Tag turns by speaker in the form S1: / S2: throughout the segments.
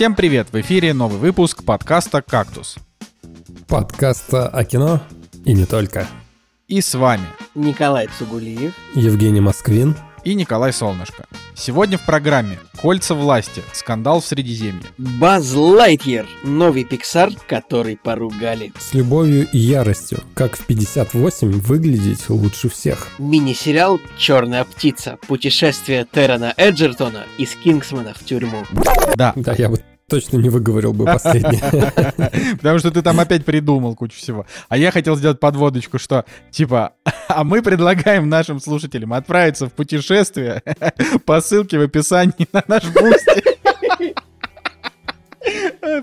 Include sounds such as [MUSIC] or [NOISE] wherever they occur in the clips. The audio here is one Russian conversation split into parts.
S1: Всем привет! В эфире новый выпуск подкаста «Кактус».
S2: Подкаста о кино и не только.
S1: И с вами
S3: Николай Цугулиев,
S2: Евгений Москвин
S1: и Николай Солнышко. Сегодня в программе «Кольца власти. Скандал в Средиземье».
S3: Баз Лайтьер, новый Пиксар, который поругали.
S2: С любовью и яростью, как в 58 выглядеть лучше всех.
S3: Мини-сериал «Черная птица. Путешествие Террена Эджертона из Кингсмана в тюрьму».
S1: Да.
S2: Да, я бы точно не выговорил бы последнее. [LAUGHS]
S1: Потому что ты там опять придумал кучу всего. А я хотел сделать подводочку, что типа, [LAUGHS] а мы предлагаем нашим слушателям отправиться в путешествие [LAUGHS] по ссылке в описании на наш Boosty.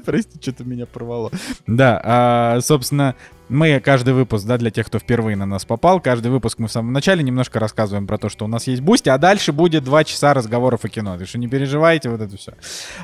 S1: Прости, что-то меня порвало. Да, а, собственно, мы каждый выпуск, да, для тех, кто впервые на нас попал, каждый выпуск мы в самом начале немножко рассказываем про то, что у нас есть Boosty, а дальше будет два часа разговоров о кино. Так что не переживайте, вот это все.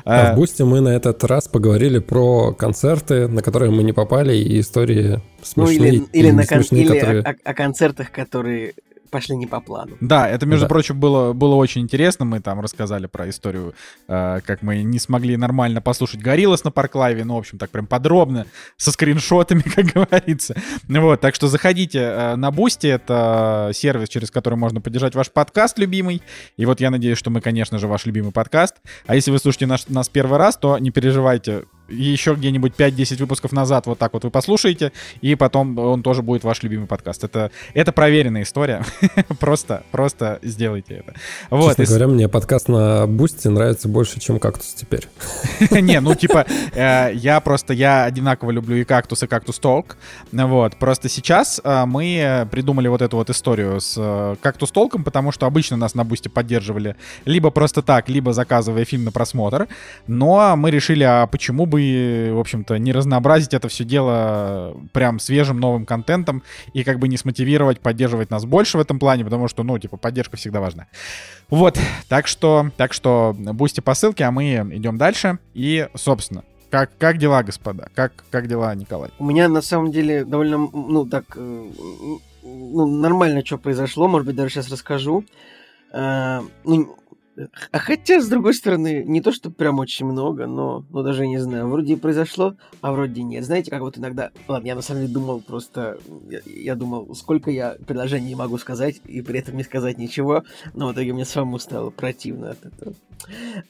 S2: А в Boosty мы на этот раз поговорили про концерты, на которые мы не попали, и истории смешные.
S3: Ну, или, или, на кон-
S2: смешные,
S3: или
S2: которые...
S3: о, о концертах, которые пошли не по плану.
S1: Да, это, между
S2: Да.
S1: прочим, было, было очень интересно. Мы там рассказали про историю, э, как мы не смогли нормально послушать Gorillaz на Park Live. Ну, в общем, так прям подробно, со скриншотами, [LAUGHS] как говорится. Вот, так что заходите э, на Boosty. Это сервис, через который можно поддержать ваш подкаст любимый. И вот я надеюсь, что мы, конечно же, ваш любимый подкаст. А если вы слушаете наш, нас первый раз, то не переживайте. Еще где-нибудь 5-10 выпусков назад вот так вот вы послушаете, и потом он тоже будет ваш любимый подкаст. Это, это проверенная история. [LAUGHS] просто, просто сделайте это. Вот.
S2: Честно
S1: и
S2: говоря, мне подкаст на Boosty нравится больше, чем «Кактус» теперь. [LAUGHS]
S1: Не, ну типа, э, я просто, я одинаково люблю и кактус, и кактус talk. Вот, просто сейчас э, мы придумали вот эту вот историю с э, кактус talk ом, потому что обычно нас на Boosty поддерживали либо просто так, либо заказывая фильм на просмотр. Но мы решили, а почему бы, в общем-то, не разнообразить это все дело прям свежим новым контентом и как бы не смотивировать поддерживать нас больше в этом плане, потому что, ну, типа, поддержка всегда важна. Вот, так что, так что Boosty по ссылке, а мы идем дальше. И, собственно, как, как дела, господа? Как, как дела, Николай?
S3: У меня на самом деле довольно, ну так, э, ну, нормально, что произошло, может быть, даже сейчас расскажу. Э, ну, а хотя, с другой стороны, не то, что прям очень много, но, ну, даже не знаю, вроде и произошло, а вроде нет. Знаете, как вот иногда... Ладно, я на самом деле думал просто... Я, я думал, сколько я предложений могу сказать, и при этом не сказать ничего, но в итоге мне самому стало противно от этого.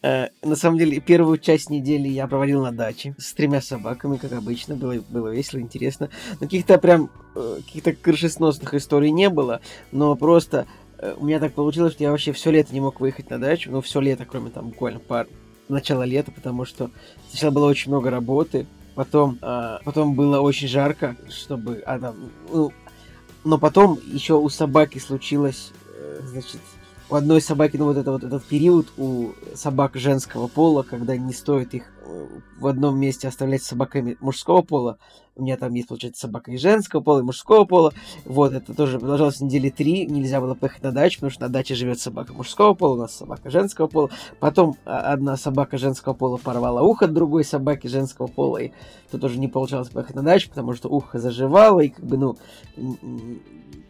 S3: Э, на самом деле, первую часть недели я проводил на даче с тремя собаками, как обычно. Было, было весело, интересно. Но каких-то прям э, каких-то крышесносных историй не было, но просто у меня так получилось, что я вообще все лето не мог выехать на дачу. Ну, все лето, кроме там буквально пар начала лета, потому что сначала было очень много работы, потом, а, потом было очень жарко, чтобы... А, там, ну, но потом еще у собаки случилось, э, значит, у одной собаки, ну вот это вот этот период у собак женского пола, когда не стоит их э, в одном месте оставлять с собаками мужского пола. У меня там есть, получается, собака и женского пола, и мужского пола. Вот, это тоже продолжалось недели три. Нельзя было поехать на дачу, потому что на даче живет собака мужского пола, у нас собака женского пола. Потом а, одна собака женского пола порвала ухо другой собаки женского пола, и тут тоже не получалось поехать на дачу, потому что ухо заживало, и как бы, ну,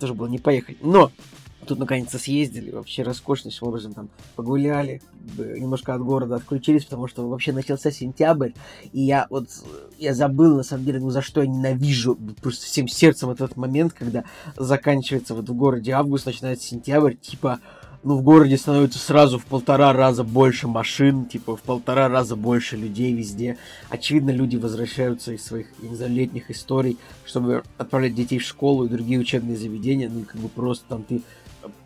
S3: тоже было не поехать. Но Тут наконец-то съездили, вообще роскошнейшим образом там погуляли, немножко от города отключились, потому что вообще начался сентябрь, и я вот, я забыл на самом деле, ну за что я ненавижу просто всем сердцем этот момент, когда заканчивается вот в городе август, начинается сентябрь, типа, ну, в городе становится сразу в полтора раза больше машин, типа, в полтора раза больше людей везде. Очевидно, люди возвращаются из своих, я не знаю, летних историй, чтобы отправлять детей в школу и другие учебные заведения, ну, и как бы просто там ты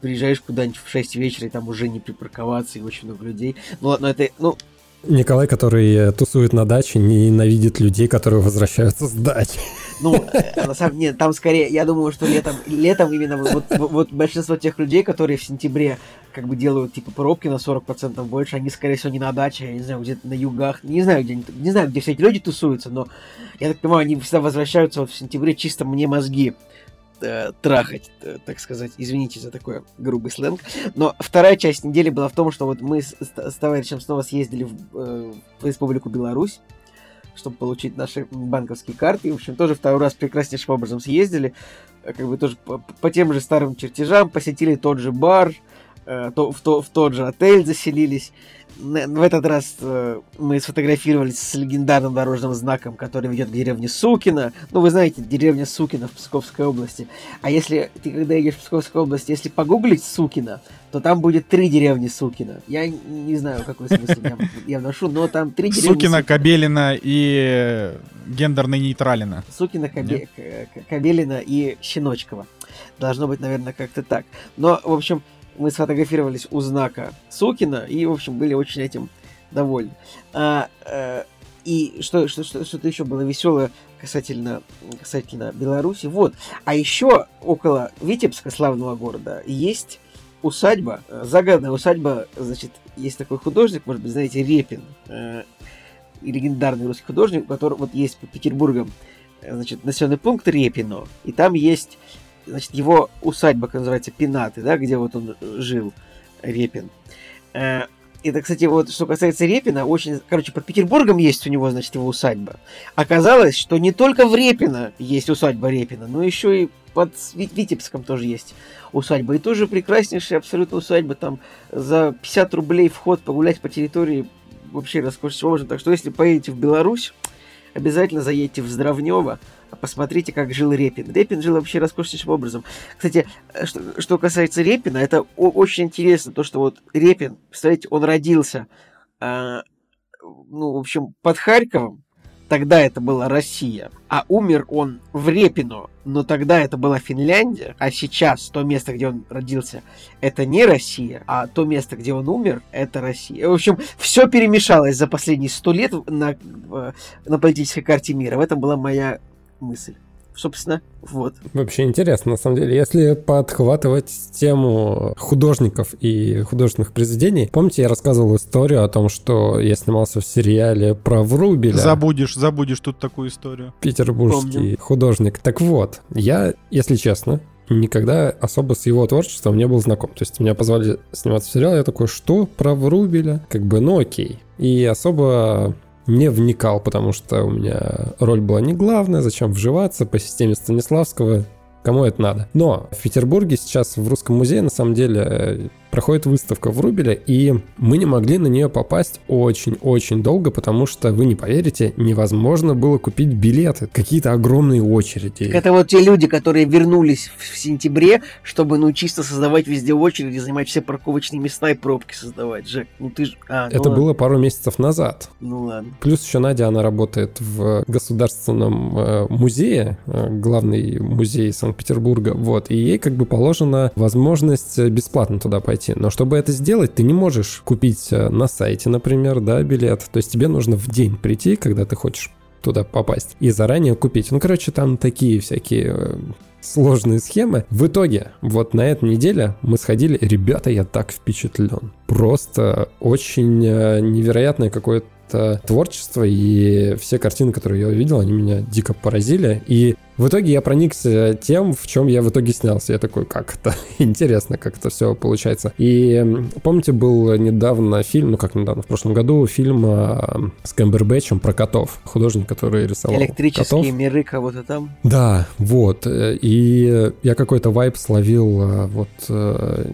S3: приезжаешь куда-нибудь в 6 вечера, и там уже не припарковаться, и очень много людей. Ну ладно, это, ну,
S2: Николай, который э, тусует на даче, ненавидит людей, которые возвращаются с дачи.
S3: ну, э, на самом деле, там скорее, я думаю, что летом, летом именно вот, вот, вот большинство тех людей, которые в сентябре как бы делают типа пробки на 40% больше, они, скорее всего, не на даче, я не знаю, где-то на югах, не знаю, где не знаю, где все эти люди тусуются, но я так понимаю, они всегда возвращаются вот в сентябре чисто мне мозги э, трахать, э, так сказать. Извините за такой грубый сленг. Но вторая часть недели была в том, что вот мы с, товарищем снова съездили в, э, в Республику Беларусь, чтобы получить наши банковские карты. И, в общем, тоже второй раз прекраснейшим образом съездили. Как бы тоже по, по тем же старым чертежам, посетили тот же бар, э, то, в, то, в тот же отель заселились. В этот раз э, мы сфотографировались с легендарным дорожным знаком, который ведет к деревне Сукина. Ну, вы знаете, деревня Сукина в Псковской области. А если ты, когда едешь в Псковской области, если погуглить Сукина, то там будет три деревни Сукина. Я не знаю, какой смысл [LAUGHS] я, вношу, но там три деревни
S1: Сукина. Кабелина и гендерно нейтралина.
S3: Сукина, Кабе... Кабелина и Щеночкова. Должно быть, наверное, как-то так. Но, в общем, мы сфотографировались у знака Сукина и, в общем, были очень этим довольны. А, а, и что, что, что, что-то еще было веселое касательно, касательно Беларуси. Вот. А еще около Витебска, славного города, есть усадьба, загородная усадьба, значит, есть такой художник, может быть, знаете, Репин, э, легендарный русский художник, у которого вот есть под Петербургом, значит, населенный пункт Репино, и там есть значит, его усадьба, как называется, Пинаты, да, где вот он жил, Репин. Э, это, кстати, вот что касается Репина, очень, короче, под Петербургом есть у него, значит, его усадьба. Оказалось, что не только в Репино есть усадьба Репина, но еще и под Витебском тоже есть усадьба. И тоже прекраснейшая абсолютно усадьба. Там за 50 рублей вход погулять по территории вообще роскошно можно. Так что если поедете в Беларусь, обязательно заедьте в Здравнево, посмотрите, как жил Репин. Репин жил вообще роскошнейшим образом. Кстати, э, что, что касается Репина, это очень интересно, то, что вот Репин, представляете, он родился, э, ну, в общем, под Харьковом, тогда это была Россия, а умер он в Репино, но тогда это была Финляндия, а сейчас то место, где он родился, это не Россия, а то место, где он умер, это Россия. В общем, все перемешалось за последние сто лет на, э, на политической карте мира. В этом была моя мысль. Собственно, вот.
S2: Вообще интересно, на самом деле. Если подхватывать тему художников и художественных произведений, помните, я рассказывал историю о том, что я снимался в сериале про Врубеля.
S1: Забудешь, забудешь тут такую историю.
S2: Петербургский Помню. художник. Так вот, я, если честно, никогда особо с его творчеством не был знаком. То есть меня позвали сниматься в сериал, я такой, что про Врубеля? Как бы, ну окей. И особо не вникал, потому что у меня роль была не главная, зачем вживаться по системе Станиславского, кому это надо. Но в Петербурге сейчас в Русском музее на самом деле проходит выставка в Рубеле, и мы не могли на нее попасть очень-очень долго, потому что, вы не поверите, невозможно было купить билеты. Какие-то огромные очереди.
S3: Это вот те люди, которые вернулись в сентябре, чтобы, ну, чисто создавать везде очереди, занимать все парковочные места и пробки создавать, Жек. Ну, ты ж...
S2: А, ну Это ладно. было пару месяцев назад.
S3: Ну, ладно.
S2: Плюс еще Надя, она работает в Государственном э, музее, э, главный музей Санкт-Петербурга, вот, и ей как бы положена возможность бесплатно туда пойти пойти. Но чтобы это сделать, ты не можешь купить э, на сайте, например, да, билет. То есть тебе нужно в день прийти, когда ты хочешь туда попасть, и заранее купить. Ну, короче, там такие всякие э, сложные схемы. В итоге, вот на этой неделе мы сходили, ребята, я так впечатлен. Просто очень э, невероятное какое-то творчество, и все картины, которые я увидел, они меня дико поразили. И в итоге я проникся тем, в чем я в итоге снялся. Я такой, как это? [LAUGHS] Интересно, как это все получается. И помните, был недавно фильм, ну как недавно, в прошлом году, фильм э, с Кэмбербэтчем про котов. Художник, который рисовал
S3: Электрические
S2: котов.
S3: миры кого-то там.
S2: Да, вот. И я какой-то вайп словил э, вот э,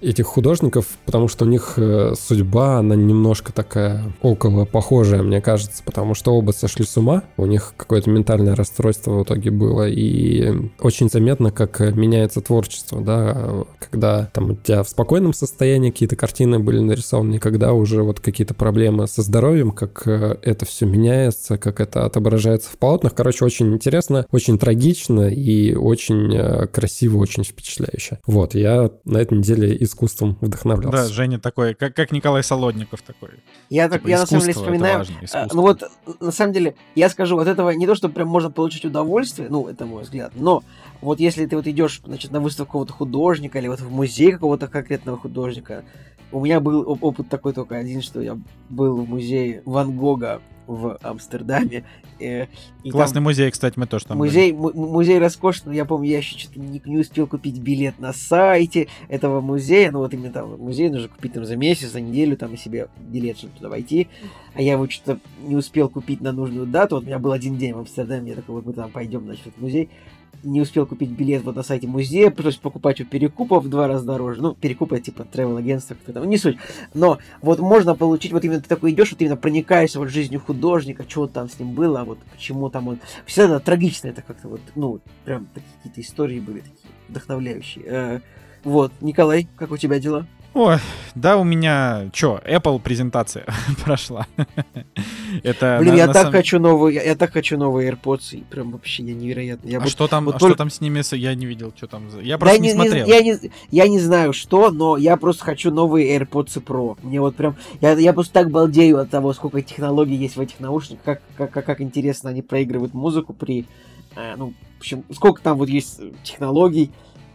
S2: этих художников, потому что у них э, судьба, она немножко такая около похожая, мне кажется, потому что оба сошли с ума, у них какое-то ментальное расстройство в итоге было, и очень заметно, как меняется творчество, да, когда там у тебя в спокойном состоянии какие-то картины были нарисованы, когда уже вот какие-то проблемы со здоровьем, как э, это все меняется, как это отображается в полотнах. Короче, очень интересно, очень трагично и очень э, красиво, очень впечатляюще. Вот, я на этой неделе искусством вдохновлялся.
S1: Да, Женя такой, как, как Николай Солодников такой.
S3: Я, так, типа, я на самом деле вспоминаю... Важно, а, ну вот, на самом деле, я скажу, от этого не то, что прям можно получить удовольствие, ну, это мой взгляд, но вот если ты вот идешь, значит, на выставку какого-то художника или вот в музей какого-то конкретного художника, у меня был опыт такой только один, что я был в музее Ван Гога в Амстердаме. [LAUGHS]
S1: Э, Классный там... музей, кстати, мы тоже там
S3: музей, были. Музей роскошный, я помню, я еще что-то не, не успел купить билет на сайте этого музея, ну вот именно там музей нужно купить там за месяц, за неделю, там и себе билет, чтобы туда войти, а я его что-то не успел купить на нужную дату, вот у меня был один день в Амстердаме, я такой, вот мы там пойдем, значит, в музей, не успел купить билет вот на сайте музея, пришлось покупать у перекупов в два раза дороже. Ну, перекупы типа travel агентства, кто там, не суть. Но вот можно получить, вот именно ты такой идешь, вот именно проникаешься вот жизнью художника, что там с ним было, вот почему там он... Всегда трагично это как-то вот, ну, прям какие-то истории были такие вдохновляющие. Э, вот, Николай, как у тебя дела?
S1: Ой, да, у меня, чё, Apple презентация [LAUGHS] прошла.
S3: Это Блин, на, я на так сам... хочу новые, я, я так хочу новые AirPods, и прям вообще я невероятно. Я
S1: а вот, что там, вот а только... что там с ними? Я не видел, что там. Я просто да, не, не смотрел.
S3: я, не, я не знаю, что, но я просто хочу новые AirPods Pro. Мне вот прям, я, я просто так балдею от того, сколько технологий есть в этих наушниках, как, как, как, как интересно они проигрывают музыку при, э, ну, в общем, сколько там вот есть технологий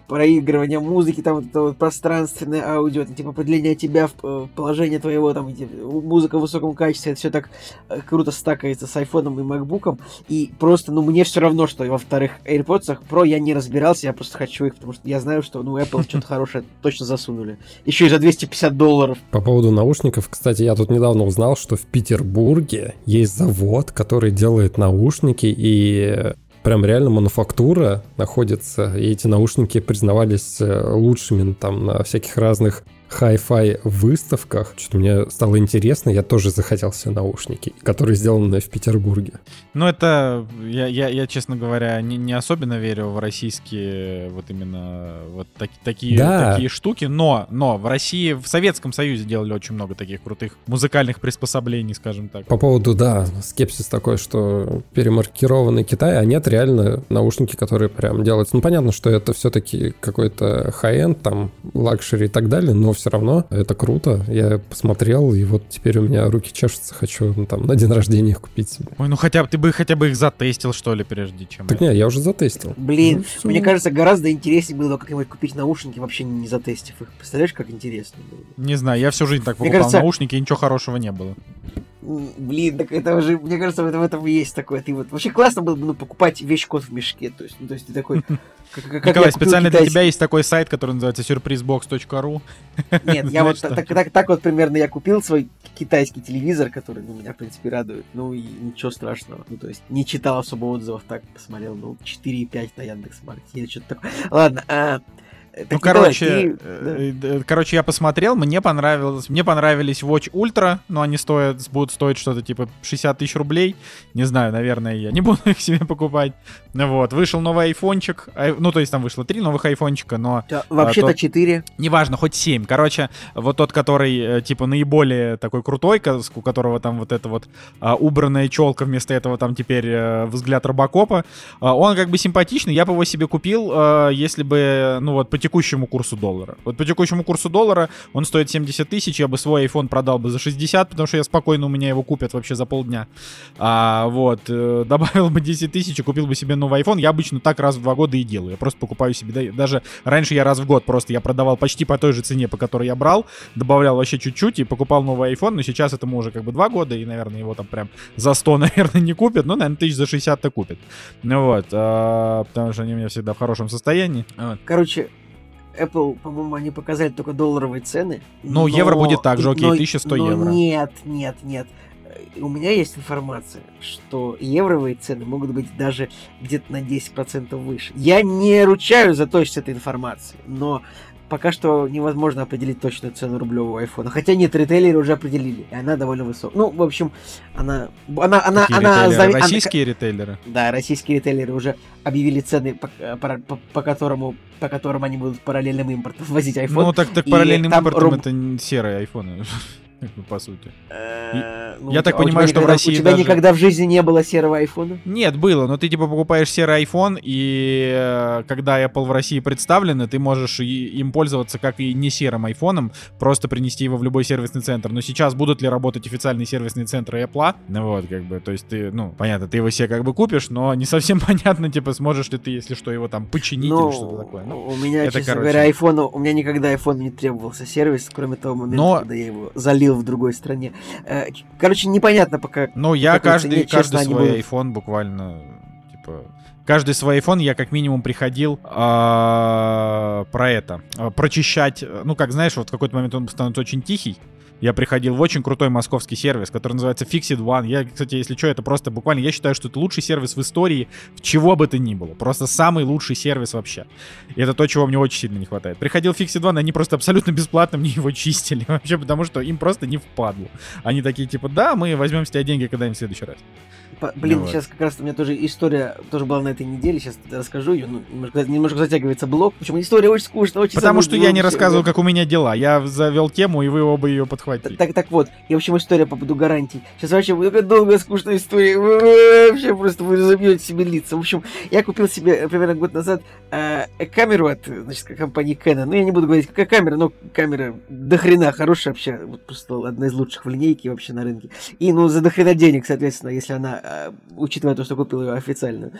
S3: проигрывания музыки, там вот это вот пространственное аудио, там, типа определение тебя в э, положение твоего, там, музыка в высоком качестве, это все так э, круто стакается с айфоном и макбуком, и просто, ну, мне все равно, что во вторых AirPods Pro я не разбирался, я просто хочу их, потому что я знаю, что, ну, Apple что-то хорошее [LAUGHS] точно засунули. Еще и за 250 долларов.
S2: По поводу наушников, кстати, я тут недавно узнал, что в Петербурге есть завод, который делает наушники, и прям реально мануфактура находится, и эти наушники признавались э, лучшими там на всяких разных хай-фай выставках. Что-то мне стало интересно, я тоже захотел себе наушники, которые сделаны в Петербурге.
S1: Ну, это, я, я, я честно говоря, не, не особенно верю в российские вот именно вот так, такие, да. такие штуки, но, но в России, в Советском Союзе делали очень много таких крутых музыкальных приспособлений, скажем так.
S2: По поводу, да, скепсис такой, что перемаркированный Китай, а нет реально наушники, которые прям делаются. Ну, понятно, что это все-таки какой-то high-end, там, luxury и так далее, но все равно это круто. Я посмотрел, и вот теперь у меня руки чешутся, хочу ну, там на день рождения их купить себе.
S1: Ой, ну хотя бы ты бы хотя бы их затестил, что ли, прежде чем.
S2: Так не, я уже затестил.
S3: Блин, ну, мне кажется, гораздо интереснее было как-нибудь купить наушники, вообще не затестив их. Представляешь, как интересно было?
S1: Не знаю, я всю жизнь так покупал кажется... наушники, и ничего хорошего не было.
S3: Блин, так это уже, мне кажется, в этом, в этом есть такое. Ты вот вообще классно было бы ну, покупать вещь кот в мешке. То есть, ну, то есть ты такой. [LAUGHS]
S1: Как, как Николай, специально китайский... для тебя есть такой сайт, который называется surprisebox.ru. [LAUGHS]
S3: Нет, я вот так, так, так вот примерно я купил свой китайский телевизор, который ну, меня, в принципе, радует. Ну и ничего страшного. Ну, то есть не читал особо отзывов, так посмотрел. Ну, 4,5 на Яндекс.Маркете. Что-то такое. Ладно, а,
S1: ну, короче, ты... Э, э, короче, я посмотрел, мне понравилось, мне понравились Watch Ultra, но они стоят, будут стоить что-то типа 60 тысяч рублей. Не знаю, наверное, я не буду [LAUGHS] их себе покупать. Ну вот, вышел новый айфончик, ну, то есть там вышло три новых айфончика, но...
S3: Да, вообще-то а, 4.
S1: Неважно, хоть 7. Короче, вот тот, который, э, типа, наиболее такой крутой, у которого там вот эта вот а, убранная челка, вместо этого там теперь а, взгляд Робокопа, а, он как бы симпатичный, я бы его себе купил, а, если бы, ну вот, по текущему курсу доллара. Вот по текущему курсу доллара он стоит 70 тысяч, я бы свой iPhone продал бы за 60, потому что я спокойно, у меня его купят вообще за полдня. А, вот, э, [LAUGHS] добавил бы 10 тысяч и купил бы себе новый iPhone. Я обычно так раз в два года и делаю. Я просто покупаю себе, даже раньше я раз в год просто я продавал почти по той же цене, по которой я брал, добавлял вообще чуть-чуть и покупал новый iPhone, но сейчас этому уже как бы два года, и, наверное, его там прям за 100, [LAUGHS] наверное, не купят, но, наверное, тысяч за 60-то купят. Ну вот, а, потому что они у меня всегда в хорошем состоянии. Вот.
S3: Короче, Apple, по-моему, они показали только долларовые цены.
S1: Ну, но... евро будет так же, окей, но, 1100 но евро.
S3: Нет, нет, нет. У меня есть информация, что евровые цены могут быть даже где-то на 10% выше. Я не ручаю за точность этой информации, но пока что невозможно определить точную цену рублевого айфона. Хотя нет, ритейлеры уже определили, и она довольно высокая. Ну, в общем, она... она, она,
S1: Какие
S3: она
S1: зави... Российские она... ритейлеры?
S3: Да, российские ритейлеры уже объявили цены, по, по, по, по, которому, по которым они будут параллельным импортом [LAUGHS] возить iPhone.
S1: Ну, так, так параллельным импортом руб... это серые айфоны. [LAUGHS] [LAUGHS] по сути.
S3: Э, ну, я так а понимаю, что в России У тебя никогда в жизни не было серого айфона?
S1: Нет, было, но ты типа покупаешь серый iPhone, и э, когда Apple в России представлены, ты можешь им пользоваться как и не серым айфоном, просто принести его в любой сервисный центр. Но сейчас будут ли работать официальные сервисные центры Apple? Ну вот, как бы, то есть ты, ну, понятно, ты его себе как бы купишь, но не совсем [LAUGHS] понятно, типа, сможешь ли ты, если что, его там починить ну, или что-то такое.
S3: Ну, у меня, это, честно короче... говоря, iPhone, у меня никогда iPhone не требовался сервис, кроме того момента, но... когда я его залил в другой стране. Э, короче, непонятно пока.
S1: Ну, я каждый, цене, каждый свой будут... iPhone буквально, типа, каждый свой iPhone я как минимум приходил э, про это, э, прочищать. Ну, как знаешь, вот в какой-то момент он становится очень тихий, Я приходил в очень крутой московский сервис, который называется Fixit One. Я, кстати, если что, это просто буквально, я считаю, что это лучший сервис в истории, чего бы то ни было. Просто самый лучший сервис вообще. И это то, чего мне очень сильно не хватает. Приходил в Fixit One, они просто абсолютно бесплатно мне его чистили. [LAUGHS] Вообще, потому что им просто не впадло. Они такие, типа, да, мы возьмем с тебя деньги когда-нибудь в следующий раз.
S3: Блин, ну, сейчас вот. как раз у меня тоже история тоже была на этой неделе, сейчас расскажу ее, ну, немножко, немножко затягивается блок. Почему история очень скучная, очень
S1: Потому что я не рассказывал, как у меня дела. Я завел тему, и вы оба ее подхватили.
S3: Так, так вот, и в общем история по поводу гарантий. Сейчас вообще будет долгая, скучная история. Вообще просто вы разобьете себе лица. В общем, я купил себе примерно год назад э, камеру от значит, компании Canon. Ну, я не буду говорить, какая камера, но камера до хрена хорошая вообще. Вот просто одна из лучших в линейке вообще на рынке. И, ну, за до хрена денег, соответственно, если она Э, учитывая то, что купил ее официально.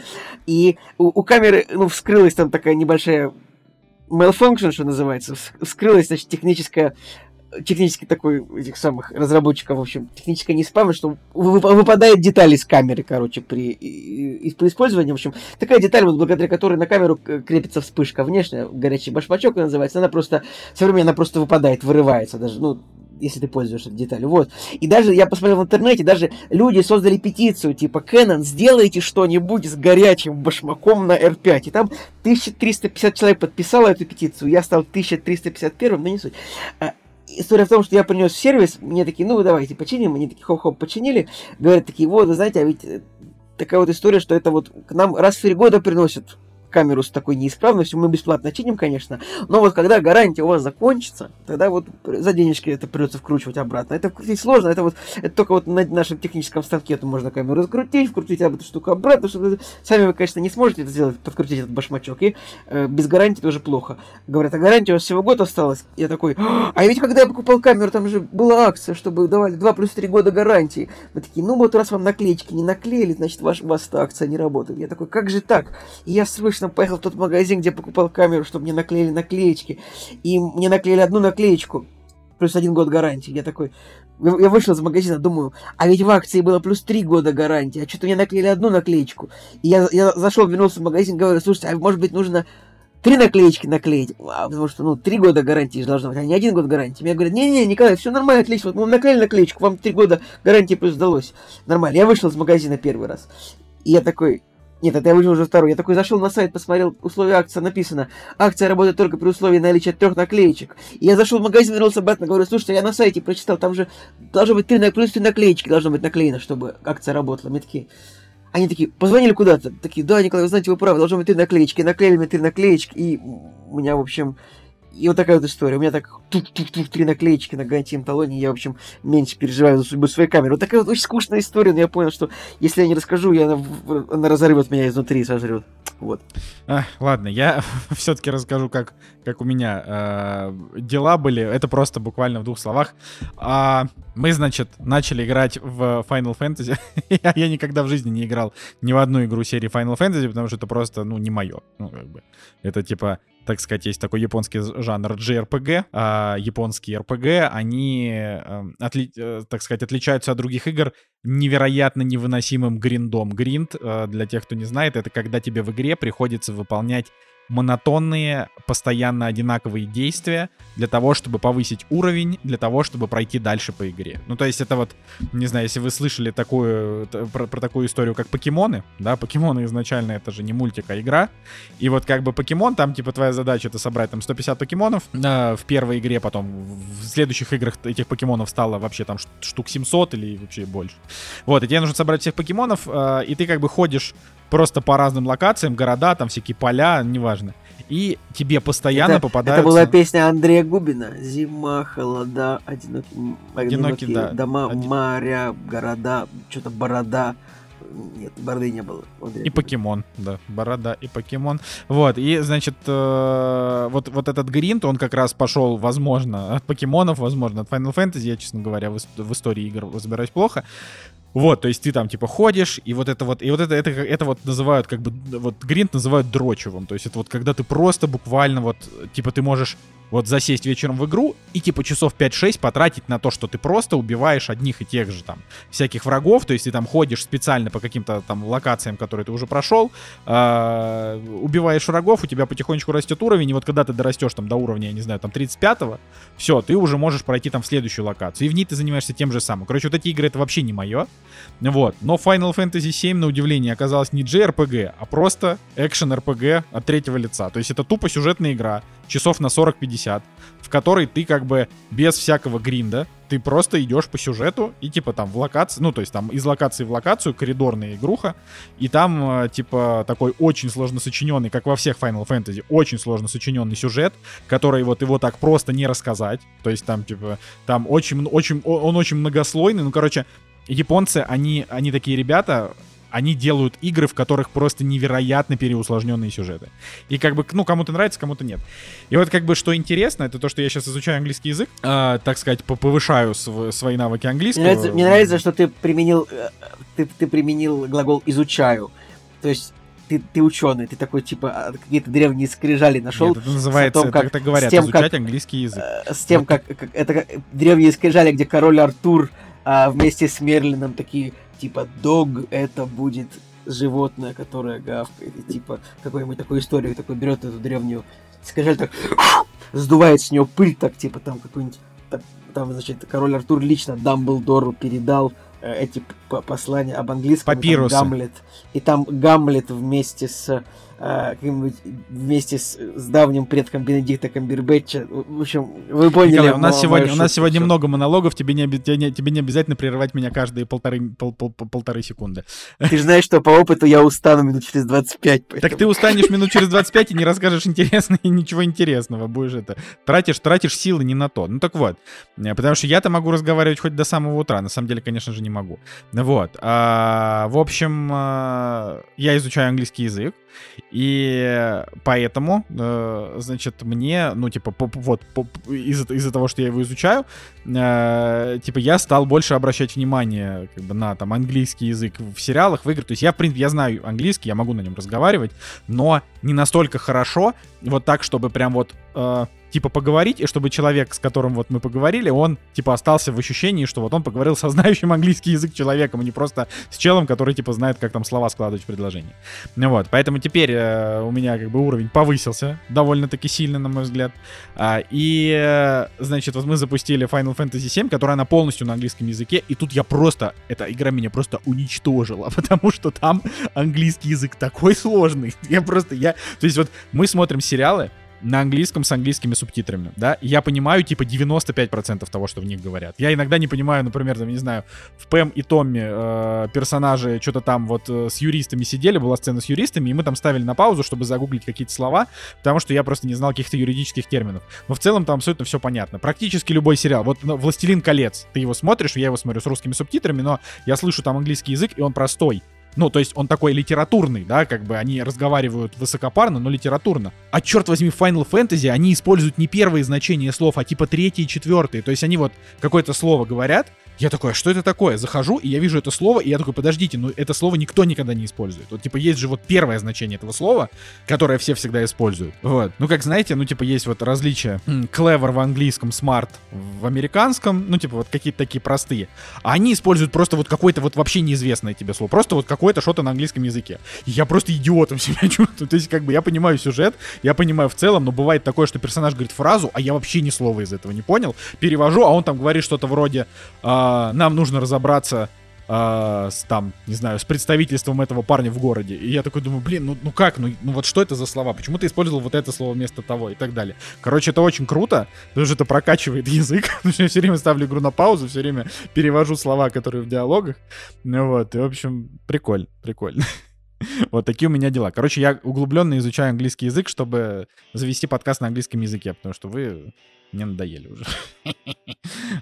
S3: И у, у камеры, ну, вскрылась там такая небольшая malfunction, что называется, вскрылась, значит, техническая технически такой этих самых разработчиков, в общем, техническая неисправность, что выпадает деталь из камеры, короче, при, и, при использовании, в общем, такая деталь, вот, благодаря которой на камеру крепится вспышка внешняя, горячий башмачок называется, она просто, со временем она просто выпадает, вырывается даже, ну, если ты пользуешься деталью. Вот. И даже я посмотрел в интернете, даже люди создали петицию, типа, Canon, сделайте что-нибудь с горячим башмаком на R5. И там 1350 человек подписало эту петицию, я стал 1351, но не суть. А, история в том, что я принес сервис, мне такие, ну, давайте починим, они такие, хоп-хоп, починили, говорят такие, вот, вы знаете, а ведь э, такая вот история, что это вот к нам раз в три года приносят камеру с такой неисправностью, мы бесплатно чиним, конечно, но вот когда гарантия у вас закончится, тогда вот за денежки это придется вкручивать обратно. Это вкрутить сложно, это вот это только вот на нашем техническом станке это можно камеру раскрутить, вкрутить эту штуку обратно, чтобы сами вы, конечно, не сможете это сделать, подкрутить этот башмачок, и э, без гарантии тоже плохо. Говорят, а гарантия у вас всего год осталась? Я такой, а ведь когда я покупал камеру, там же была акция, чтобы давали 2 плюс 3 года гарантии. Мы такие, ну вот раз вам наклеечки не наклеили, значит, ваш, у вас эта акция не работает. Я такой, как же так? И я слышно срочно поехал в тот магазин, где покупал камеру, чтобы мне наклеили наклеечки. И мне наклеили одну наклеечку, плюс один год гарантии. Я такой, я вышел из магазина, думаю, а ведь в акции было плюс три года гарантии, а что-то мне наклеили одну наклеечку. И я, я зашел, вернулся в магазин, говорю, слушайте, а может быть нужно три наклеечки наклеить, а, потому что, ну, три года гарантии же должно быть, а не один год гарантии. Мне говорят, не-не, Николай, все нормально, отлично, вот мы наклеили наклеечку, вам три года гарантии плюс сдалось. Нормально. Я вышел из магазина первый раз. И я такой, нет, это я вышел уже второй. Я такой зашел на сайт, посмотрел условия акции, написано. Акция работает только при условии наличия трех наклеечек. И я зашел в магазин, вернулся обратно, говорю, слушайте, я на сайте прочитал, там же должно быть три, плюс три наклеечки должно быть наклеено, чтобы акция работала. Мне такие, они такие, позвонили куда-то. Такие, да, Николай, вы знаете, вы правы, должно быть три наклеечки. Наклеили мне три наклеечки, и у меня, в общем, и вот такая вот история. У меня так тук-тук-тук три наклеечки на гарантийном талоне, я, в общем, меньше переживаю за судьбу своей камеры. Вот такая вот очень скучная история, но я понял, что если я не расскажу, я, она, она разорвет меня изнутри и сожрет. Вот.
S1: А, ладно, я [LAUGHS] все-таки расскажу, как, как у меня э, дела были. Это просто буквально в двух словах. А, мы, значит, начали играть в Final Fantasy. [LAUGHS] я, я никогда в жизни не играл ни в одну игру серии Final Fantasy, потому что это просто, ну, не мое. Ну, как бы. Это типа так сказать, есть такой японский жанр JRPG, а японские RPG, они, эм, отли, э, так сказать, отличаются от других игр невероятно невыносимым гриндом. Гринд, э, для тех, кто не знает, это когда тебе в игре приходится выполнять монотонные, постоянно одинаковые действия для того, чтобы повысить уровень, для того, чтобы пройти дальше по игре. Ну, то есть это вот, не знаю, если вы слышали такую, про, про такую историю, как покемоны, да, покемоны изначально это же не мультик, а игра, и вот как бы покемон, там типа твоя задача это собрать там 150 покемонов э, в первой игре, потом в следующих играх этих покемонов стало вообще там штук 700 или вообще больше. Вот, и тебе нужно собрать всех покемонов, э, и ты как бы ходишь просто по разным локациям, города, там всякие поля, неважно. И тебе постоянно
S3: это,
S1: попадаются...
S3: Это была песня Андрея Губина. Зима, холода, одинокие, одинокие, одинокие да. дома, Один... моря, города, что-то борода. Нет, бороды не было.
S1: Андрей и покемон, да. Борода и покемон. Вот, и, значит, э, вот, вот этот Гринт, он как раз пошел, возможно, от покемонов, возможно, от Final Fantasy. Я, честно говоря, в, в истории игр разбираюсь плохо. Вот, то есть ты там типа ходишь, и вот это вот, и вот это, это, это вот называют как бы, вот гринт называют дрочевым. То есть это вот когда ты просто буквально вот, типа ты можешь вот засесть вечером в игру и типа часов 5-6 потратить на то, что ты просто убиваешь одних и тех же там всяких врагов, то есть ты там ходишь специально по каким-то там локациям, которые ты уже прошел, э, убиваешь врагов, у тебя потихонечку растет уровень, и вот когда ты дорастешь там до уровня, я не знаю, там 35-го, все, ты уже можешь пройти там в следующую локацию, и в ней ты занимаешься тем же самым. Короче, вот эти игры это вообще не мое, вот. Но Final Fantasy VII, на удивление, оказалась не JRPG, а просто экшен RPG от третьего лица. То есть это тупо сюжетная игра, часов на 40-50, в которой ты как бы без всякого гринда, ты просто идешь по сюжету и типа там в локации, ну то есть там из локации в локацию коридорная игруха, и там э, типа такой очень сложно сочиненный, как во всех Final Fantasy, очень сложно сочиненный сюжет, который вот его так просто не рассказать, то есть там типа там очень очень он очень многослойный, ну короче японцы они они такие ребята они делают игры, в которых просто невероятно переусложненные сюжеты. И как бы, ну, кому-то нравится, кому-то нет. И вот как бы, что интересно, это то, что я сейчас изучаю английский язык, э, так сказать, повышаю св- свои навыки английского.
S3: Мне нравится, мне нравится, что ты применил, э, ты, ты применил глагол «изучаю». То есть ты, ты ученый, ты такой, типа, а, какие-то древние скрижали нашел. Нет,
S1: это называется, том, как, это, это говорят, тем, изучать как, английский язык.
S3: Э, с тем, вот. как, как это как, древние скрижали, где король Артур а, вместе с Мерлином такие типа дог это будет животное, которое гавкает, и типа какой-нибудь такой историю, такой берет эту древнюю скажи так [LAUGHS] сдувает с нее пыль, так типа там какой-нибудь там, значит, король Артур лично Дамблдору передал э, эти послания об английском.
S1: Папирусы.
S3: Гамлет. И там Гамлет вместе с а, вместе с, с давним предком Бенедикта Камбербэтча. В общем, вы поняли. Николай,
S1: у нас сегодня, у нас сегодня много монологов, тебе не, тебе, тебе не обязательно прерывать меня каждые полторы, пол, пол, пол, полторы секунды.
S3: Ты же знаешь, что по опыту я устану минут через 25.
S1: Поэтому... Так ты устанешь минут через 25 и не расскажешь интересно и ничего интересного. Будешь это... Тратишь, тратишь силы не на то. Ну так вот. Э, потому что я-то могу разговаривать хоть до самого утра. На самом деле, конечно же, не могу. Вот. А, в общем, а, я изучаю английский язык. И поэтому, э, значит, мне, ну, типа, вот из-за, из-за того, что я его изучаю, э, типа, я стал больше обращать внимание, как бы, на, там, английский язык в сериалах, в играх. То есть я, в принципе, я знаю английский, я могу на нем разговаривать, но не настолько хорошо, вот так, чтобы прям вот... Типа поговорить, и чтобы человек, с которым вот мы поговорили, он типа остался в ощущении, что вот он поговорил со знающим английский язык человеком, а не просто с челом, который типа знает, как там слова складывать в предложении. Ну вот, поэтому теперь э, у меня как бы уровень повысился довольно-таки сильно, на мой взгляд. А, и, э, значит, вот мы запустили Final Fantasy VII, которая она полностью на английском языке, и тут я просто, эта игра меня просто уничтожила, [LAUGHS] потому что там английский язык такой сложный. Я просто, я, то есть вот мы смотрим сериалы, на английском с английскими субтитрами, да, я понимаю, типа, 95% того, что в них говорят. Я иногда не понимаю, например, там, не знаю, в Пэм и Томми э, персонажи что-то там вот э, с юристами сидели, была сцена с юристами, и мы там ставили на паузу, чтобы загуглить какие-то слова, потому что я просто не знал каких-то юридических терминов. Но в целом там абсолютно все понятно. Практически любой сериал. Вот ну, «Властелин колец», ты его смотришь, я его смотрю с русскими субтитрами, но я слышу там английский язык, и он простой. Ну, то есть он такой литературный, да, как бы они разговаривают высокопарно, но литературно. А черт возьми, в Final Fantasy они используют не первые значения слов, а типа третьи и четвертые. То есть они вот какое-то слово говорят, я такой, а что это такое? Захожу, и я вижу это слово, и я такой, подождите, ну это слово никто никогда не использует. Вот, типа, есть же вот первое значение этого слова, которое все всегда используют. Вот. Ну, как знаете, ну, типа, есть вот различия. Clever в английском, smart в американском, ну, типа, вот какие-то такие простые. А они используют просто вот какое-то вот вообще неизвестное тебе слово. Просто вот какое-то что-то на английском языке. И я просто идиотом [LAUGHS] себя чувствую. То есть, как бы, я понимаю сюжет, я понимаю в целом, но бывает такое, что персонаж говорит фразу, а я вообще ни слова из этого не понял. Перевожу, а он там говорит что-то вроде... А, нам нужно разобраться э, с там, не знаю, с представительством этого парня в городе. И я такой думаю, блин, ну, ну как, ну, ну вот что это за слова? Почему ты использовал вот это слово вместо того и так далее? Короче, это очень круто, потому что это прокачивает [LAUGHS] язык. Я все время ставлю игру на паузу, все время перевожу слова, которые в диалогах. Ну вот, и, в общем, прикольно, прикольно. [LAUGHS] Вот такие у меня дела. Короче, я углубленно изучаю английский язык, чтобы завести подкаст на английском языке, потому что вы мне надоели уже. [LAUGHS]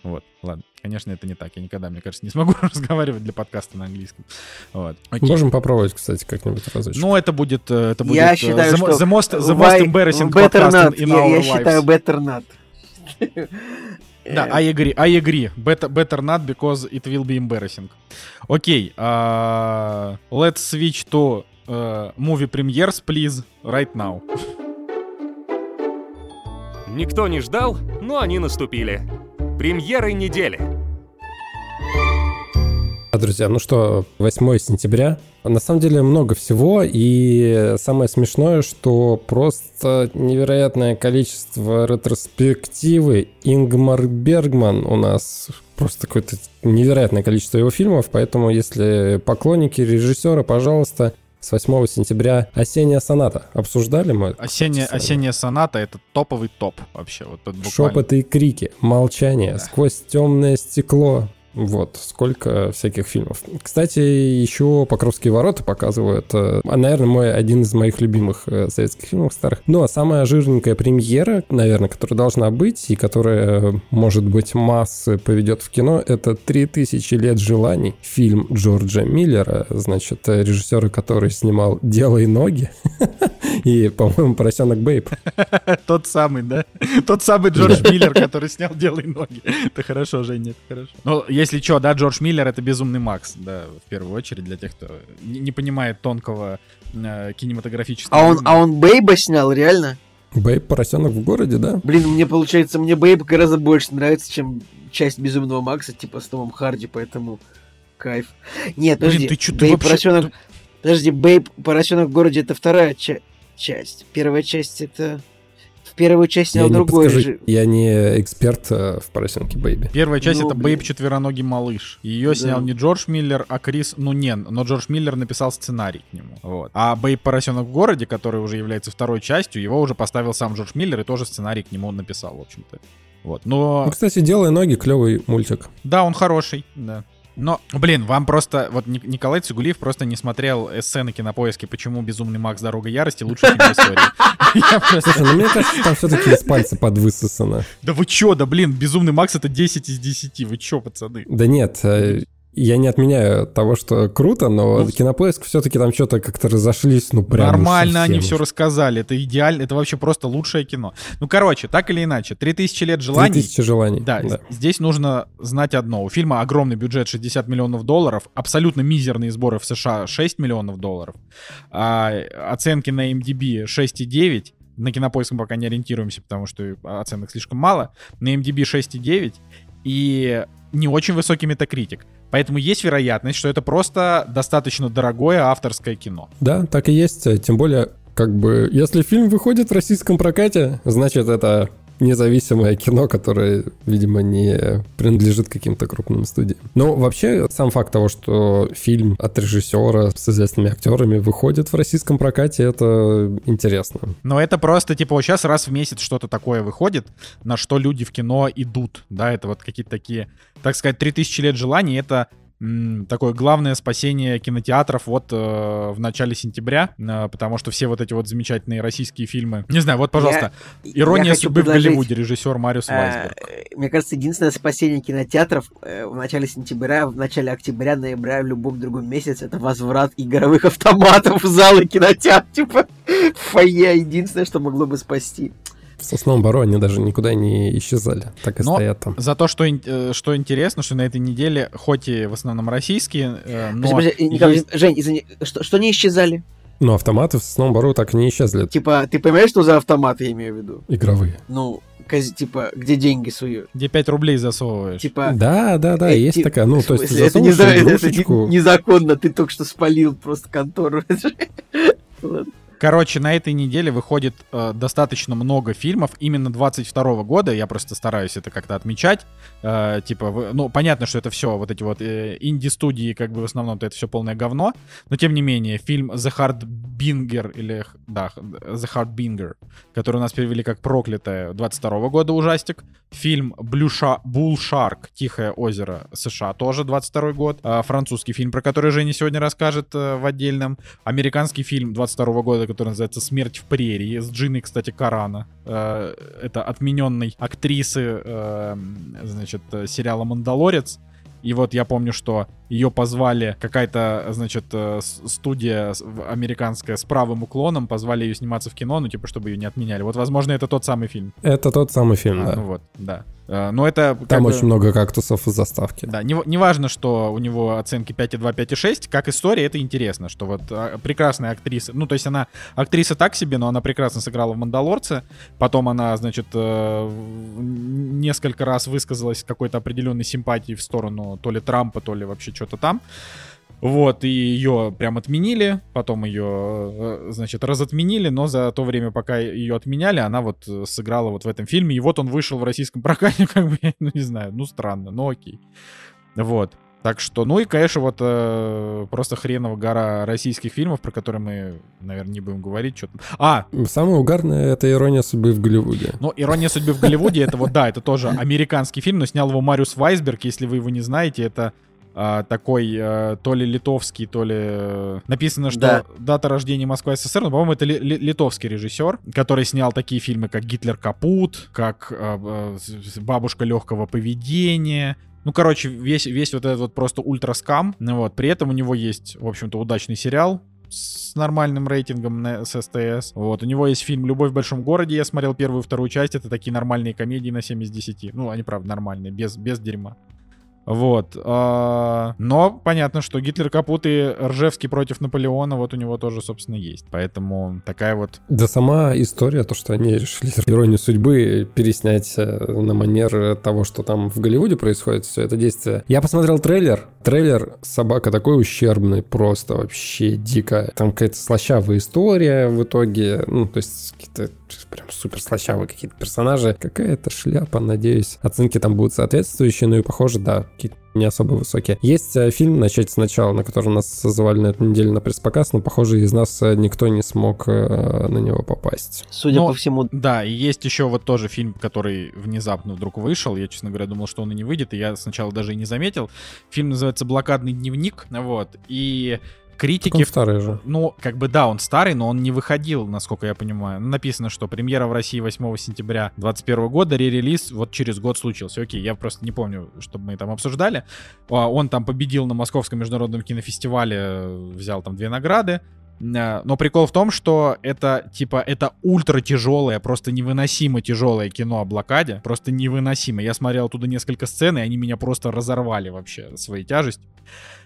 S1: Вот, ладно. Конечно, это не так. Я никогда, мне кажется, не смогу [LAUGHS] разговаривать для подкаста на английском. Вот.
S2: Можем попробовать, кстати, как-нибудь разочек.
S1: Ну, это будет... Э, это будет
S3: я э, считаю,
S1: the,
S3: что
S1: the, most, the most embarrassing
S3: better not. in our я, я считаю better not. [LAUGHS]
S1: Да, I agree, I agree. Better, better not, because it will be embarrassing. Окей, okay, uh, let's switch to uh, movie premieres, please, right now.
S4: Никто не ждал, но они наступили. Премьеры недели.
S2: А, друзья, ну что, 8 сентября. На самом деле много всего, и самое смешное, что просто невероятное количество ретроспективы. Ингмар Бергман у нас просто какое-то невероятное количество его фильмов, поэтому если поклонники режиссера, пожалуйста, с 8 сентября «Осенняя соната». Обсуждали мы?
S1: Осенняя, осенняя соната — это топовый топ вообще. Вот.
S2: Шепоты и крики, молчание, да. сквозь темное стекло, вот, сколько всяких фильмов. Кстати, еще «Покровские ворота» показывают. А, наверное, мой один из моих любимых э, советских фильмов старых. Ну, а самая жирненькая премьера, наверное, которая должна быть и которая, может быть, массы поведет в кино, это «Три тысячи лет желаний». Фильм Джорджа Миллера, значит, режиссера, который снимал «Дело и ноги» [LAUGHS] и, по-моему, «Поросенок Бейб». [LAUGHS]
S1: Тот самый, да? Тот самый Джордж Миллер, который снял «Дело и ноги». [LAUGHS] Это хорошо, Женя, это хорошо. Ну, если что, да, Джордж Миллер это безумный Макс, да, в первую очередь для тех, кто не, не понимает тонкого э, кинематографического.
S3: А он, а он Бейба снял, реально?
S2: Бейб поросенок в городе, да?
S3: Блин, мне получается, мне Бейб гораздо больше нравится, чем часть Безумного Макса, типа с Томом Харди, поэтому кайф. Нет, подожди, Блин, ты что, Бэйб вообще... поросенок... Подожди, Бэйб поросенок в городе это вторая ча- часть. Первая часть это первую часть снял другой
S2: подскажу, Я не эксперт э, в поросенке Бэйби.
S1: Первая часть ну, это Бэйб четвероногий малыш. Ее да. снял не Джордж Миллер, а Крис Нунен. Но Джордж Миллер написал сценарий к нему. Вот. А Бэйб поросенок в городе, который уже является второй частью, его уже поставил сам Джордж Миллер и тоже сценарий к нему написал, в общем-то. Вот. Но...
S2: Ну, кстати, Делай ноги, клевый мультик.
S1: Да, он хороший, да. Но, блин, вам просто... Вот Николай Цигулиев просто не смотрел эссе на кинопоиске «Почему безумный Макс. Дорога ярости лучше фильм истории». [LAUGHS]
S2: Слушай, ну мне кажется, там все-таки из пальца подвысосано.
S1: Да вы чё, да блин, безумный Макс это 10 из 10, вы чё, пацаны?
S2: Да нет, э, я не отменяю того, что круто, но ну, кинопоиск все-таки там что-то как-то разошлись, ну прям.
S1: Нормально они все рассказали. Это идеально, это вообще просто лучшее кино. Ну, короче, так или иначе, 3000 лет желаний.
S2: 3000 желаний.
S1: Да, да, здесь нужно знать одно. У фильма огромный бюджет 60 миллионов долларов, абсолютно мизерные сборы в США 6 миллионов долларов, а оценки на MDB 6,9. На кинопоиск мы пока не ориентируемся, потому что оценок слишком мало. На MDB 6,9 и не очень высокий метакритик. Поэтому есть вероятность, что это просто достаточно дорогое авторское кино.
S2: Да, так и есть. Тем более, как бы, если фильм выходит в российском прокате, значит, это независимое кино, которое, видимо, не принадлежит каким-то крупным студиям. Но вообще сам факт того, что фильм от режиссера с известными актерами выходит в российском прокате, это интересно.
S1: Но это просто, типа, вот сейчас раз в месяц что-то такое выходит, на что люди в кино идут, да, это вот какие-то такие, так сказать, 3000 лет желаний, это такое главное спасение кинотеатров вот э, в начале сентября, э, потому что все вот эти вот замечательные российские фильмы. Не знаю, вот, пожалуйста, я, «Ирония я судьбы в Голливуде», режиссер Мариус э, Вайсберг.
S3: Мне кажется, единственное спасение кинотеатров э, в начале сентября, в начале октября, ноября, в любом другом месяце, это возврат игровых автоматов в залы кинотеатр, типа, [LAUGHS] фойе, единственное, что могло бы спасти
S2: в Сосновом Бару они даже никуда не исчезали, так и но стоят там.
S1: За то, что, э, что интересно, что на этой неделе, хоть и в основном российские, э, но...
S3: Подожди, подожди, Николай, есть... Жень, извини, что, что не исчезали?
S2: Ну, автоматы в Сосновом Бару так и не исчезли.
S3: Типа, ты понимаешь, что за автоматы я имею в виду?
S2: Игровые.
S3: Ну, типа, где деньги суют.
S1: Где 5 рублей засовываешь.
S3: Типа...
S2: Да, да, да, э, есть ти... такая, ну, то есть
S3: это, не, игрушечку... это незаконно, ты только что спалил просто контору. [LAUGHS]
S1: Ладно. Короче, на этой неделе выходит э, достаточно много фильмов именно 22 года. Я просто стараюсь это как-то отмечать. Э, типа, вы, ну, понятно, что это все вот эти вот э, инди-студии, как бы в основном-то это все полное говно. Но тем не менее, фильм The Hard Binger, или, да, The Hard Binger, который у нас перевели как проклятое 22 года ужастик. Фильм Shark, Bull Shark, Тихое озеро США, тоже 22 год. Э, французский фильм, про который Женя сегодня расскажет э, в отдельном. Американский фильм 22 года, который называется «Смерть в прерии» с Джиной, кстати, Карана. Э, это отмененной актрисы, э, значит, сериала «Мандалорец». И вот я помню, что ее позвали, какая-то, значит, э, студия американская с правым уклоном, позвали ее сниматься в кино, ну, типа, чтобы ее не отменяли. Вот, возможно, это тот самый фильм.
S2: Это тот самый фильм,
S1: а,
S2: да.
S1: Ну вот, да. Э, но это...
S2: Там очень бы, много кактусов в заставке.
S1: Да, не, не важно, что у него оценки 5,2, 5,6, как история, это интересно, что вот а, прекрасная актриса, ну, то есть она актриса так себе, но она прекрасно сыграла в «Мандалорце», потом она, значит, э, несколько раз высказалась какой-то определенной симпатии в сторону то ли Трампа, то ли вообще что-то там. Вот, и ее прям отменили, потом ее, э, значит, разотменили, но за то время, пока ее отменяли, она вот э, сыграла вот в этом фильме, и вот он вышел в российском прокате, [LAUGHS] как бы, ну, не знаю, ну, странно, ну, окей. Вот. Так что, ну и, конечно, вот э, просто хреново гора российских фильмов, про которые мы, наверное, не будем говорить. Что-то. А!
S2: Самое угарное — это «Ирония судьбы в Голливуде».
S1: Ну, «Ирония судьбы в Голливуде» — это вот, да, это тоже американский фильм, но снял его Мариус Вайсберг, если вы его не знаете, это а, такой а, то ли литовский, то ли э, написано, что да. дата рождения Москва СССР, но, по-моему, это ли, ли, литовский режиссер, который снял такие фильмы, как Гитлер капут, как а, Бабушка легкого поведения. Ну, короче, весь, весь вот этот вот просто ультраскам. Ну, вот. При этом у него есть, в общем-то, удачный сериал, с нормальным рейтингом на, с СТС. Вот, у него есть фильм «Любовь в большом городе», я смотрел первую и вторую часть, это такие нормальные комедии на 7 из 10. Ну, они, правда, нормальные, без, без дерьма. Вот. А, но понятно, что Гитлер капут и Ржевский против Наполеона, вот у него тоже, собственно, есть. Поэтому такая вот...
S2: Да сама история, то, что они решили иронию судьбы переснять э, на манер того, что там в Голливуде происходит, все это действие. Я посмотрел трейлер. Трейлер «Собака» такой ущербный, просто вообще дико. Там какая-то слащавая история в итоге. Ну, то есть какие-то прям супер слащавые какие-то персонажи. Какая-то шляпа, надеюсь. Оценки там будут соответствующие, ну и похоже, да, какие-то не особо высокие. Есть э, фильм «Начать сначала», на который нас звали на эту неделю на пресс-показ, но, похоже, из нас э, никто не смог э, на него попасть.
S3: Судя но, по всему.
S1: Да, и есть еще вот тоже фильм, который внезапно вдруг вышел. Я, честно говоря, думал, что он и не выйдет, и я сначала даже и не заметил. Фильм называется «Блокадный дневник», вот, и критики... он
S2: старый же.
S1: Ну, как бы да, он старый, но он не выходил, насколько я понимаю. Написано, что премьера в России 8 сентября 2021 года, ререлиз вот через год случился. Окей, я просто не помню, чтобы мы там обсуждали. А, он там победил на Московском международном кинофестивале, взял там две награды. А, но прикол в том, что это, типа, это ультра тяжелое, просто невыносимо тяжелое кино о блокаде. Просто невыносимо. Я смотрел оттуда несколько сцен, и они меня просто разорвали вообще своей тяжестью.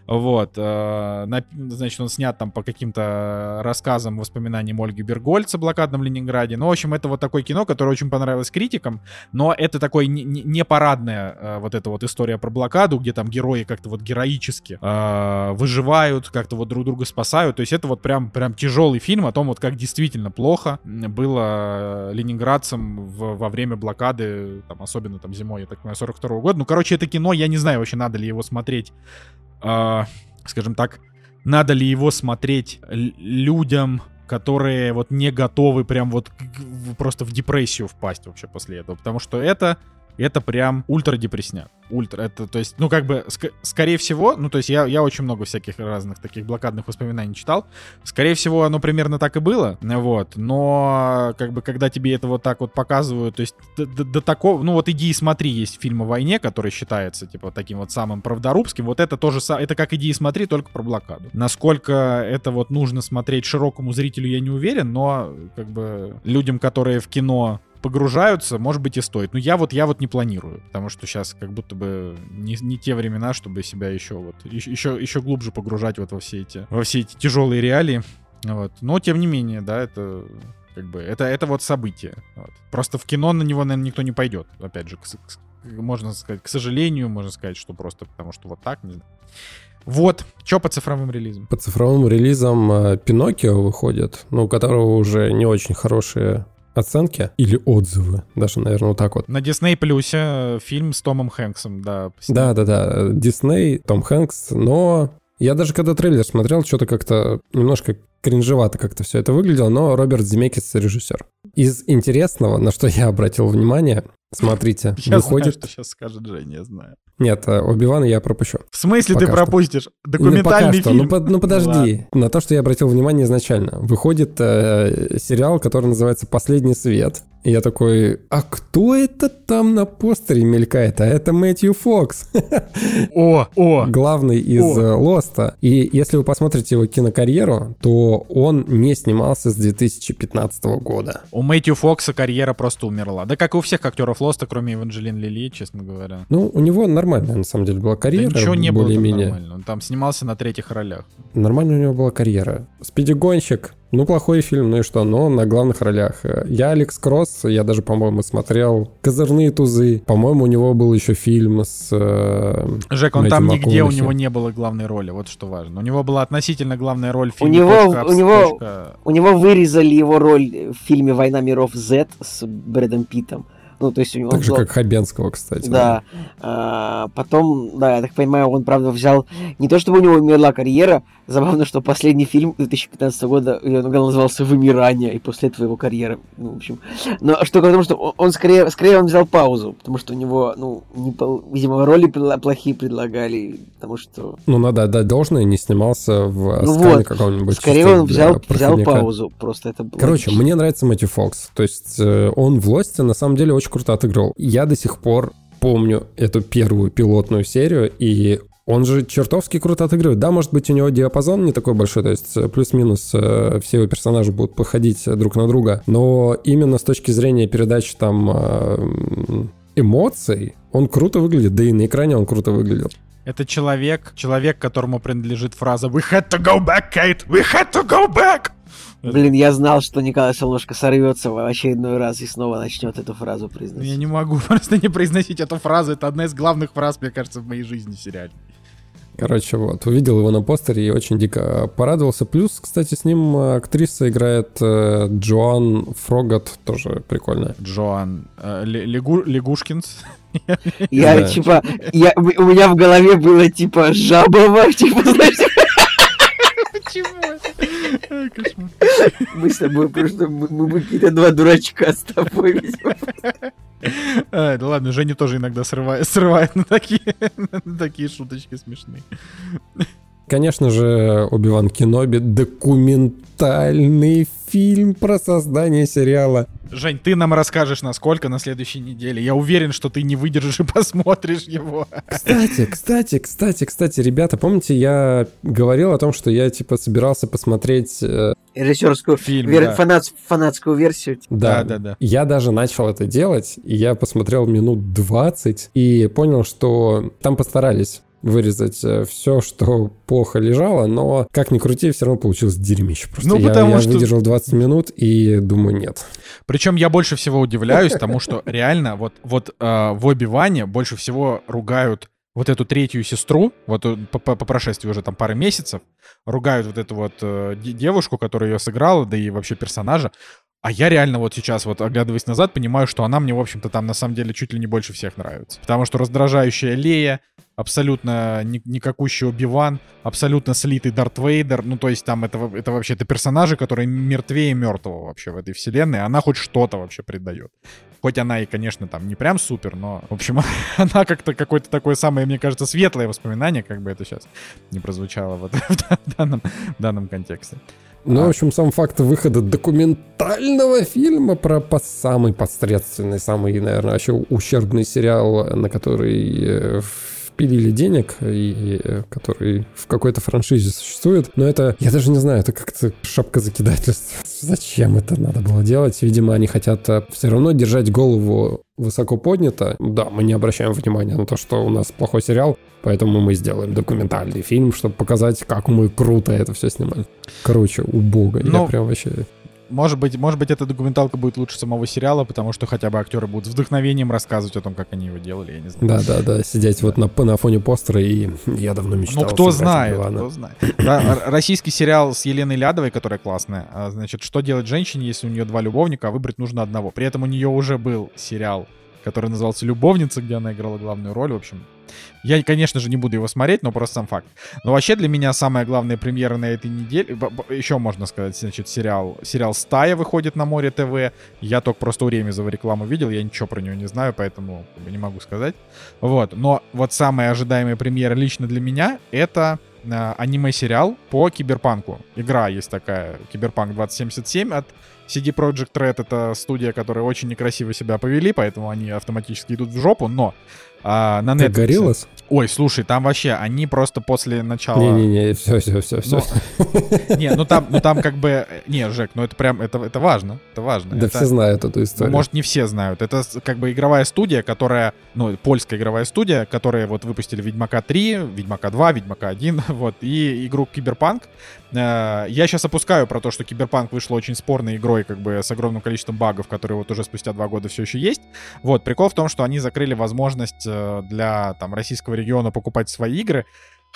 S1: Вот, э, на, значит, он снят там по каким-то рассказам, воспоминаниям Ольги Бергольца, блокадном Ленинграде. Ну, в общем, это вот такое кино, которое очень понравилось критикам, но это такой не, парадная э, вот эта вот история про блокаду, где там герои как-то вот героически э, выживают, как-то вот друг друга спасают. То есть это вот прям, прям тяжелый фильм о том, вот как действительно плохо было ленинградцам в, во время блокады, там, особенно там зимой, я так понимаю, 42 -го года. Ну, короче, это кино, я не знаю вообще, надо ли его смотреть скажем так, надо ли его смотреть людям, которые вот не готовы прям вот просто в депрессию впасть вообще после этого. Потому что это это прям ультра депресняк. Ультра. Это, то есть, ну, как бы, ск- скорее всего, ну, то есть, я, я очень много всяких разных таких блокадных воспоминаний читал. Скорее всего, оно примерно так и было, вот. Но, как бы, когда тебе это вот так вот показывают, то есть, до, до, до такого, ну, вот иди и смотри, есть фильм о войне, который считается, типа, таким вот самым правдорубским. Вот это тоже, это как иди и смотри, только про блокаду. Насколько это вот нужно смотреть широкому зрителю, я не уверен, но, как бы, людям, которые в кино погружаются, может быть и стоит. Но я вот я вот не планирую, потому что сейчас как будто бы не, не те времена, чтобы себя еще вот еще, еще, глубже погружать вот во все эти во все эти тяжелые реалии. Вот. Но тем не менее, да, это как бы это это вот событие. Вот. Просто в кино на него, наверное, никто не пойдет. Опять же, к, к, можно сказать, к сожалению, можно сказать, что просто потому что вот так, не знаю. Вот, что по цифровым релизам?
S2: По цифровым релизам э, Пиноккио выходит, ну, у которого уже не очень хорошие оценки или отзывы, даже, наверное, вот так вот.
S1: На Disney Плюсе э, фильм с Томом Хэнксом, да.
S2: Да-да-да, Дисней, Том Хэнкс, но я даже когда трейлер смотрел, что-то как-то немножко кринжевато как-то все это выглядело, но Роберт Земекис режиссер. Из интересного, на что я обратил внимание, смотрите,
S1: я
S2: выходит...
S1: Знаю, что сейчас скажет Женя, я знаю.
S2: Нет, э, Оби-Вана я пропущу.
S1: В смысле пока ты пропустишь? Что. Документальный
S2: ну,
S1: фильм?
S2: Ну, по, ну подожди. На то, что я обратил внимание изначально. Выходит э, сериал, который называется «Последний свет». И я такой, а кто это там на постере мелькает? А это Мэтью Фокс.
S1: О, о,
S2: Главный из
S1: О.
S2: э, Лоста. И если вы посмотрите его кинокарьеру, то он не снимался с 2015 года.
S1: у Мэтью Фокса карьера просто умерла. Да как и у всех актеров Лоста, кроме Эванжелин Лили, честно говоря.
S2: Ну, у него нормальная, на самом деле, была
S1: Да
S2: карьера.
S1: ничего не было
S2: более-менее.
S1: нормально. Он там снимался на третьих ролях.
S2: Нормальная у него была карьера. Спидигонщик. Ну, плохой фильм, ну и что? Но на главных ролях. Я Алекс Кросс, я даже, по-моему, смотрел «Козырные тузы». По-моему, у него был еще фильм с... э,
S1: Жек, он там нигде у него не было главной роли, вот что важно. У него была относительно главная роль в
S3: У
S1: фильме
S3: него-
S1: «Точка,
S3: у него-
S1: точка».
S3: У него вырезали его роль в фильме «Война миров Z» с Брэдом Питтом. Ну, то есть у него...
S2: Так же,
S3: был-
S2: как Хабенского, кстати.
S3: Да. А, потом, да, я так понимаю, он, правда, взял... Не то, чтобы у него умерла карьера, забавно, что последний фильм 2015 года, он назывался «Вымирание», и после этого его карьера, ну, в общем... Но что потому что он, он скорее, скорее он взял паузу, потому что у него, ну, не видимо, роли плохие предлагали, потому что...
S2: Ну, надо отдать должное, не снимался в
S3: Ну вот,
S2: каком-нибудь.
S3: Скорее он взял, взял паузу, просто это было
S2: Короче, мне нравится Мэтью Фокс. То есть э, он в Лосте на самом деле очень круто отыграл. Я до сих пор помню эту первую пилотную серию, и он же чертовски круто отыгрывает. Да, может быть, у него диапазон не такой большой, то есть э, плюс-минус э, все его персонажи будут походить друг на друга, но именно с точки зрения передачи там э, эмоций, он круто выглядит, да и на экране он круто выглядел.
S1: Это человек, человек, которому принадлежит фраза «We had to go back, Kate! We had to go back!»
S3: Блин, я знал, что Николай Солнышко сорвется в очередной раз и снова начнет эту фразу
S1: Ну, Я
S3: произносить.
S1: не могу [LAUGHS] просто не произносить эту фразу. Это одна из главных фраз, мне кажется, в моей жизни сериале.
S2: Короче, вот, увидел его на постере и очень дико порадовался. Плюс, кстати, с ним э, актриса играет э, Джоан Фрогат, тоже прикольная.
S1: Джоан э, Легу- Лягушкинс.
S3: Я, типа, я, у меня в голове было, типа, жабово, [LAUGHS] типа, знаешь,
S1: Ай, кошмар. [LAUGHS]
S3: мы с тобой просто, мы, какие-то два дурачка с тобой, видимо.
S1: Ай, да ладно, Женя тоже иногда срывает, срывает на такие, [LAUGHS] на такие шуточки смешные.
S2: Конечно же, Оби-Ван Кеноби — документальный фильм про создание сериала.
S1: Жень, ты нам расскажешь, насколько на следующей неделе. Я уверен, что ты не выдержишь и [LAUGHS] посмотришь его.
S2: Кстати, кстати, кстати, кстати, ребята, помните, я говорил о том, что я, типа, собирался посмотреть... э,
S3: Режиссерскую,
S1: Фильм,
S3: вер-
S1: да.
S3: фанат- фанатскую версию.
S2: Да,
S1: Да, да, да.
S2: Я даже начал это делать, и я посмотрел минут 20 и понял, что там постарались вырезать все, что плохо лежало, но как ни крути, все равно получилось дерьмище. Просто
S1: Ну,
S2: я,
S1: потому
S2: я
S1: что-
S2: выдержал 20 минут и думаю, нет.
S1: Причем я больше всего удивляюсь тому, что реально вот, вот э, в Оби-Ване больше всего ругают вот эту третью сестру, вот э, по, по- по прошествии уже там пары месяцев, ругают вот эту вот э, де- девушку, которая ее сыграла, да и вообще персонажа. А я реально вот сейчас, вот оглядываясь назад, понимаю, что она мне, в общем-то, там на самом деле чуть ли не больше всех нравится. Потому что раздражающая Лея, абсолютно ни- никакущий Оби-Ван, абсолютно слитый Дарт Вейдер. Ну, то есть там это, это вообще-то персонажи, которые мертвее мертвого вообще в этой вселенной. Она хоть что-то вообще придает. Хоть она и, конечно, там не прям супер, но, в общем, [LAUGHS] она как-то какое-то такое самое, мне кажется, светлое воспоминание, как бы это сейчас не прозвучало вот [LAUGHS] в данном, в данном контексте.
S2: Ну,
S1: А.
S2: в общем, сам факт выхода документального фильма про по- самый посредственный, самый, наверное, вообще ущербный сериал, на который э, впилили денег и э, который в какой-то франшизе существует. Но это, я даже не знаю, это как-то шапка закидательства. [LAUGHS] Зачем это надо было делать? Видимо, они хотят все равно держать голову высоко поднято. Да, мы не обращаем внимания на то, что у нас плохой сериал, поэтому мы сделаем документальный фильм, чтобы показать, как мы круто это все снимали. Короче, убого. Я
S1: Ну,
S2: прям вообще...
S1: Может быть, может быть, эта документалка будет лучше самого сериала, потому что хотя бы актеры будут с вдохновением рассказывать о том, как они его делали, я не знаю.
S2: Да-да-да, сидеть вот на, на фоне постера, и я давно мечтал
S1: Ну, кто знает, кто знает. Да, российский сериал с Еленой Лядовой, которая классная. А, Значит, что делать женщине, если у нее два любовника, а выбрать нужно одного. При этом у нее уже был сериал, который назывался «Любовница», где она играла главную роль. В общем, я, конечно же, не буду его смотреть, но просто сам факт. Но вообще для меня самая главная премьера на этой неделе, еще можно сказать, значит, сериал, сериал «Стая» выходит на Море ТВ. Я только просто у Ремезова рекламу видел, я ничего про нее не знаю, поэтому не могу сказать. Вот, но вот самая ожидаемая премьера лично для меня — это э, аниме-сериал по киберпанку. Игра есть такая, Киберпанк 2077 от CD Projekt Red это студия, которая очень некрасиво себя повели, поэтому они автоматически идут в жопу, но а, на Netflix...
S2: Gorillaz?
S1: Ой, слушай, там вообще, они просто после начала...
S2: Не-не-не, все, все, все, все. [LAUGHS]
S1: Не, ну там, ну там как бы... Не, Жек, ну это прям, это, это важно, это важно.
S2: Да
S1: Это-
S2: все знают эту
S1: ну,
S2: историю.
S1: Может, не все знают. Это как бы игровая студия, которая, ну, польская игровая студия, которая вот выпустили Ведьмака 3, Ведьмака 2, Ведьмака 1, [LAUGHS] вот, и игру Киберпанк. Э, Я сейчас опускаю про то, что Киберпанк вышла очень спорной игрой, как бы с огромным количеством багов, которые вот уже спустя два года все еще есть. Вот, прикол в том, что они закрыли возможность э, для там российского региона покупать свои игры,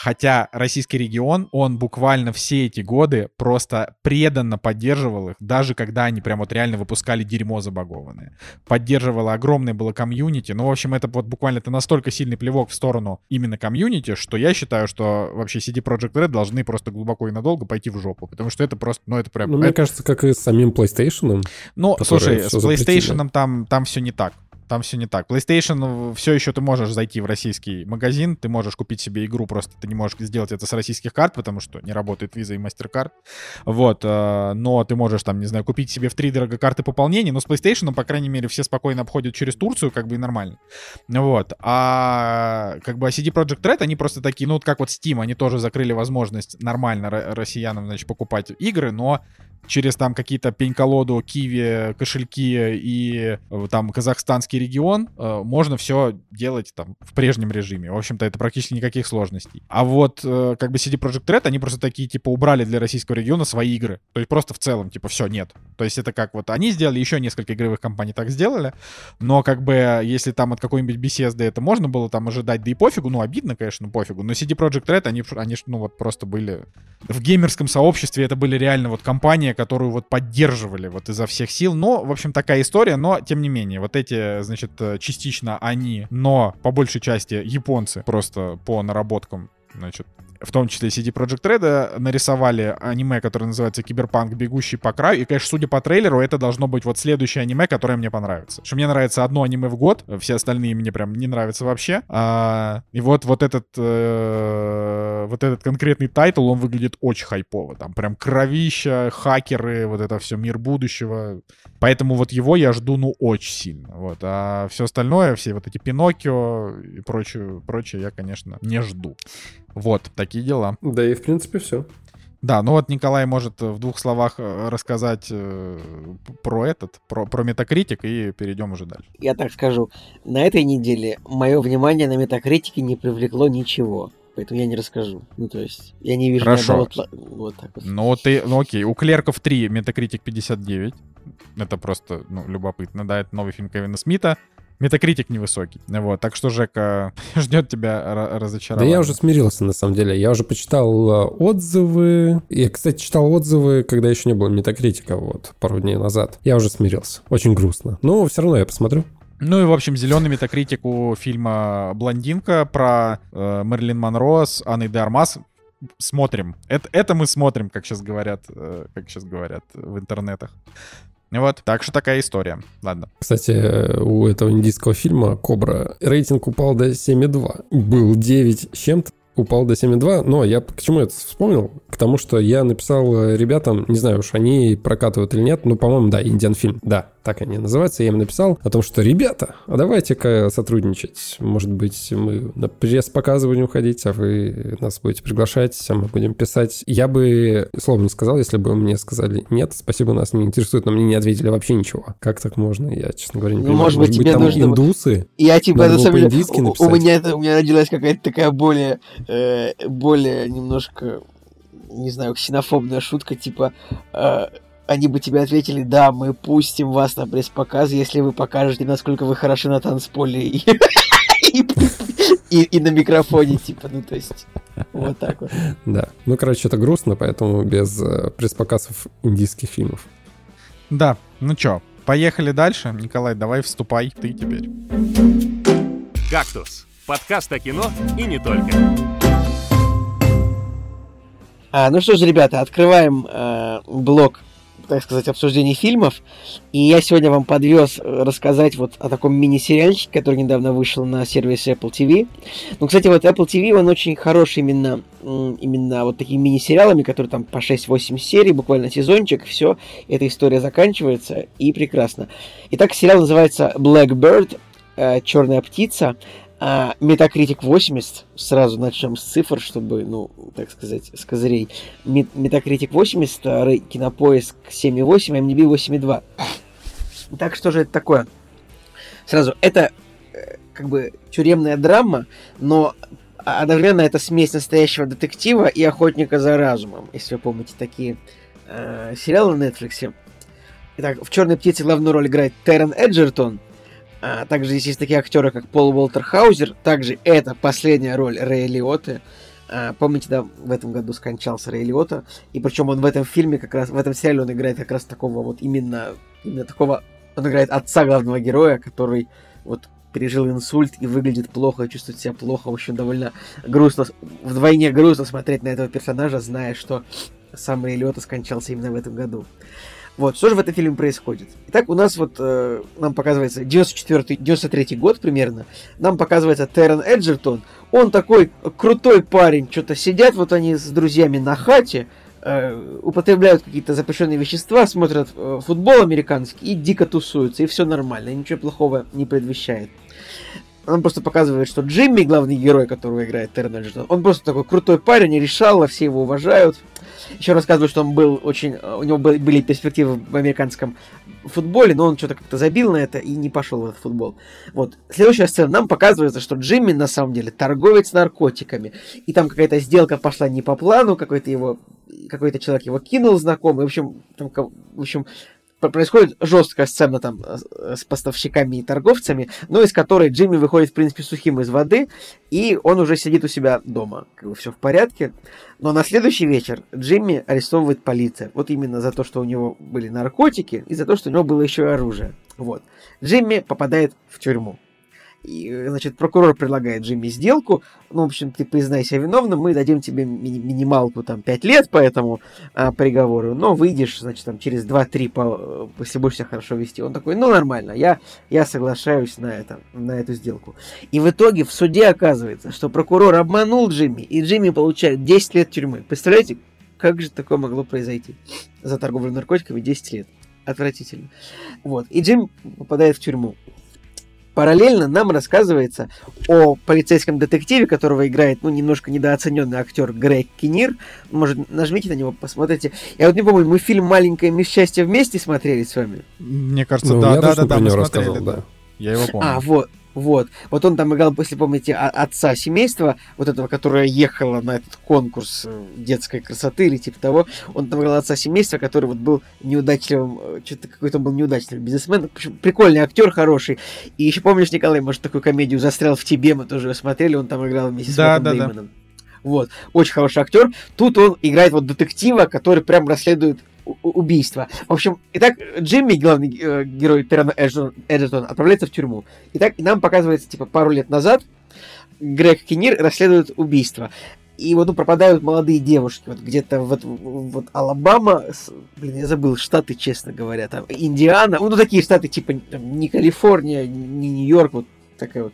S1: Хотя российский регион, он буквально все эти годы просто преданно поддерживал их, даже когда они прям вот реально выпускали дерьмо забагованное. Поддерживало огромное было комьюнити. Ну, в общем, это вот буквально это настолько сильный плевок в сторону именно комьюнити, что я считаю, что вообще CD Projekt Red должны просто глубоко и надолго пойти в жопу. Потому что это просто, ну, это прям...
S2: Ну, мне
S1: это-
S2: кажется, как и с самим PlayStation.
S1: ну, слушай, с
S2: запретили.
S1: PlayStation там, там все не так. Там все не так. PlayStation все еще ты можешь зайти в российский магазин, ты можешь купить себе игру, просто ты не можешь сделать это с российских карт, потому что не работает Visa и MasterCard. Вот, э, но ты можешь там, не знаю, купить себе в три дорого карты пополнения, но с PlayStation, по крайней мере, все спокойно обходят через Турцию, как бы и нормально. Вот. А как бы а CD Projekt Red, они просто такие, ну вот как вот Steam, они тоже закрыли возможность нормально ро- россиянам, значит, покупать игры, но через там какие-то пень-колоду, киви, кошельки и э, там казахстанский регион э, можно все делать там в прежнем режиме. В общем-то, это практически никаких сложностей. А вот э, как бы CD Projekt Red, они просто такие, типа, убрали для российского региона свои игры. То есть просто в целом, типа, все, нет. То есть это как вот они сделали, еще несколько игровых компаний так сделали, но как бы если там от какой-нибудь Bethesda это можно было там ожидать, да и пофигу, ну обидно, конечно, ну, пофигу, но CD Projekt Red, они, они ну вот просто были в геймерском сообществе, это были реально вот компания, которую вот поддерживали вот изо всех сил, но, в общем, такая история, но тем не менее, вот эти, значит, э, частично они, но по большей части японцы просто по наработкам, значит, в том числе CD Projekt Red, нарисовали аниме, которое называется Киберпанк Бегущий по краю. И, конечно, судя по трейлеру, это должно быть вот следующее аниме, которое мне понравится. Что мне нравится одно аниме в год, все остальные мне прям не нравятся вообще. А, и вот, вот этот э, вот этот конкретный title, он выглядит очень хайпово. Там прям кровища, хакеры, вот это все, мир будущего. Поэтому вот его я жду, ну, очень сильно. Вот. А все остальное, все вот эти Пиноккио и прочее, прочее я, конечно, не жду. Вот, такие дела.
S2: Да и в принципе все.
S1: Да, ну вот Николай может в двух словах э, рассказать э, про этот, про, про метакритик, и перейдем уже дальше.
S3: Я так скажу, на этой неделе мое внимание на метакритике не привлекло ничего. Поэтому я не расскажу. Ну, то есть, я не вижу
S1: Хорошо.
S3: пла- Вот так вот.
S1: Ну ты, ну окей, у Клерков 3 метакритик 59. Это просто, ну, любопытно, да, это новый фильм Кевина Смита. Метакритик невысокий. Вот, так что, Жека, [LAUGHS] ждет тебя ра-
S2: Да
S1: разочарование.
S2: я уже смирился, на самом деле. Я уже почитал э, отзывы. Я, кстати, читал отзывы, когда еще не было метакритика, вот, пару дней назад. Я уже смирился. Очень грустно. Но все равно я посмотрю.
S1: Ну и, в общем, зеленый метакритик у фильма «Блондинка» про э, Мерлин Монро с Анной де Армас. Смотрим. Это, это мы смотрим, как сейчас говорят, э, как сейчас говорят в интернетах. Вот, так что такая история. Ладно.
S2: Кстати, у этого индийского фильма «Кобра» рейтинг упал до 7,2. Был 9 с чем-то, упал до 7,2. Но я к чему это вспомнил? К тому, что я написал э, ребятам, не знаю уж, они прокатывают или нет, но, по-моему, да, Индиан фильм. Да, так они называются. Я им написал о том, что, ребята, а давайте-ка сотрудничать. Может быть, мы на пресс-показ будем ходить, а вы нас будете приглашать, а мы будем писать. Я бы слова не сказал, если бы мне сказали нет, спасибо, нас не интересует, но мне не ответили вообще ничего. Как так можно? Я, честно говоря, не
S3: Ну,
S2: понимаю.
S3: может быть, тебе
S2: там
S3: нужно-
S2: индусы?
S3: Я типа, на
S2: было
S3: самом деле, у, у меня это, у меня родилась какая-то такая более, э, более немножко, не знаю, ксенофобная шутка, типа, э, они бы тебе ответили, да, мы пустим вас на пресс-показ, если вы покажете, насколько вы хороши на танцполе и, и, и- и на микрофоне, типа, ну, то есть, вот так вот.
S2: Да. Ну, короче, это грустно, поэтому без э, пресс-показов индийских фильмов.
S1: Да, ну чё, поехали дальше. Николай, давай вступай ты теперь.
S4: «Кактус» — подкаст о кино и не только.
S3: А, ну что ж, ребята, открываем э, блок так сказать, обсуждений фильмов. И я сегодня вам подвез э, рассказать вот о таком мини-сериальчике, который недавно вышел на сервисе Apple TV. Ну, кстати, вот Apple TV, он очень хороший именно, именно вот такими мини-сериалами, которые там по 6-8 серий, буквально сезончик, все, эта история заканчивается, и прекрасно. Итак, сериал называется Blackbird, э, Черная птица. А, Metacritic 80, сразу начнем с цифр, чтобы, ну, так сказать, с козырей. Metacritic 80, а Кинопоиск 7,8, MDB 8,2. Так что же это такое? Сразу, это э, как бы тюремная драма, но одновременно это смесь настоящего детектива и охотника за разумом, если вы помните такие э, сериалы на Netflix. Итак, в «Черной птице» главную роль играет Террен Эджертон – а, также здесь есть такие актеры, как Пол Уолтер Хаузер. Также это последняя роль Рэя Лиоты. А, помните, да, в этом году скончался Рэй Лиота. И причем он в этом фильме, как раз в этом сериале он играет как раз такого вот именно, именно такого... Он играет отца главного героя, который вот пережил инсульт и выглядит плохо, чувствует себя плохо. В общем, довольно грустно, вдвойне грустно смотреть на этого персонажа, зная, что сам Рэй Лиота скончался именно в этом году. Вот, что же в этом фильме происходит? Итак, у нас вот, э, нам показывается 94-93 год примерно, нам показывается Террен Эджертон, он такой крутой парень, что-то сидят вот они с друзьями на хате, э, употребляют какие-то запрещенные вещества, смотрят э, футбол американский и дико тусуются, и все нормально, ничего плохого не предвещает. Он просто показывает, что Джимми, главный герой, которого играет Террен он просто такой крутой парень, решал, все его уважают, еще рассказывают, что он был очень... У него были перспективы в американском футболе, но он что-то как-то забил на это и не пошел в этот футбол. Вот. Следующая сцена. Нам показывается, что Джимми на самом деле торговец наркотиками. И там какая-то сделка пошла не по плану, какой-то его... Какой-то человек его кинул знакомый. В общем, там, в общем, происходит жесткая сцена там э, с поставщиками и торговцами, но из которой Джимми выходит, в принципе, сухим из воды, и он уже сидит у себя дома. Как бы все в порядке. Но на следующий вечер Джимми арестовывает полиция. Вот именно за то, что у него были наркотики, и за то, что у него было еще и оружие. Вот. Джимми попадает в тюрьму. И, значит, прокурор предлагает Джимми сделку. Ну, в общем, ты признайся виновным, мы дадим тебе ми- минималку там 5 лет по этому а, приговору, но выйдешь, значит, там через 2-3, по, если будешь себя хорошо вести. Он такой, ну, нормально, я, я соглашаюсь на это, на эту сделку. И в итоге в суде оказывается, что прокурор обманул Джимми, и Джимми получает 10 лет тюрьмы. Представляете, как же такое могло произойти? За торговлю наркотиками 10 лет. Отвратительно. Вот. И Джим попадает в тюрьму. Параллельно нам рассказывается о полицейском детективе, которого играет, ну, немножко недооцененный актер Грег Кинир. Может, нажмите на него, посмотрите. Я вот не помню, мы фильм «Маленькое мисс счастье» вместе смотрели с вами?
S1: Мне кажется, ну, да, да, да, да, мы смотрели, да. Я его помню.
S3: А, вот. Вот. Вот он там играл, если помните, отца семейства, вот этого, которое ехало на этот конкурс э, детской красоты или типа того. Он там играл отца семейства, который вот был неудачливым, э, что-то какой-то был неудачливый бизнесмен. Прикольный актер, хороший. И еще помнишь, Николай, может, такую комедию «Застрял в тебе», мы тоже смотрели, он там играл вместе да, с Мэттом да, Деймоном. Да. Вот, очень хороший актер. Тут он играет вот детектива, который прям расследует убийства. В общем, итак, Джимми, главный э, герой Террена Эджертона, отправляется в тюрьму. Итак, нам показывается, типа, пару лет назад Грег Кинир расследует убийство. И вот ну, пропадают молодые девушки, вот где-то вот, вот Алабама, блин, я забыл, штаты, честно говоря, там Индиана, ну, такие штаты, типа, там, не Калифорния, не Нью-Йорк, вот такая вот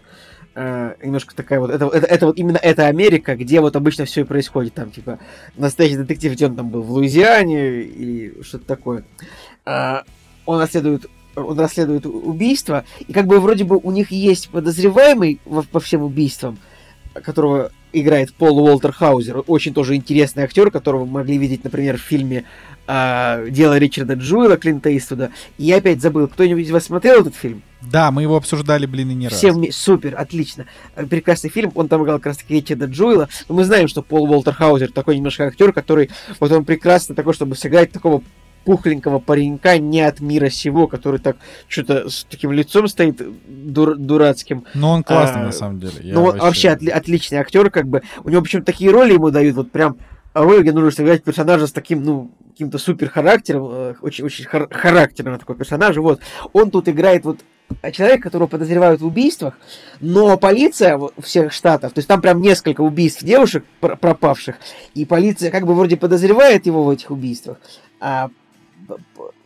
S3: э, немножко такая вот, это, это, это вот именно эта Америка, где вот обычно все и происходит, там, типа, настоящий детектив, где он там был, в Луизиане или что-то такое. Э, он расследует он расследует убийство, и как бы вроде бы у них есть подозреваемый во, по всем убийствам, которого играет Пол Уолтер Хаузер, очень тоже интересный актер, которого мы могли видеть, например, в фильме э, «Дело Ричарда Джуэла» Клинта Иствуда. И я опять забыл, кто-нибудь из вас смотрел этот фильм?
S1: Да, мы его обсуждали, блин, и не
S3: Все
S1: раз.
S3: Вме... Супер, отлично. Прекрасный фильм. Он там играл как раз таки Ричарда Джуэла. Но мы знаем, что Пол Уолтер Хаузер такой немножко актер, который вот он прекрасно такой, чтобы сыграть такого пухленького паренька не от мира сего, который так что-то с таким лицом стоит дур, дурацким.
S1: Но он классный а, на самом деле.
S3: Я ну вообще, вообще отли, отличный актер, как бы. У него причем такие роли ему дают, вот прям роли, где нужно сыграть персонажа с таким, ну, каким-то супер характером, э, очень, очень хар- характерного такого персонажа. Вот он тут играет вот человек, которого подозревают в убийствах, но полиция всех штатов, то есть там прям несколько убийств девушек пропавших, и полиция как бы вроде подозревает его в этих убийствах, а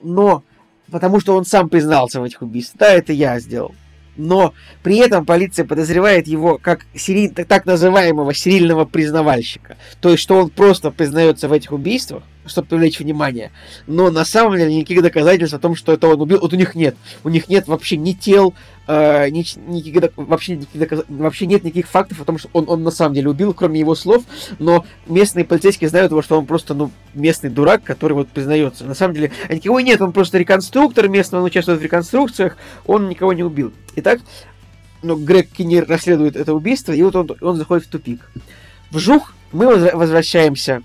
S3: но потому что он сам признался в этих убийствах. Да, это я сделал. Но при этом полиция подозревает его как серий, так называемого серийного признавальщика. То есть, что он просто признается в этих убийствах, чтобы привлечь внимание. Но на самом деле никаких доказательств о том, что это он убил, вот у них нет. У них нет вообще ни тел, э, ни, ни, вообще, никаких, вообще нет никаких фактов о том, что он, он на самом деле убил, кроме его слов. Но местные полицейские знают его, что он просто ну, местный дурак, который вот признается. На самом деле, а никого нет, он просто реконструктор местный, он участвует в реконструкциях, он никого не убил. Итак, ну, Грег Киннер расследует это убийство, и вот он, он заходит в тупик. Вжух, мы возвращаемся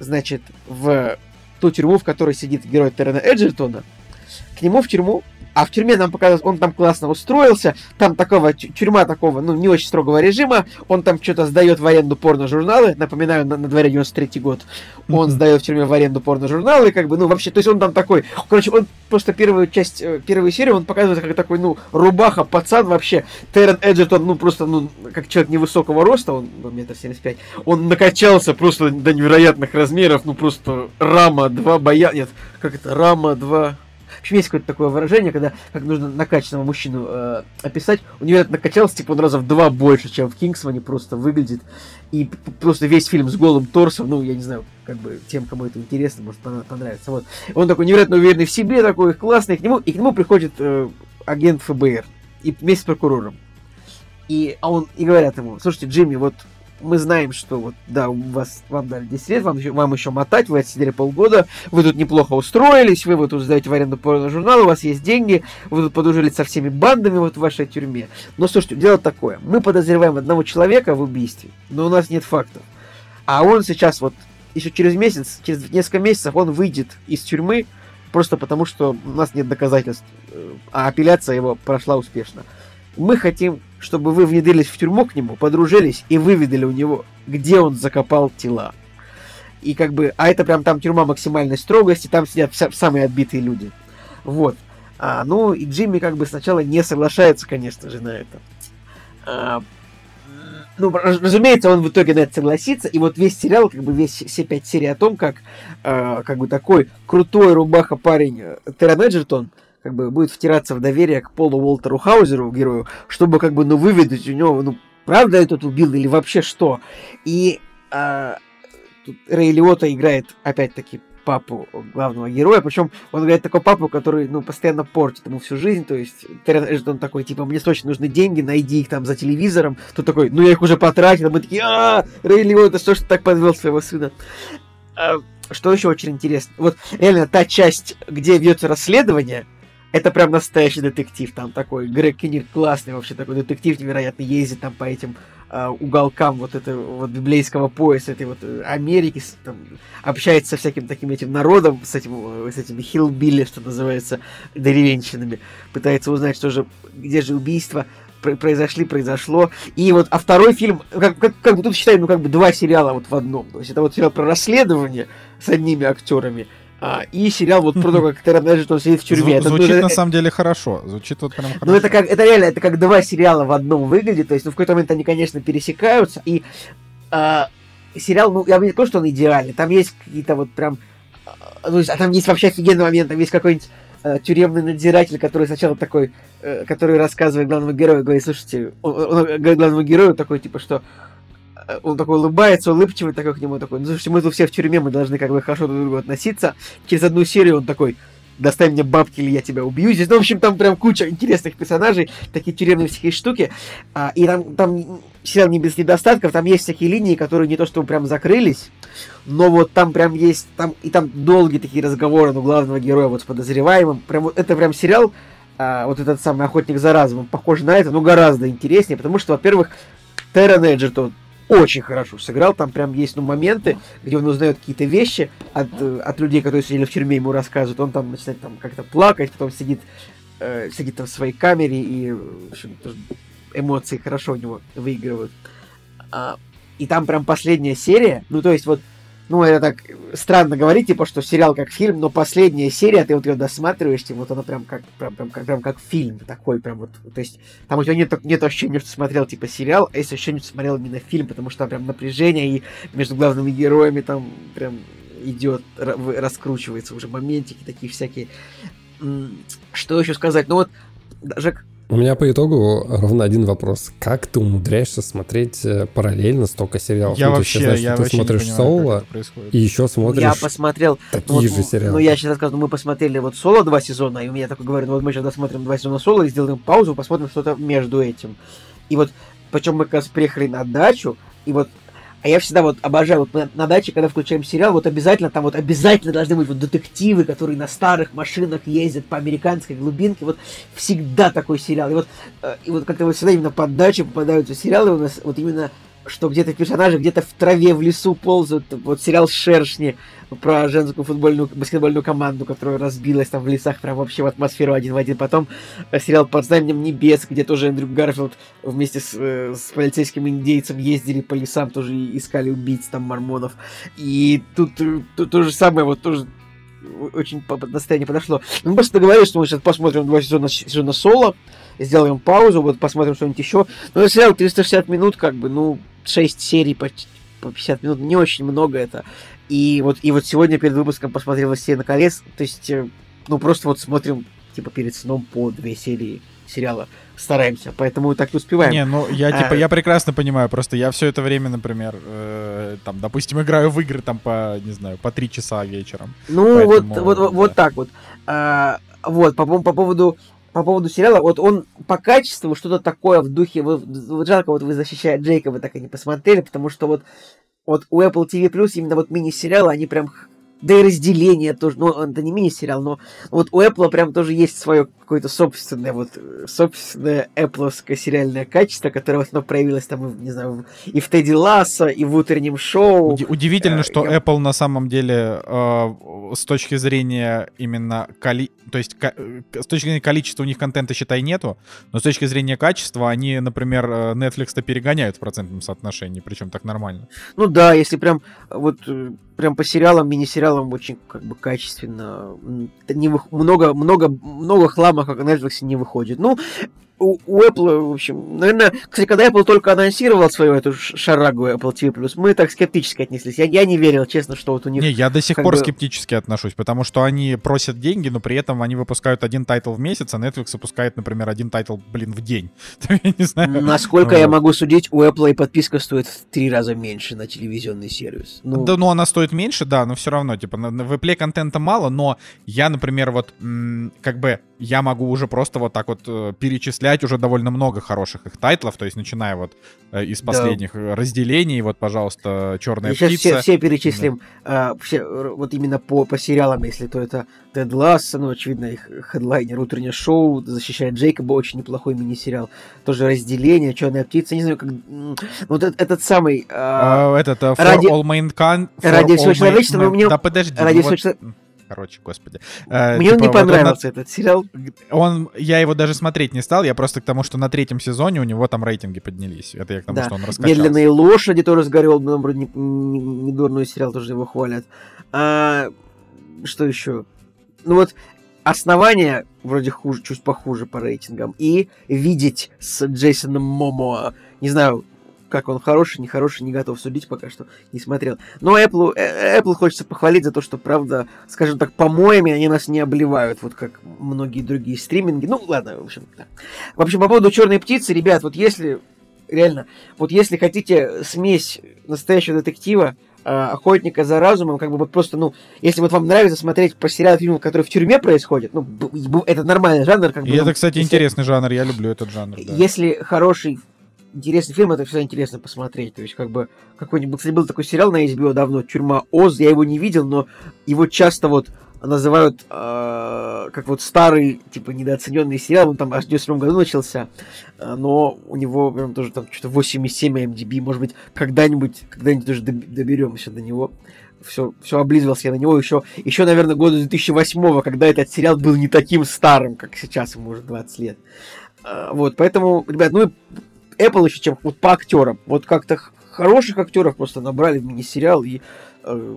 S3: значит, в ту тюрьму, в которой сидит герой Террена Эджертона, к нему в тюрьму а в тюрьме нам показывают, он там классно устроился, там такого, тюрьма такого, ну, не очень строгого режима, он там что-то сдает в аренду порно-журналы, напоминаю, на, на дворе 93 год, он сдает в тюрьме в аренду порно-журналы, как бы, ну, вообще, то есть он там такой, короче, он просто первую часть, э, первую серию он показывает как такой, ну, рубаха, пацан вообще, Террен Эджертон, ну, просто, ну, как человек невысокого роста, он, ну, метр семьдесят пять, он накачался просто до невероятных размеров, ну, просто рама 2 боя, нет, как это, рама 2 в общем, есть какое-то такое выражение, когда как нужно накачанного мужчину э, описать. У него это накачалось, типа, он раза в два больше, чем в Кингсмане просто выглядит. И просто весь фильм с голым торсом, ну, я не знаю, как бы тем, кому это интересно, может понравится. Вот. Он такой невероятно уверенный в себе, такой классный, к нему, и к нему приходит э, агент ФБР и вместе с прокурором. И, а он, и говорят ему, слушайте, Джимми, вот мы знаем, что вот, да, у вас, вам дали 10 лет, вам вам еще мотать, вы отсидели полгода, вы тут неплохо устроились, вы вот тут сдаете в аренду порно-журнал, у вас есть деньги, вы тут подружились со всеми бандами вот в вашей тюрьме. Но слушайте, дело такое, мы подозреваем одного человека в убийстве, но у нас нет фактов. А он сейчас вот, еще через месяц, через несколько месяцев он выйдет из тюрьмы, просто потому что у нас нет доказательств, э, а апелляция его прошла успешно. Мы хотим чтобы вы внедрились в тюрьму к нему, подружились и выведали у него, где он закопал тела. И как бы, а это прям там тюрьма максимальной строгости, там сидят вся, самые отбитые люди. Вот. А, ну, и Джимми как бы сначала не соглашается, конечно же, на это. А, ну, разумеется, он в итоге на это согласится, и вот весь сериал, как бы весь, все пять серий о том, как, э, как бы такой крутой рубаха парень э, Террен Эджертон, как бы будет втираться в доверие к Полу Уолтеру Хаузеру, герою, чтобы как бы, ну, выведать у него, ну, правда этот убил или вообще что. И а, тут Рэй Лиота играет, опять-таки, папу главного героя, причем он играет такой папу, который, ну, постоянно портит ему всю жизнь, то есть он такой, типа, мне срочно нужны деньги, найди их там за телевизором, тут такой, ну, я их уже потратил, а мы такие, а Рэй Лиота, что ж ты так подвел своего сына? А, что еще очень интересно, вот реально та часть, где ведется расследование, это прям настоящий детектив. Там такой Грег Киннер классный вообще такой детектив, невероятно ездит там по этим э, уголкам вот этого вот библейского пояса, этой вот э, Америки, там, общается со всяким таким этим народом, с, этим, э, с этими хилбилли, что называется, деревенщинами, пытается узнать, что же, где же убийство произошли, произошло. И вот, а второй фильм, как, как, как бы тут считаем, ну, как бы два сериала вот в одном. То есть это вот сериал про расследование с одними актерами, а, и сериал вот про то, как Террен Эджертон сидит в тюрьме.
S1: Зву- звучит это, на самом деле хорошо. Звучит вот прям хорошо.
S3: Ну это как, это реально, это как два сериала в одном выглядит. То есть, ну в какой-то момент они, конечно, пересекаются. И а, сериал, ну я бы не сказал, что он идеальный. Там есть какие-то вот прям... А, ну, а там есть вообще офигенный момент. Там есть какой-нибудь э, тюремный надзиратель, который сначала такой, э, который рассказывает главному герою, говорит, слушайте, он, он, он говорит главному герою такой, типа, что он такой улыбается, улыбчивый такой к нему такой, ну, слушайте, мы тут все в тюрьме, мы должны как бы хорошо друг к другу относиться. Через одну серию он такой, достань мне бабки, или я тебя убью. Здесь, ну, в общем, там прям куча интересных персонажей, такие тюремные всякие штуки. А, и там, там сериал не без недостатков, там есть всякие линии, которые не то чтобы прям закрылись, но вот там прям есть, там, и там долгие такие разговоры, ну, главного героя вот с подозреваемым. Прям вот это прям сериал, а, вот этот самый охотник за разумом, похож на это, но гораздо интереснее, потому что, во-первых, Террен Эджертон очень хорошо сыграл. Там прям есть ну, моменты, где он узнает какие-то вещи от, э, от людей, которые сидели в тюрьме, ему рассказывают. Он там начинает там как-то плакать, потом сидит, э, сидит там в своей камере, и в общем, эмоции хорошо у него выигрывают. А, и там прям последняя серия, ну то есть вот ну, это так странно говорить, типа, что сериал как фильм, но последняя серия, ты вот ее досматриваешь, типа, вот она прям как, прям, прям, как, прям как фильм такой, прям вот, то есть, там у тебя нет, нет ощущения, что смотрел, типа, сериал, а есть ощущение, что смотрел именно фильм, потому что там прям напряжение, и между главными героями там прям идет, раскручивается уже моментики такие всякие. Что еще сказать? Ну вот, даже
S2: У меня по итогу ровно один вопрос. Как ты умудряешься смотреть э, параллельно столько сериалов?
S1: Я
S2: Ну,
S1: вообще,
S2: знаю, что
S1: я
S2: ты
S1: вообще не
S2: смотришь
S1: понимаю,
S2: Соло
S1: как это происходит.
S2: и еще смотришь
S3: я посмотрел
S2: такие
S3: Вот,
S2: же сериалы.
S3: Ну, я сейчас рассказываю, мы посмотрели вот соло два сезона, и у меня такой говорю, ну вот мы сейчас досмотрим два сезона соло и сделаем паузу, посмотрим что-то между этим. И вот, причем мы как раз приехали на дачу, и вот а я всегда вот обожаю, вот на даче, когда включаем сериал, вот обязательно там вот обязательно должны быть вот детективы, которые на старых машинах ездят по американской глубинке, вот всегда такой сериал. И вот, э, и вот как-то вот всегда именно под дачу попадаются сериалы у нас, вот именно что где-то персонажи где-то в траве, в лесу ползают. Вот сериал «Шершни» про женскую футбольную, баскетбольную команду, которая разбилась там в лесах, прям вообще в атмосферу один в один. Потом э, сериал «Под знаменем небес», где тоже Эндрю Гарфилд вместе с, э, с полицейским индейцем ездили по лесам, тоже искали убийц там мормонов. И тут, э, тут то же самое, вот тоже очень по настроению подошло. Мы просто договорились, что мы сейчас посмотрим два сезона, сезона соло, сделаем паузу, вот посмотрим что-нибудь еще. Но сериал 360 минут, как бы, ну, 6 серий по, по 50 минут, не очень много это. И вот, и вот сегодня перед выпуском посмотрел «Властелина колец», то есть, э, ну, просто вот смотрим, типа, перед сном по две серии сериала. Стараемся, поэтому так и успеваем.
S1: Не, ну я
S3: А.
S1: типа я прекрасно понимаю, просто я все это время, например, э, там, допустим, играю в игры там по, не знаю, по три часа вечером.
S3: Ну,
S1: Поэтому,
S3: вот, вот,
S1: да.
S3: вот так вот. А, вот, по, по поводу по поводу сериала, вот он по качеству что-то такое в духе, вы, вот жалко, вот вы защищая Джейка, вы так и не посмотрели, потому что вот, вот у Apple TV Plus именно вот мини-сериалы, они прям, да и разделение тоже, ну, это не мини-сериал, но вот у Apple прям тоже есть свое какое-то собственное, вот, собственное Apple сериальное качество, которое вот оно проявилось там, и, не знаю, и в Тедди Лассо, и в утреннем шоу.
S1: Уди- Удивительно,
S3: э,
S1: что
S3: я-
S1: Apple на самом деле э, с точки зрения именно коли... то есть ка- э, с точки зрения количества у них контента, считай, нету, но с точки зрения качества они, например, э, Netflix-то перегоняют в процентном соотношении, причем так нормально.
S3: Ну да, если прям вот э, прям по сериалам, мини-сериалам очень как бы качественно. Не вых- много, много, много хлама, как на Netflix, не выходит. Ну, у, у Apple, в общем, наверное, кстати, когда Apple только анонсировал свою эту шарагу Apple TV+, мы так скептически отнеслись. Я, я не верил, честно, что вот у них...
S1: Не, я до сих пор
S3: бы-
S1: скептически отношусь, потому что они просят деньги, но при этом они выпускают один title в месяц, а Netflix выпускает, например, один title, блин, в день. [LAUGHS] Я не знаю.
S3: Насколько я
S1: Вот.
S3: могу судить, у Apple и подписка стоит в три раза меньше на телевизионный сервис. Ну,
S1: Да, ну она стоит меньше, да, но все равно, типа, на, на випле контента мало, но я, например, вот, м, как бы, я могу уже просто вот так вот э, перечислять уже довольно много хороших их тайтлов, то есть начиная вот э, из
S3: Да.
S1: последних э, разделений, вот, пожалуйста, Черная
S3: Сейчас
S1: птица.
S3: все, все перечислим, а, все, вот именно по, по сериалам, если то это Тед Ласса, ну, очевидно, их хедлайнер «Утреннее шоу», «Защищает Джейкоба», очень неплохой мини-сериал. Тоже «Разделение», «Черная птица», не знаю, как... Вот этот, этот самый... а,
S1: А, этот, э, For
S3: ради-
S1: All Mankind.
S3: ради
S1: all
S3: всего
S1: man-
S3: человечества, но мне-
S1: Да подожди.
S3: ради
S1: ну
S3: всего
S1: вот-
S3: челове-
S1: Короче, господи. Э,
S3: Мне он
S1: типа,
S3: не
S1: вот он
S3: понравился, этот сериал.
S1: Он, я его даже смотреть не стал, я просто к тому, что на третьем сезоне у него там рейтинги поднялись. Это я к тому,
S3: Да.
S1: что он раскачался.
S3: «Медленные лошади» тоже сгорел, ну, вроде не, не, не дурной сериал, тоже его хвалят. А, что еще? Ну вот, «Основание» вроде хуже, чуть похуже по рейтингам. И «Видеть» с Джейсоном Момоа. Не знаю, как он хороший, нехороший, не готов судить пока что, не смотрел. Но Apple, э, Apple хочется похвалить за то, что, правда, скажем так, по-моему, они нас не обливают, вот как многие другие стриминги. Ну, ладно, в общем, да. В общем, по поводу черной птицы, ребят, вот если реально, вот если хотите смесь настоящего детектива, э, охотника за разумом, как бы вот просто, ну, если вот вам нравится смотреть по сериалу фильмов, которые в тюрьме происходят, ну, это нормальный жанр, как бы.
S1: И
S3: ну,
S1: это, кстати,
S3: если-
S1: интересный жанр, я люблю этот жанр. да.
S3: Если хороший, интересный фильм, это всегда интересно посмотреть. То есть, как бы, какой-нибудь, кстати, был такой сериал на HBO давно, «Тюрьма Оз», я его не видел, но его часто вот называют э, как вот старый, типа, недооцененный сериал, он там аж в 97 году начался, э, но у него прям тоже там что-то 8,7 MDB, может быть, когда-нибудь, когда-нибудь тоже доб- доберемся до него. Все, все облизывался я на него еще, еще, наверное, года 2008, когда этот сериал был не таким старым, как сейчас, ему уже 20 лет. А, Вот, поэтому, ребят, ну и Apple еще чем вот по актерам. Вот как-то хороших актеров просто набрали в мини-сериал и э,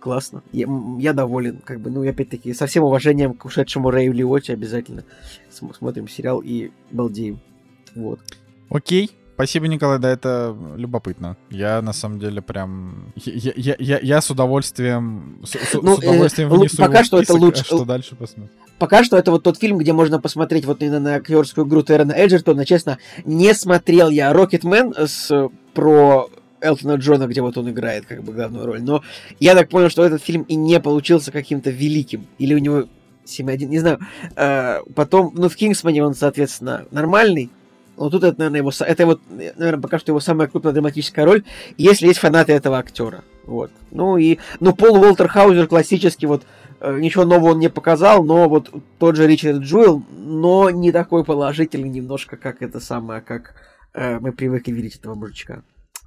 S3: классно. Я, я доволен, как бы, ну и опять-таки со всем уважением к ушедшему Рэю Лиотти обязательно см- смотрим сериал и балдеем. Вот.
S1: Окей. Спасибо, Николай, да, это любопытно. Я на самом деле прям... Я, я, я, я с удовольствием... С,
S3: Ну,
S1: с удовольствием
S3: э,
S1: внесу
S3: пока что это
S1: список,
S3: лучше-
S1: а что дальше посмотрим.
S3: Пока что это вот тот фильм, где можно посмотреть вот именно на актерскую игру Террена Эджертона. Честно, не смотрел я Рокетмен с про Элтона Джона, где вот он играет как бы главную роль. Но я так понял, что этот фильм и не получился каким-то великим. Или у него 7-1, не знаю. Э, потом, ну, в Кингсмане он, соответственно, нормальный. Но тут это, наверное, его, это вот, наверное, пока что его самая крупная драматическая роль, если есть фанаты этого актера. Вот. Ну и, ну, Пол Уолтер Хаузер классический, вот, ничего нового он не показал, но вот тот же Ричард Джуэл, но не такой положительный немножко, как это самое, как э, мы привыкли видеть этого мужичка.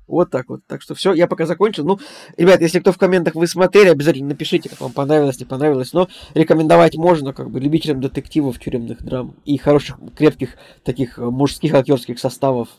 S3: Вот так вот. Так что все, я пока закончил. Ну, ребят, если кто в комментах вы смотрели, обязательно напишите, как вам понравилось, не понравилось. Но рекомендовать можно, как бы, любителям детективов, тюремных драм и хороших, крепких таких э, мужских актерских составов.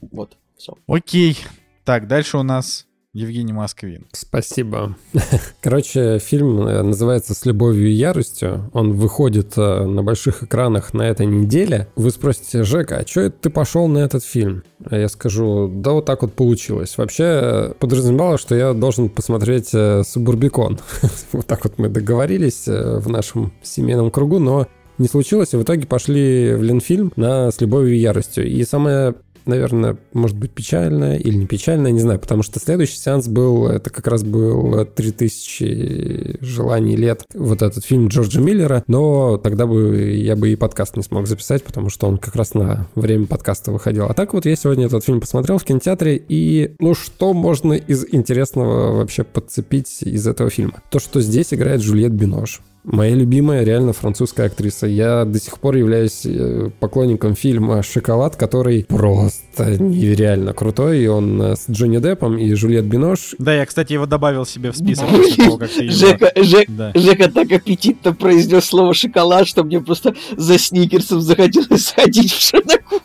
S3: Вот, все.
S1: Окей. Так, дальше у нас Евгений Москвин.
S2: Спасибо. [LAUGHS] Короче, фильм э, называется «С любовью и яростью». Он выходит э, на больших экранах на этой неделе. Вы спросите, Жека, а что это ты пошел на этот фильм? А я скажу, да вот так вот получилось. Вообще подразумевалось, что я должен посмотреть э, «Субурбикон». [LAUGHS] Вот так вот мы договорились в нашем семейном кругу, но не случилось, и в итоге пошли в Ленфильм на «С любовью и яростью». И самое наверное, может быть печальная или не печальная, не знаю, потому что следующий сеанс был, это как раз был 3000 желаний лет, вот этот фильм Джорджа Миллера, но тогда бы я бы и подкаст не смог записать, потому что он как раз на время подкаста выходил. А так вот я сегодня этот фильм посмотрел в кинотеатре, и ну что можно из интересного вообще подцепить из этого фильма? То, что здесь играет Жюльет Бинош. Моя любимая реально французская актриса. Я до сих пор являюсь э, поклонником фильма «Шоколад», который просто нереально крутой. И он э, с Джонни Деппом и Жюльет Бинош.
S1: Да, я, кстати, его добавил себе в список после того.
S3: Жека, [LAUGHS] Жек-
S1: Да.
S3: Жека так аппетитно произнес слово шоколад, что мне просто за сникерсом захотелось сходить в шиноку.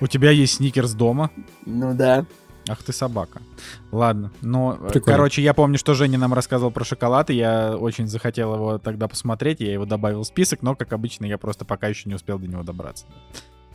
S1: У тебя есть сникерс дома?
S3: Ну да.
S1: Ах ты собака. Ладно, но, э,
S2: Прикольно.
S1: короче, я помню, что Женя нам рассказывал про шоколад, и я очень захотел его тогда посмотреть, я его добавил в список, но, как обычно, я просто пока еще не успел до него добраться.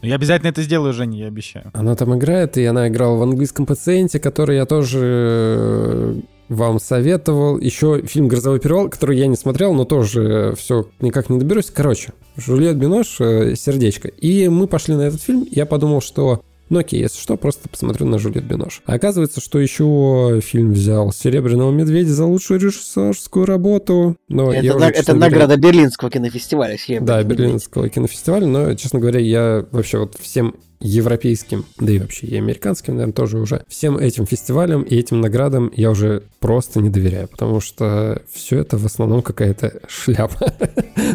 S1: Но я обязательно это сделаю, Женя, я обещаю.
S2: Она там играет, и она играла в английском пациенте, который я тоже э, вам советовал. Еще фильм «Грозовой перевал», который я не смотрел, но тоже все никак не доберусь. Короче, Жюльет Бинош, э, «Сердечко». И мы пошли на этот фильм. Я подумал, что ну окей, если что, просто посмотрю на Жюльет Бинош. А оказывается, что еще фильм взял «Серебряного медведя» за лучшую режиссерскую работу. Но я
S3: это
S2: уже,
S3: на-
S2: честно
S3: это
S2: говоря,
S3: награда Берлинского кинофестиваля. «Серебряный
S2: Да,
S3: медведь».
S2: Берлинского кинофестиваля, но, честно говоря, я вообще вот всем европейским, да и вообще и американским, наверное, тоже уже, всем этим фестивалям и этим наградам я уже просто не доверяю, потому что все это в основном какая-то шляпа. [LAUGHS]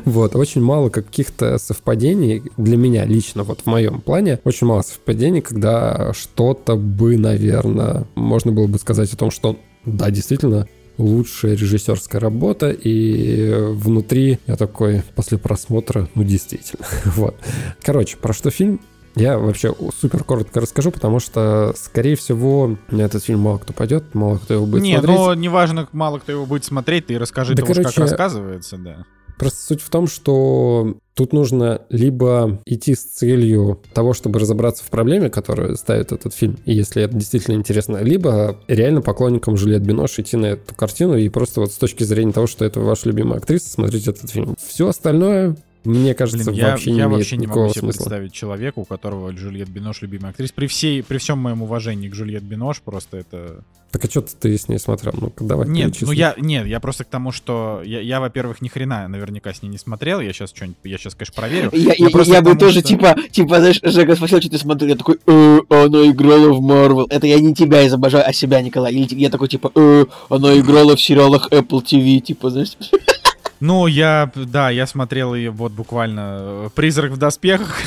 S2: Вот, очень мало каких-то совпадений для меня лично, вот в моем плане, очень мало совпадений, когда что-то бы, наверное, можно было бы сказать о том, что да, действительно, лучшая режиссерская работа, и внутри я такой после просмотра, ну действительно, [LAUGHS] вот. Короче, про что фильм? Я вообще супер коротко расскажу, потому что, скорее всего, на этот фильм мало кто пойдет, мало кто его будет
S1: не,
S2: смотреть.
S1: ну, неважно, мало кто его будет смотреть, ты расскажи,
S2: Да,
S1: уж как
S2: короче,
S1: рассказывается, да.
S2: Просто суть в том, что тут нужно либо идти с целью того, чтобы разобраться в проблеме, которую ставит этот фильм, и если это действительно интересно, либо реально поклонникам Жюльет Бинош идти на эту картину и просто вот с точки зрения того, что это ваша любимая актриса, смотреть этот фильм. Все остальное, мне кажется,
S1: Блин, я,
S2: вообще не
S1: я
S2: имеет
S1: вообще не могу себе
S2: смысла.
S1: представить человека, у которого Джульет Бинош любимая актриса. При, всей, при всем моем уважении к Джульет Бинош, просто это...
S2: Так а что ты с ней смотрел? Ну-ка, давай
S1: Нет,
S2: перечисли.
S1: ну я, нет, я просто к тому, что я, я, во-первых, ни хрена наверняка с ней не смотрел, я сейчас что-нибудь, я сейчас, конечно, проверю.
S3: Я,
S1: Я
S3: я-
S1: просто
S3: я бы
S1: тому,
S3: тоже,
S1: что-
S3: типа, типа, знаешь, Жека спросил, что ты смотрел, я такой, «Э, она играла в Марвел. Это я не тебя изображаю, а себя, Николай. Или я такой, типа, «Э, она играла в сериалах Apple TV, типа, знаешь. [LAUGHS]
S1: Ну, я, да, я смотрел ее вот буквально э, «Призрак в доспехах».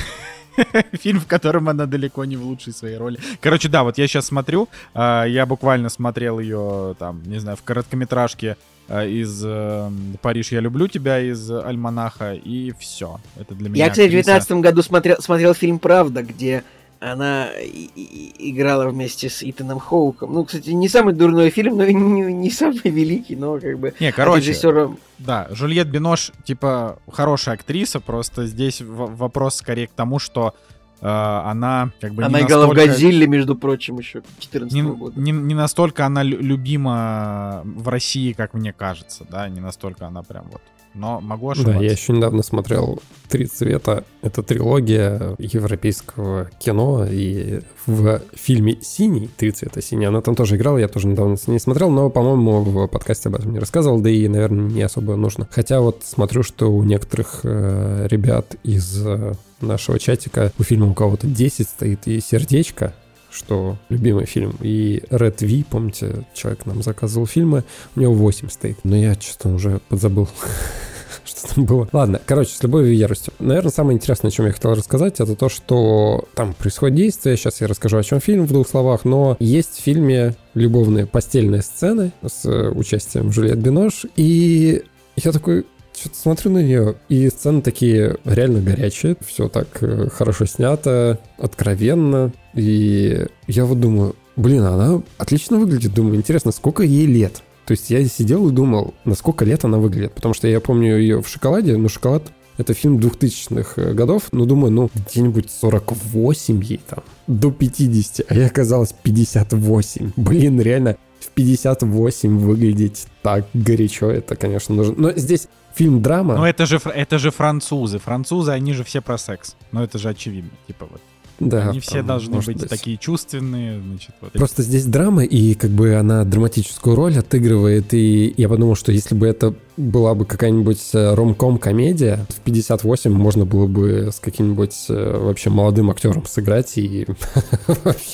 S1: [LAUGHS] Фильм, в котором она далеко не в лучшей своей роли. Короче, да, вот я сейчас смотрю, а, я буквально смотрел ее, там, не знаю, в короткометражке а, из э, «Париж, я люблю тебя» из «Альманаха», и все. Это для меня
S3: Я, кстати, в
S1: актриса.
S3: 19 году смотрел, смотрел фильм «Правда», где она и- и- играла вместе с Итаном Хоуком. Ну, кстати, не самый дурной фильм, но [LAUGHS] и не, не самый великий, но как бы
S1: Не, короче,
S3: режиссера
S1: Да, Жюльет Бинош, типа, хорошая актриса, просто здесь в- вопрос скорее к тому, что э, она как бы
S3: Она играла в
S1: настолько...
S3: Годзилле, между прочим, еще 14
S1: не,
S3: года.
S1: не, не настолько она лю- любима в России, как мне кажется, да, не настолько она прям вот. Но могу ошибаться.
S2: Да, я еще недавно смотрел «Три цвета». Это трилогия европейского кино, и в фильме «Синий», «Три цвета синий», она там тоже играла, я тоже недавно с ней смотрел, но, по-моему, в подкасте об этом не рассказывал, да и, наверное, не особо нужно. Хотя вот смотрю, что у некоторых э, ребят из э, нашего чатика у фильма у кого-то 10 стоит и сердечко, что любимый фильм. И Red V, помните, человек нам заказывал фильмы, у него 8 стоит. Но я что-то уже подзабыл. [LAUGHS] Что там было? Ладно, короче, с любовью и яростью. Наверное, самое интересное, о чем я хотел рассказать, это то, что там происходит действие. Сейчас я расскажу, о чем фильм в двух словах. Но есть в фильме любовные постельные сцены с э, участием Жюльет Бинош. И я такой, что-то смотрю на нее, и сцены такие реально горячие, все так э, хорошо снято, откровенно, и я вот думаю, блин, она отлично выглядит, думаю, интересно, сколько ей лет? То есть я сидел и думал, на сколько лет она выглядит, потому что я помню ее в «Шоколаде», но «Шоколад» — это фильм 2000-х годов, но думаю, ну, где-нибудь 48 ей там, до 50, а я оказалось 58. Блин, реально, в 58 выглядеть так горячо, это, конечно, нужно. Но здесь фильм драма.
S1: Но это же, это же французы. Французы, они же все про секс. Но это же очевидно. Типа вот.
S2: да,
S1: они все должны быть,
S2: быть.
S1: такие чувственные, значит, вот.
S2: Просто здесь драма, и как бы она драматическую роль отыгрывает, и я подумал, что если бы это была бы какая-нибудь э, ромком-комедия, в 58 можно было бы с каким-нибудь э, вообще молодым актером сыграть, и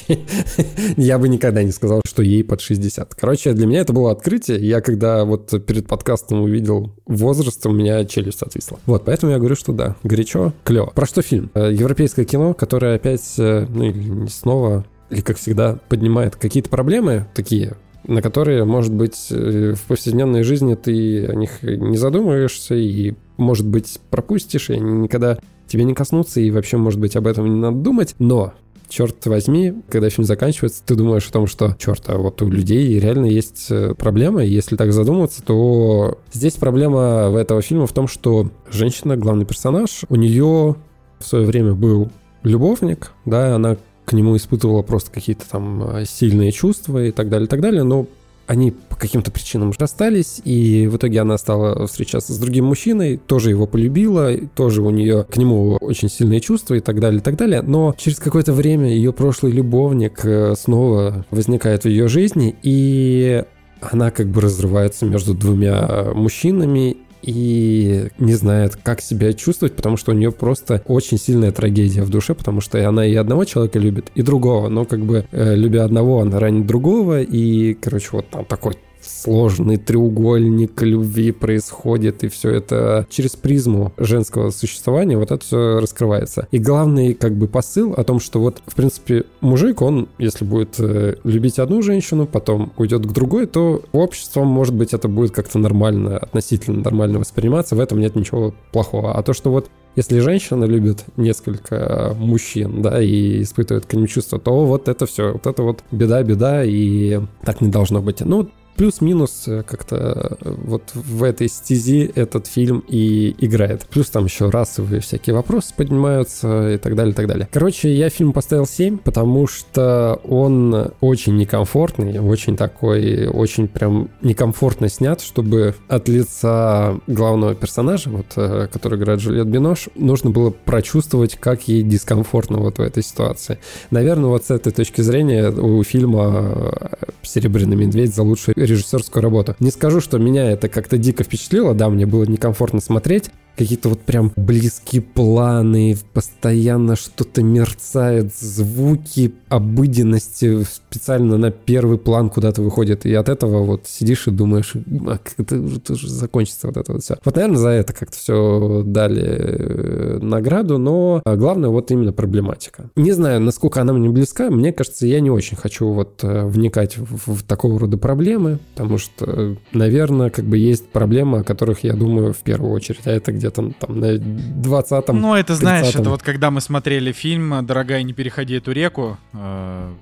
S2: [LAUGHS] я бы никогда не сказал, что ей под 60. Короче, для меня это было открытие. Я когда вот перед подкастом увидел возраст, у меня челюсть отвисла. Вот, поэтому я говорю, что да, горячо, клево. Про что фильм? Э, Европейское кино, которое опять, ну или снова, или как всегда, поднимает какие-то проблемы такие, на которые, может быть, э, в повседневной жизни ты о них не задумываешься и, может быть, пропустишь, и они никогда тебе не коснутся, и вообще, может быть, об этом не надо думать. Но, черт возьми, когда фильм заканчивается, ты думаешь о том, что, черт, а вот у людей реально есть э, проблема, и если так задуматься, то здесь проблема в этого фильма в том, что женщина, главный персонаж, у нее в свое время был любовник, да, она к нему испытывала просто какие-то там э, сильные чувства и так далее, и так далее, но они по каким-то причинам расстались, и в итоге она стала встречаться с другим мужчиной, тоже его полюбила, тоже у нее к нему очень сильные чувства и так далее, и так далее. Но через какое-то время ее прошлый любовник э, снова возникает в ее жизни, и она как бы разрывается между двумя мужчинами, и не знает, как себя чувствовать, потому что у нее просто очень сильная трагедия в душе, потому что она и одного человека любит, и другого, но как бы э, любя одного, она ранит другого, и, короче, вот там такой сложный треугольник любви происходит, и все это через призму женского существования, вот это все раскрывается. И главный как бы посыл о том, что вот, в принципе, мужик, он, если будет э, любить одну женщину, потом уйдет к другой, то обществом, может быть, это будет как-то нормально, относительно нормально восприниматься, в этом нет ничего плохого. А то, что вот если женщина любит несколько мужчин, да, и испытывает к ним чувства, то вот это все, вот это вот беда-беда, и так не должно быть. Ну, плюс-минус э, как-то э, вот в этой стези этот фильм и играет. Плюс там еще расовые всякие вопросы поднимаются и так далее, и так далее. Короче, я фильм поставил 7, потому что он очень некомфортный, очень такой, очень прям некомфортно снят, чтобы от лица главного персонажа, вот, э, который играет Джульет Бинош, нужно было прочувствовать, как ей дискомфортно вот в этой ситуации. Наверное, вот с этой точки зрения у фильма «Серебряный медведь» за лучшую режиссерскую работу. Не скажу, что меня это как-то дико впечатлило, да, мне было некомфортно смотреть, какие-то вот прям близкие планы, постоянно что-то мерцает, звуки обыденности специально на первый план куда-то выходят, и от этого вот сидишь и думаешь, а как это, это уже закончится вот это вот все. Вот, наверное, за это как-то все дали э, награду, но главное вот именно проблематика. Не знаю, насколько она мне близка, мне кажется, я не очень хочу вот э, вникать в, в такого рода проблемы, потому что, наверное, как бы есть проблемы, о которых я думаю в первую очередь, а это где-то где-то там на 20-м.
S1: Ну, это знаешь,
S2: 30-м.
S1: это вот когда мы смотрели фильм «Дорогая, не переходи эту реку», э,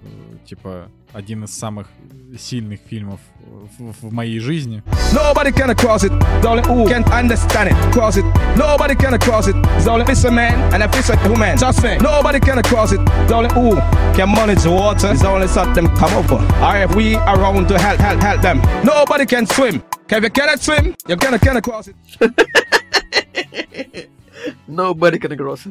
S1: типа один из самых сильных фильмов в, в моей жизни.
S5: Nobody can cross it, only who can understand it. Cross it, nobody can cross it. It's only it's a man and if it's a woman. Just me. Nobody can cross it, only who can manage the water. It's only something come over. Or if we around to help, help, help them. Nobody can swim. If you cannot swim, you cannot, cannot cross it.
S3: Nobody can cross.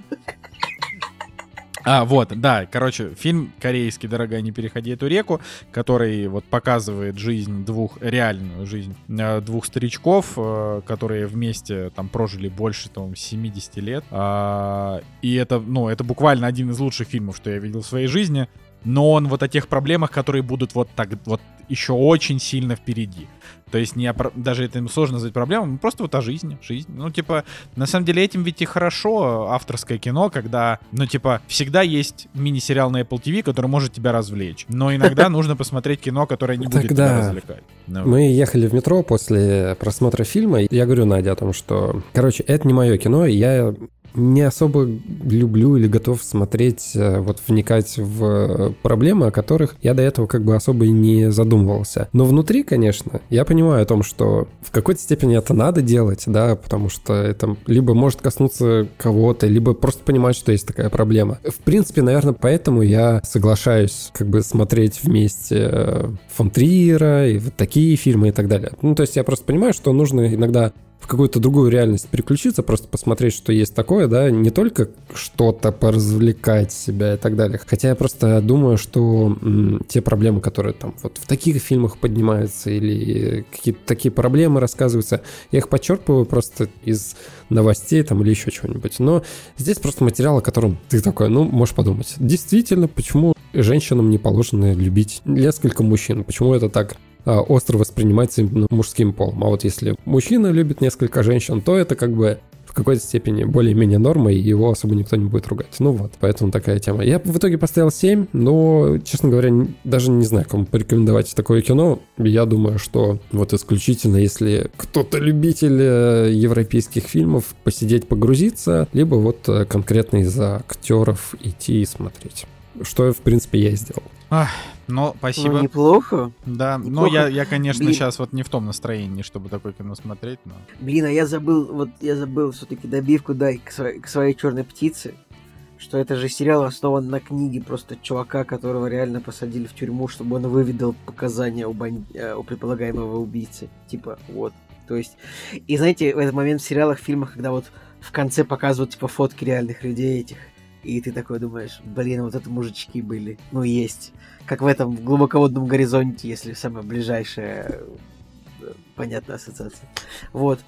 S1: А, вот, да, короче, фильм корейский «Дорогая, не переходи эту реку», который вот показывает жизнь двух, реальную жизнь э, двух старичков, э, которые вместе там прожили больше, там, 70 лет. А, и это, ну, это буквально один из лучших фильмов, что я видел в своей жизни. Но он вот о тех проблемах, которые будут вот так вот еще очень сильно впереди. То есть не о про- даже это сложно назвать проблемой, ну, просто вот о жизни, жизнь. Ну, типа, на самом деле этим ведь и хорошо авторское кино, когда, ну, типа, всегда есть мини-сериал на Apple TV, который может тебя развлечь. Но иногда [LAUGHS] нужно посмотреть кино, которое не будет тебя развлекать. Ну,
S2: Мы ехали в метро после просмотра фильма, я говорю Наде о том, что, короче, это не мое кино, и я не особо люблю или готов смотреть, э, вот вникать в э, проблемы, о которых я до этого как бы особо и не задумывался. Но внутри, конечно, я понимаю о том, что в какой-то степени это надо делать, да, потому что это либо может коснуться кого-то, либо просто понимать, что есть такая проблема. В принципе, наверное, поэтому я соглашаюсь как бы смотреть вместе э, фон Триера и вот такие фильмы и так далее. Ну, то есть я просто понимаю, что нужно иногда какую-то другую реальность переключиться, просто посмотреть, что есть такое, да, не только что-то поразвлекать себя и так далее. Хотя я просто думаю, что м, те проблемы, которые там вот в таких фильмах поднимаются или какие-то такие проблемы рассказываются, я их подчерпываю просто из новостей там или еще чего-нибудь. Но здесь просто материал, о котором ты такой, ну, можешь подумать. Действительно, почему женщинам не положено любить несколько мужчин? Почему это так остро воспринимается именно мужским полом. А вот если мужчина любит несколько женщин, то это как бы в какой-то степени более-менее норма, и его особо никто не будет ругать. Ну вот, поэтому такая тема. Я в итоге поставил 7, но, честно говоря, даже не знаю, кому порекомендовать такое кино. Я думаю, что вот исключительно, если кто-то любитель э, европейских фильмов, посидеть, погрузиться, либо вот э, конкретно из-за актеров идти и смотреть. Что, в принципе, я и сделал.
S1: Ах, ну, спасибо.
S3: Ну, неплохо.
S1: да, ну
S3: неплохо.
S1: я, я, конечно,
S3: Блин.
S1: сейчас вот не в том настроении, чтобы такое кино смотреть, но...
S3: Блин, а я забыл, вот я забыл все-таки добивку дай к своей, к своей черной птице. Что это же сериал основан на книге просто чувака, которого реально посадили в тюрьму, чтобы он выведал показания у, бан- э, у предполагаемого убийцы. Типа, вот. То есть, и знаете, в этот момент в сериалах, в фильмах, когда вот в конце показывают, типа, фотки реальных людей этих, и ты такой думаешь, блин, вот это мужички были. Ну, есть. Как в этом в глубоководном горизонте, если самая ближайшая э, понятная ассоциация. Вот.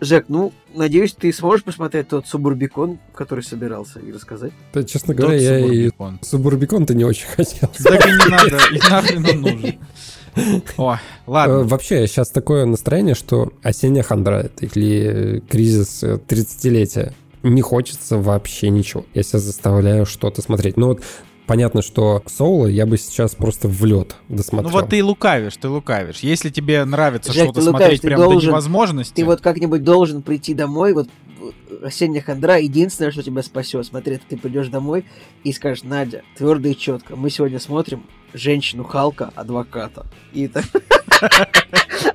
S3: Жек, ну, надеюсь, ты сможешь посмотреть тот Субурбикон, который собирался, и рассказать.
S2: Да, честно говоря, я и
S1: Субурбикон.
S2: Субурбикон-то не очень хотел.
S1: Так и не надо, и нахрен он нужен. [LAUGHS] О,
S2: Э,
S1: ладно.
S2: Вообще, сейчас такое настроение, что осенняя хандра или кризис э, 30-летия. Не хочется вообще ничего. Я себя заставляю что-то смотреть. Ну вот понятно, что Соло я бы сейчас просто в лед
S1: Ну
S2: досмотрел.
S1: вот ты и лукавишь, ты лукавишь. Если тебе нравится что-то
S3: ты лукавишь,
S1: смотреть
S3: ты
S1: прям до
S3: должен-
S1: невозможности...
S3: Ты вот как-нибудь должен прийти домой, вот осенняя хандра, единственное, что тебя спасет. Смотри, это ты придешь домой и скажешь, Надя, твердо и четко, мы сегодня смотрим женщину Халка, адвоката. И так... [LAUGHS]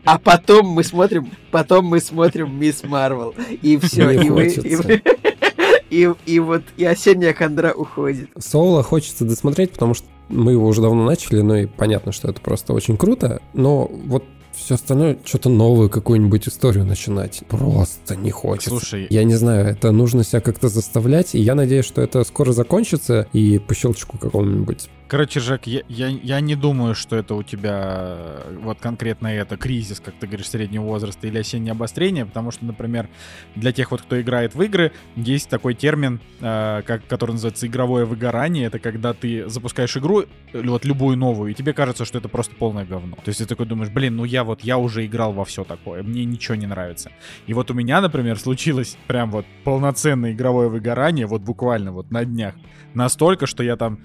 S3: А потом мы смотрим, потом мы смотрим Мисс Марвел. И все, и вы, и, вы- [LAUGHS] и, и вот и осенняя хандра уходит.
S2: Соло хочется досмотреть, потому что мы его уже давно начали, ну и понятно, что это просто очень круто, но вот все остальное, что-то новую какую-нибудь историю начинать. Просто не хочется.
S1: Слушай,
S2: Я не знаю, это нужно себя как-то заставлять, и я надеюсь, что это скоро закончится, и по щелчку какому-нибудь.
S1: Короче, Жек, я, я, я не думаю, что это у тебя э, вот конкретно это кризис, как ты говоришь, среднего возраста или осеннее обострение, потому что, например, для тех вот, кто играет в игры, есть такой термин, э, как, который называется игровое выгорание. Это когда ты запускаешь игру, э, вот любую новую, и тебе кажется, что это просто полное говно. То есть ты такой думаешь, блин, ну я вот, я уже играл во все такое, мне ничего не нравится. И вот у меня, например, случилось прям вот полноценное игровое выгорание, вот буквально вот на днях. Настолько, что я там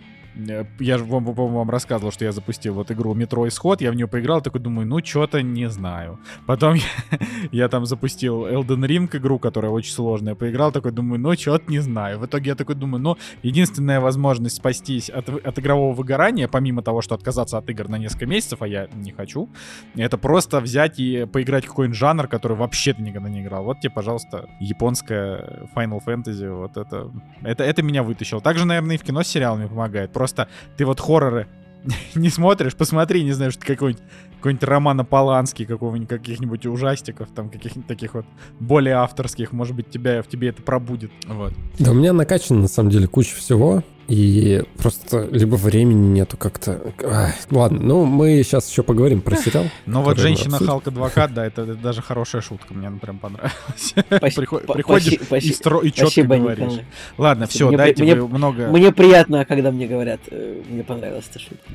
S1: я же вам, вам рассказывал, что я запустил вот игру Метро Исход, я в нее поиграл, такой думаю, ну, что-то не знаю. Потом я, [LAUGHS] я там запустил Elden Ring игру, которая очень сложная, поиграл, такой думаю, ну, что-то не знаю. В итоге я такой думаю, ну, единственная возможность спастись от, от игрового выгорания, помимо того, что отказаться от игр на несколько месяцев, а я не хочу, это просто взять и поиграть какой-нибудь жанр, который вообще ты никогда не играл. Вот тебе, пожалуйста, японская Final Fantasy, вот это, это, это меня вытащило. Также, наверное, и в кино с сериалами помогает. Просто ты вот хорроры [LAUGHS] не смотришь, посмотри, не знаю, что какой-нибудь какой-нибудь Романа Поланский, какого-нибудь каких-нибудь ужастиков, там каких-нибудь таких вот более авторских, может быть, тебя в тебе это пробудет. Вот.
S2: Да, у меня накачано на самом деле куча всего. И просто либо времени нету как-то. Ай, ладно, ну мы сейчас еще поговорим про сериал. [LAUGHS]
S1: Ну вот женщина Халк адвокат, да, это, это даже хорошая шутка, мне она прям понравилась. [LAUGHS] Приход, приходишь
S3: спаси,
S1: и, стро, и четко
S3: спасибо,
S1: говоришь.
S3: Николай.
S1: Ладно, все,
S3: Мне
S1: дайте вы много.
S3: Мне приятно, когда мне говорят, э, мне понравилась эта шутка.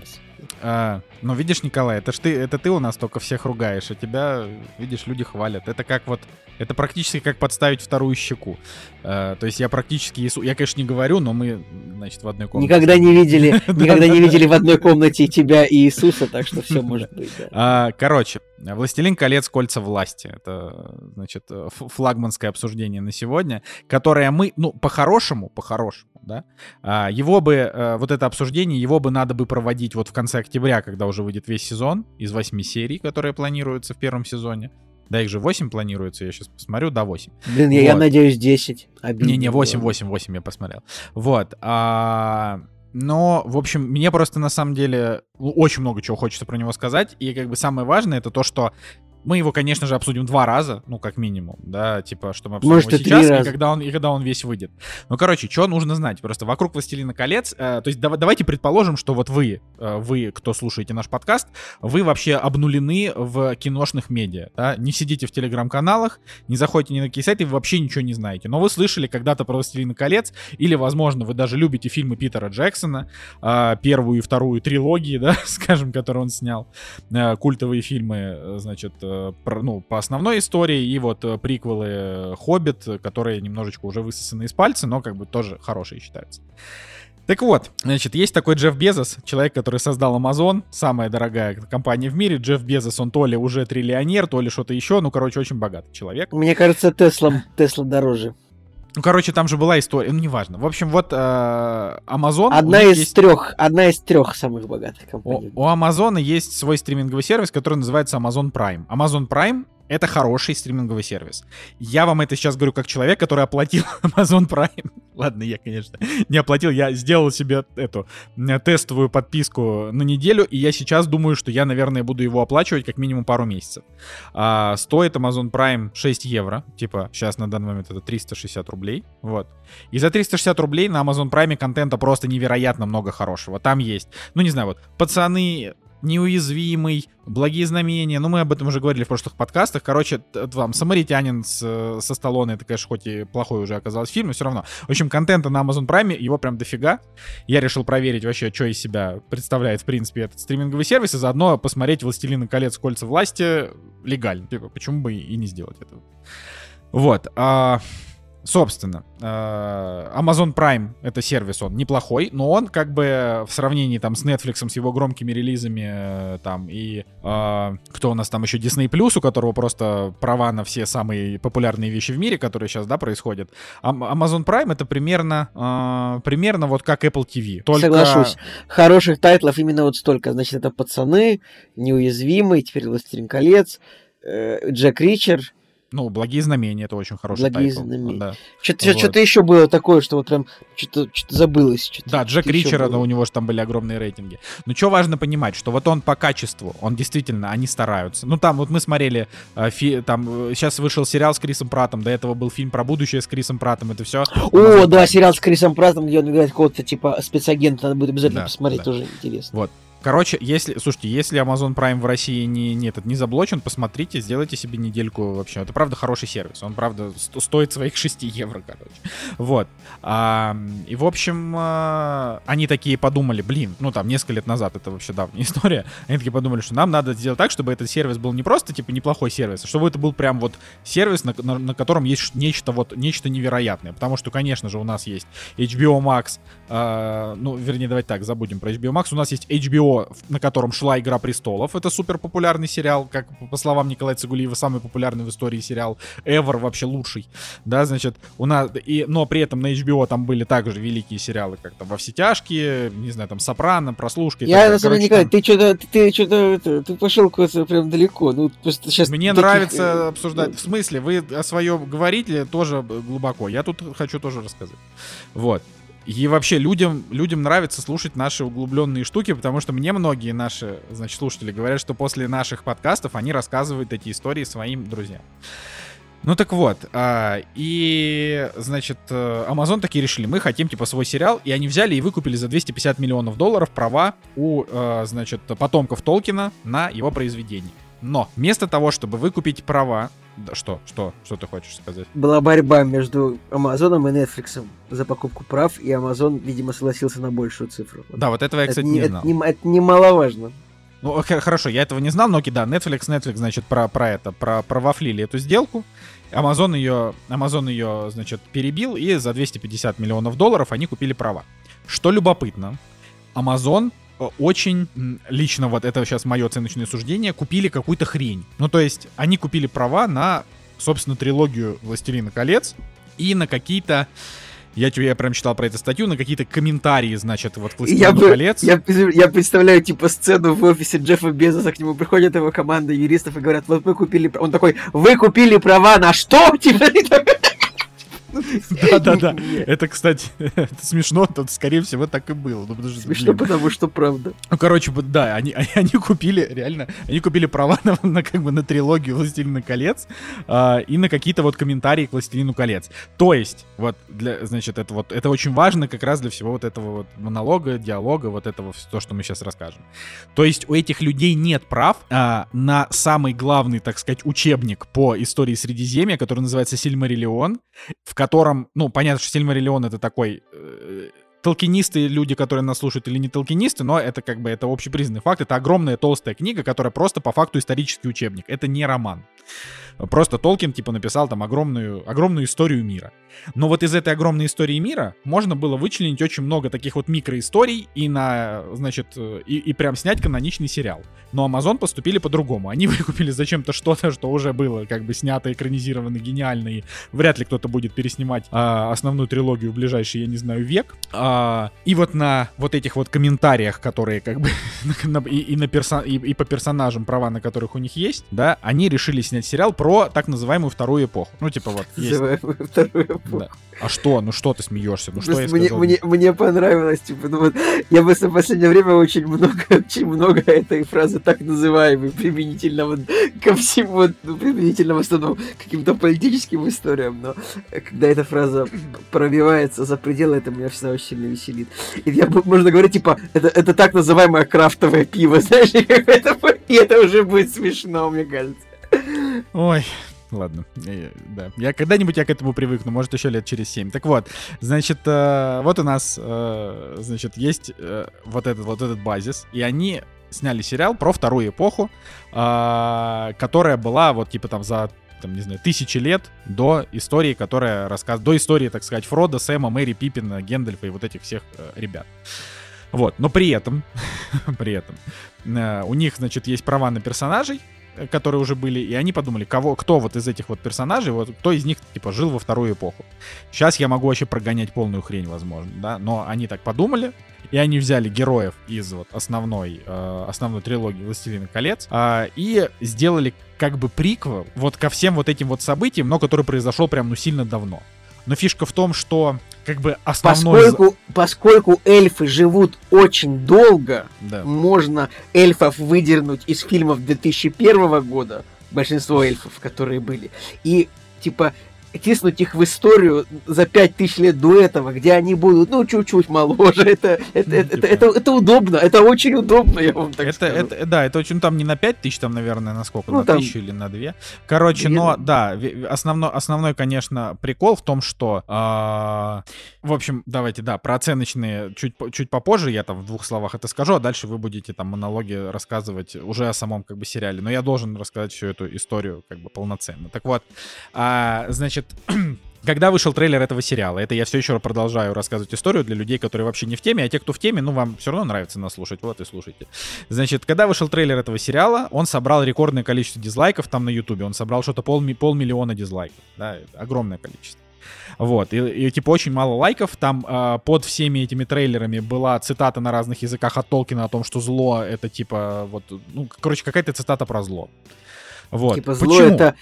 S1: А, ну видишь, Николай, это ж ты, это ты у нас только всех ругаешь, а тебя, видишь, люди хвалят. Это как вот, это практически как подставить вторую щеку. А, то есть я практически, я конечно не говорю, но мы, значит, в одной комнате.
S3: Никогда не видели, [LAUGHS]
S1: Да,
S3: никогда
S1: да,
S3: не видели в одной комнате тебя и Иисуса, так что все может быть.
S1: А, короче, «Властелин колец. Кольца власти». Это, значит, флагманское обсуждение на сегодня, которое мы, ну, по-хорошему, по-хорошему, да, а, его бы, э, вот это обсуждение, его бы надо бы проводить вот в конце октября, когда уже выйдет весь сезон из восьми серий, которые планируются в первом сезоне. Да, их же 8 планируется, я сейчас посмотрю, да, 8.
S3: Блин, я, я
S1: Вот.
S3: надеюсь, 10. Обидно
S1: Не-не,
S3: было.
S1: 8, 8, 8 я посмотрел. Вот. а, но, в общем, мне просто на самом деле очень много чего хочется про него сказать. И как бы самое важное это то, что мы его, конечно же, обсудим два раза, ну, как минимум, да, типа, что мы обсудим
S3: Может,
S1: его сейчас, и
S3: раза.
S1: когда, он, и когда он весь выйдет. Ну, короче, что нужно знать? Просто вокруг «Властелина колец», э, то есть дава- давайте предположим, что вот вы, э, вы, кто слушаете наш подкаст, вы вообще обнулены в киношных медиа, да, не сидите в телеграм-каналах, не заходите ни на какие сайты, вы вообще ничего не знаете. Но вы слышали когда-то про «Властелина колец», или, возможно, вы даже любите фильмы Питера Джексона, э, первую и вторую трилогии, [LAUGHS] да, скажем, которые он снял, э, культовые фильмы, э, значит, э, про- ну, по основной истории, и вот э, приквелы э, «Хоббит», э, которые немножечко уже высосаны из пальца, но как бы тоже хорошие считаются. Так вот, значит, есть такой Джефф Безос, человек, который создал Amazon, самая дорогая компания в мире. Джефф Безос, он то ли уже триллионер, то ли что-то еще, ну, короче, очень богатый человек.
S3: Мне кажется, Тесла, Тесла дороже.
S1: Ну, короче, там же была история, ну, неважно. В общем, вот э, Amazon... у
S3: Одна из
S1: есть-
S3: трех, одна из трех самых богатых
S1: У,
S3: компаний.
S1: у Амазона есть свой стриминговый сервис, который называется Amazon Prime. Amazon Prime — это хороший стриминговый сервис. Я вам это сейчас говорю как человек, который оплатил [LAUGHS] Amazon Prime. Ладно, я, конечно, не оплатил, я сделал себе эту м, тестовую подписку на неделю, и я сейчас думаю, что я, наверное, буду его оплачивать как минимум пару месяцев. А, стоит Amazon Prime 6 евро, типа сейчас на данный момент это 360 рублей, вот. И за 360 рублей на Amazon Prime контента просто невероятно много хорошего. Там есть, ну не знаю, вот пацаны, неуязвимый, благие знамения, ну мы об этом уже говорили в прошлых подкастах. Короче, там Самаритянин с, со Сталлоне, это, конечно, хоть и плохой уже оказался фильм, но все равно. В общем, контента на Amazon Prime, его прям дофига. Я решил проверить вообще, что из себя представляет, в принципе, этот стриминговый сервис, и заодно посмотреть «Властелина колец. Кольца власти» легально. Типа, почему бы и не сделать этого? Вот. а, Собственно, э, Amazon Prime это сервис, он неплохой, но он как бы в сравнении там с Netflix, с его громкими релизами э, там и э, кто у нас там еще Disney Plus, у которого просто права на все самые популярные вещи в мире, которые сейчас, да, происходят. Amazon Prime это примерно, э, примерно вот как Apple TV. Только...
S3: Соглашусь. Хороших тайтлов именно вот столько. Значит, это «Пацаны», «Неуязвимый», теперь «Властелин колец», э, «Джек Ричер».
S1: Ну, благие знамения это очень хороший
S3: «Благие
S1: title.
S3: знамения».
S1: Да.
S3: Что-то
S1: Вот.
S3: еще было такое, что вот прям что-то забылось. что-то-
S1: Да, Джек Ричера, но у него же там были огромные рейтинги. Но что важно понимать, что вот он по качеству, он действительно, они стараются. Ну там вот мы смотрели, э, фи- там сейчас вышел сериал с Крисом Пратом, до этого был фильм про будущее с Крисом Пратом, это все.
S3: О, да, сериал с Крисом Праттом, где он играет какого-то типа спецагента, надо будет обязательно
S1: Да,
S3: посмотреть,
S1: да.
S3: тоже интересно.
S1: Вот. Короче, если, слушайте, если Amazon Prime в России не, не, этот, не заблочен, посмотрите, сделайте себе недельку вообще. Это правда хороший сервис. Он, правда, сто- стоит своих 6 евро, короче. Вот. А, и, в общем, а, они такие подумали, блин, ну там несколько лет назад, это вообще давняя [LAUGHS] история, они такие подумали, что нам надо сделать так, чтобы этот сервис был не просто, типа, неплохой сервис, а чтобы это был прям вот сервис, на, на- на котором есть нечто вот, нечто невероятное. Потому что, конечно же, у нас есть HBO Max, а, ну, вернее, давайте так, забудем про HBO Max. У нас есть HBO, на котором шла «Игра престолов». Это супер популярный сериал, как по словам Николая Цигулиева, самый популярный в истории сериал ever, вообще лучший. Да, значит, у нас... И, но при этом на HBO там были также великие сериалы, как там «Во все тяжкие», не знаю, там «Сопрано», так
S3: Я на самом деле, Николай, ты что-то, ты что-то, ты пошел куда-то прям далеко. Ну, просто сейчас
S1: Мне нравится обсуждать. В смысле, вы о своем говорите тоже глубоко. Я тут хочу тоже рассказать. Вот. И вообще людям, людям нравится слушать наши углубленные штуки, потому что мне многие наши, значит, слушатели говорят, что после наших подкастов они рассказывают эти истории своим друзьям. Ну так вот, а, и, значит, э, Amazon такие решили, мы хотим, типа, свой сериал, и они взяли и выкупили за 250 миллионов долларов права у, э, значит, потомков Толкина на его произведение. Но вместо того, чтобы выкупить права... Да, что, что, что ты хочешь сказать?
S3: Была борьба между Амазоном и Netflix за покупку прав, и Amazon, видимо, согласился на большую цифру.
S1: Да, вот этого я,
S3: это,
S1: кстати,
S3: не,
S1: не
S3: это,
S1: знал.
S3: не- это немаловажно.
S1: Ну, х- хорошо, я этого не знал, но да, Netflix, Netflix, значит, про, про это, про, провафлили эту сделку. Amazon ее, Amazon ее, значит, перебил, и за 250 миллионов долларов они купили права. Что любопытно, Amazon э, очень, м, лично вот это сейчас мое оценочное суждение, купили какую-то хрень. Ну, то есть, они купили права на, собственно, трилогию «Властелина колец» и на какие-то я, тебе- я прям читал про эту статью, на какие-то комментарии, значит, вот
S3: Я,
S1: «Властелину
S3: бы,
S1: колец».
S3: я, я представляю, типа, сцену в офисе Джеффа Безоса, к нему приходит его команда юристов и говорят, вот мы купили... пр-». Он такой, вы купили права на что? [LAUGHS] Типа,
S1: Да-да-да. Это, кстати, [LAUGHS] это смешно, тут, скорее всего, так и было. Ну, потому что,
S3: Смешно,
S1: блин.
S3: потому что правда.
S1: Ну, короче, да, они, они, [LAUGHS] они купили, реально, они купили права на, на, как бы, на трилогию «Властелина колец» а, и на какие-то вот комментарии к «Властелину колец». То есть, вот, для, значит, это вот, это очень важно как раз для всего вот этого вот монолога, диалога, вот этого, то, что мы сейчас расскажем. То есть у этих людей нет прав а, на самый главный, так сказать, учебник по истории Средиземья, который называется «Сильмариллион», в котором, ну, понятно, что Сильмариллион это такой... э, Толкинисты, люди, которые нас слушают, или не толкинисты, но это как бы это общепризнанный факт. Это огромная толстая книга, которая просто по факту исторический учебник. Это не роман. Просто Толкин, типа, написал там огромную, огромную историю мира. Но вот из этой огромной истории мира можно было вычленить очень много таких вот микроисторий и на, значит, и, и прям снять каноничный сериал. Но Amazon поступили по-другому. Они [LAUGHS] выкупили зачем-то что-то, что уже было как бы снято, экранизировано, гениально, и вряд ли кто-то будет переснимать а, основную трилогию в ближайший, я не знаю, век. А, и вот на вот этих вот комментариях, которые как бы [LAUGHS] и, и на персон- и, и по персонажам, права на которых у них есть, да, они решили снять сериал про так называемую вторую эпоху. Ну, типа вот есть...
S3: Вторую эпоху.
S1: Да. А что? Ну что ты смеешься? Ну что я
S3: Просто мне,
S1: сказал?
S3: мне, мне понравилось, типа, ну вот, я просто в последнее время очень много, [LAUGHS] очень много этой фразы так называемой, применительно вот ко всему, вот, ну, применительно в основном каким-то политическим историям, но когда эта фраза пробивается за пределы, это меня всегда очень сильно веселит. И я, можно говорить, типа, это, это так называемое крафтовое пиво, [LAUGHS] знаешь, и это, и это уже будет смешно, мне кажется.
S1: Ой, ладно. Э, Да. Я когда-нибудь я к этому привыкну, может, еще лет через 7. Так вот, значит, э, вот у нас, э, значит, есть э, вот этот вот этот базис, и они сняли сериал про вторую эпоху, а, которая была вот типа там за там, не знаю, тысячи лет до истории, которая рассказывает, до истории, так сказать, Фрода, Сэма, Мэри, Пиппина, Гендальфа и вот этих всех э, ребят. Вот, но при этом, [LAUGHS] при этом, э, у них, значит, есть права на персонажей, э, которые уже были, и они подумали, кого, кто вот из этих вот персонажей, вот кто из них, типа, жил во вторую эпоху. Сейчас я могу вообще прогонять полную хрень, возможно, да, но они так подумали, и они взяли героев из вот основной, э, основной трилогии «Властелина колец» а, и сделали как бы приквел вот ко всем вот этим вот событиям, но который произошел прям, ну, сильно давно. Но фишка в том, что как бы основной...
S3: Поскольку, поскольку эльфы живут очень долго,
S1: Да.
S3: можно эльфов выдернуть из фильмов 2001 года, большинство эльфов, которые были, и, типа, тиснуть их в историю за пять тысяч лет до этого, где они будут, ну, чуть-чуть моложе. [LAUGHS] Это, это,
S1: Ну,
S3: это,
S1: типа.
S3: это, это удобно, это очень удобно, я вам так
S1: это,
S3: скажу.
S1: это, да, это очень, там не на 5 тысяч, там, наверное, на сколько,
S3: Ну,
S1: на
S3: там-
S1: тысячу или на 2. Короче,
S3: Две,
S1: но, да, ви- основной, основной, конечно, прикол в том, что, а, в общем, давайте, да, про оценочные чуть, чуть попозже я там в двух словах это скажу, а дальше вы будете там монологи рассказывать уже о самом, как бы, сериале. Но я должен рассказать всю эту историю, как бы, полноценно. Так вот, а, значит, [CLEARS THROAT] когда вышел трейлер этого сериала, это я все еще продолжаю рассказывать историю для людей, которые вообще не в теме, а те, кто в теме, ну, вам все равно нравится нас слушать, вот и слушайте. Значит, когда вышел трейлер этого сериала, он собрал рекордное количество дизлайков там на Ютубе, он собрал что-то пол, полмиллиона дизлайков, да, огромное количество. Вот, и, и, типа очень мало лайков. Там а, под всеми этими трейлерами была цитата на разных языках от Толкина о том, что зло это типа вот, ну, короче, какая-то цитата про зло. Вот.
S3: Типа зло
S1: Почему?
S3: это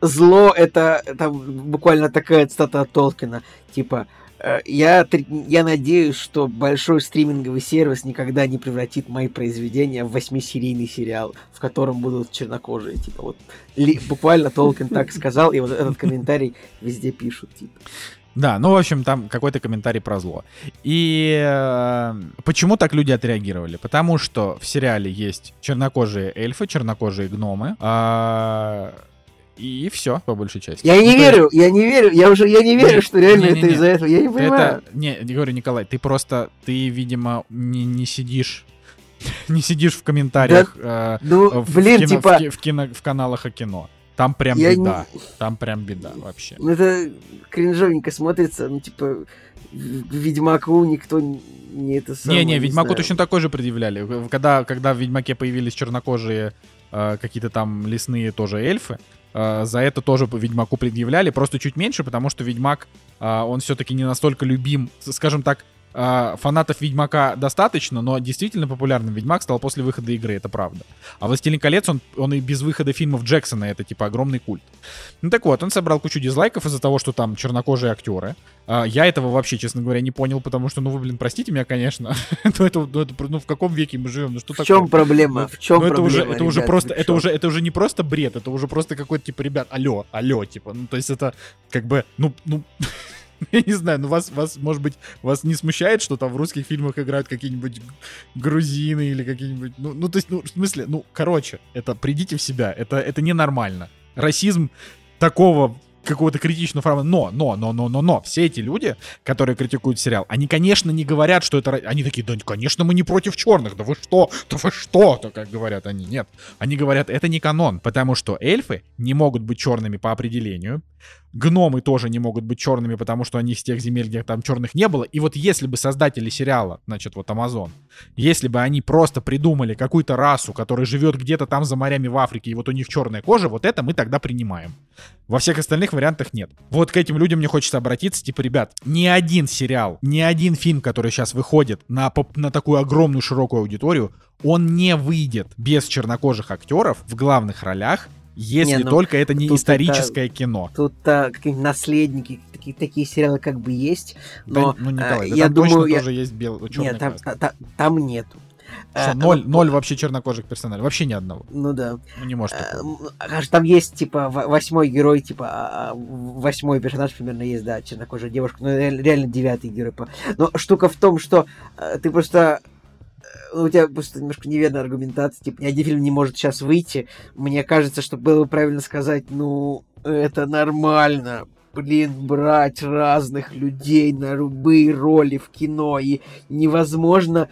S3: зло это там буквально такая цитата от Толкина. Типа э, я, тр- я надеюсь, что большой стриминговый сервис никогда не превратит мои произведения в восьмисерийный сериал, в котором будут чернокожие. Типа вот ли- буквально Толкин так сказал, и вот этот комментарий везде пишут. Типа.
S1: Да, ну, в общем, там какой-то комментарий про зло. И э, почему так люди отреагировали? Потому что в сериале есть чернокожие эльфы, чернокожие гномы. а, и все, по большей части.
S3: Я
S1: Ну,
S3: не
S1: есть
S3: верю, я не верю, я уже я не верю,
S1: Нет,
S3: что реально
S1: не-не-не.
S3: это из-за этого. Я не понимаю.
S1: Это, не, не говорю, Николай, ты просто, ты, видимо, не, не сидишь, [LAUGHS] не сидишь в комментариях э,
S3: Ну,
S1: в,
S3: блин,
S1: в кино-
S3: типа,
S1: в, в кино- в каналах о кино. Там прям
S3: Я
S1: беда. Там прям беда вообще.
S3: Ну, это кринжовенько смотрится, ну, типа, Ведьмаку никто не это самое,
S1: Не-не, Ведьмаку
S3: знаю.
S1: точно такой же предъявляли. Когда, когда в Ведьмаке появились чернокожие э, какие-то там лесные тоже эльфы, за это тоже по Ведьмаку предъявляли, просто чуть меньше, потому что Ведьмак, э, он все-таки не настолько любим, скажем так, э, фанатов Ведьмака достаточно, но действительно популярным Ведьмак стал после выхода игры, это правда. А Властелин колец, он, он и без выхода фильмов Джексона, это типа огромный культ. Ну так вот, он собрал кучу дизлайков из-за того, что там чернокожие актеры. А, я этого вообще, честно говоря, не понял, потому что, ну вы, блин, простите меня, конечно, [LAUGHS] но это, ну, это, ну в каком веке мы живем, ну что
S3: В
S1: такое?
S3: чем проблема?
S1: Ну,
S3: В чем
S1: Ну, это
S3: проблема?
S1: уже, это уже
S3: ребят?
S1: просто,
S3: Вы
S1: это уже, это уже не просто бред, это уже просто какой-то типа, ребят, алло, алло, типа, ну то есть это как бы, ну, ну, [LAUGHS] [LAUGHS] я не знаю, ну вас, вас, может быть, вас не смущает, что там в русских фильмах играют какие-нибудь грузины или какие-нибудь, ну, ну то есть, ну в смысле, ну короче, это придите в себя, это, это ненормально. Расизм такого какого-то критичного формата. Но, но, но, но, но, но, все эти люди, которые критикуют сериал, они, конечно, не говорят, что это... Они такие, да, конечно, мы не против черных, да вы что, да вы что, то как говорят они. Нет, они говорят, это не канон, потому что эльфы не могут быть черными по определению, гномы тоже не могут быть черными, потому что они из тех земель, где там черных не было. И вот если бы создатели сериала, значит, вот Амазон, если бы они просто придумали какую-то расу, которая живет где-то там за морями в Африке, и вот у них черная кожа, вот это мы тогда принимаем. Во всех остальных вариантах нет. Вот к этим людям мне хочется обратиться, типа, ребят, ни один сериал, ни один фильм, который сейчас выходит на, на такую огромную широкую аудиторию, он не выйдет без чернокожих актеров в главных ролях, если
S3: Не, ну,
S1: только это не историческое кино.
S3: Тут а, какие-нибудь наследники, такие, такие сериалы как бы есть, но
S1: Да, ну, Николай,
S3: а,
S1: да
S3: я
S1: там
S3: думаю,
S1: точно
S3: я-
S1: тоже есть белый, черный
S3: нет, там, та- та- там нету.
S1: Что,
S3: А,
S1: ноль,
S3: вот-
S1: ноль вообще чернокожих персонажей? Вообще ни одного.
S3: Ну да.
S1: Ну, не может
S3: Э, аж Там есть, типа, во- восьмой герой, типа, а, а, восьмой персонаж примерно есть, да, чернокожая девушка, но реально, девятый герой. Но штука в том, что э, ты просто э, у тебя просто немножко неверная аргументация, типа, ни один фильм не может сейчас выйти. Мне кажется, что было бы правильно сказать, ну, это нормально, блин, брать разных людей на любые роли в кино, и невозможно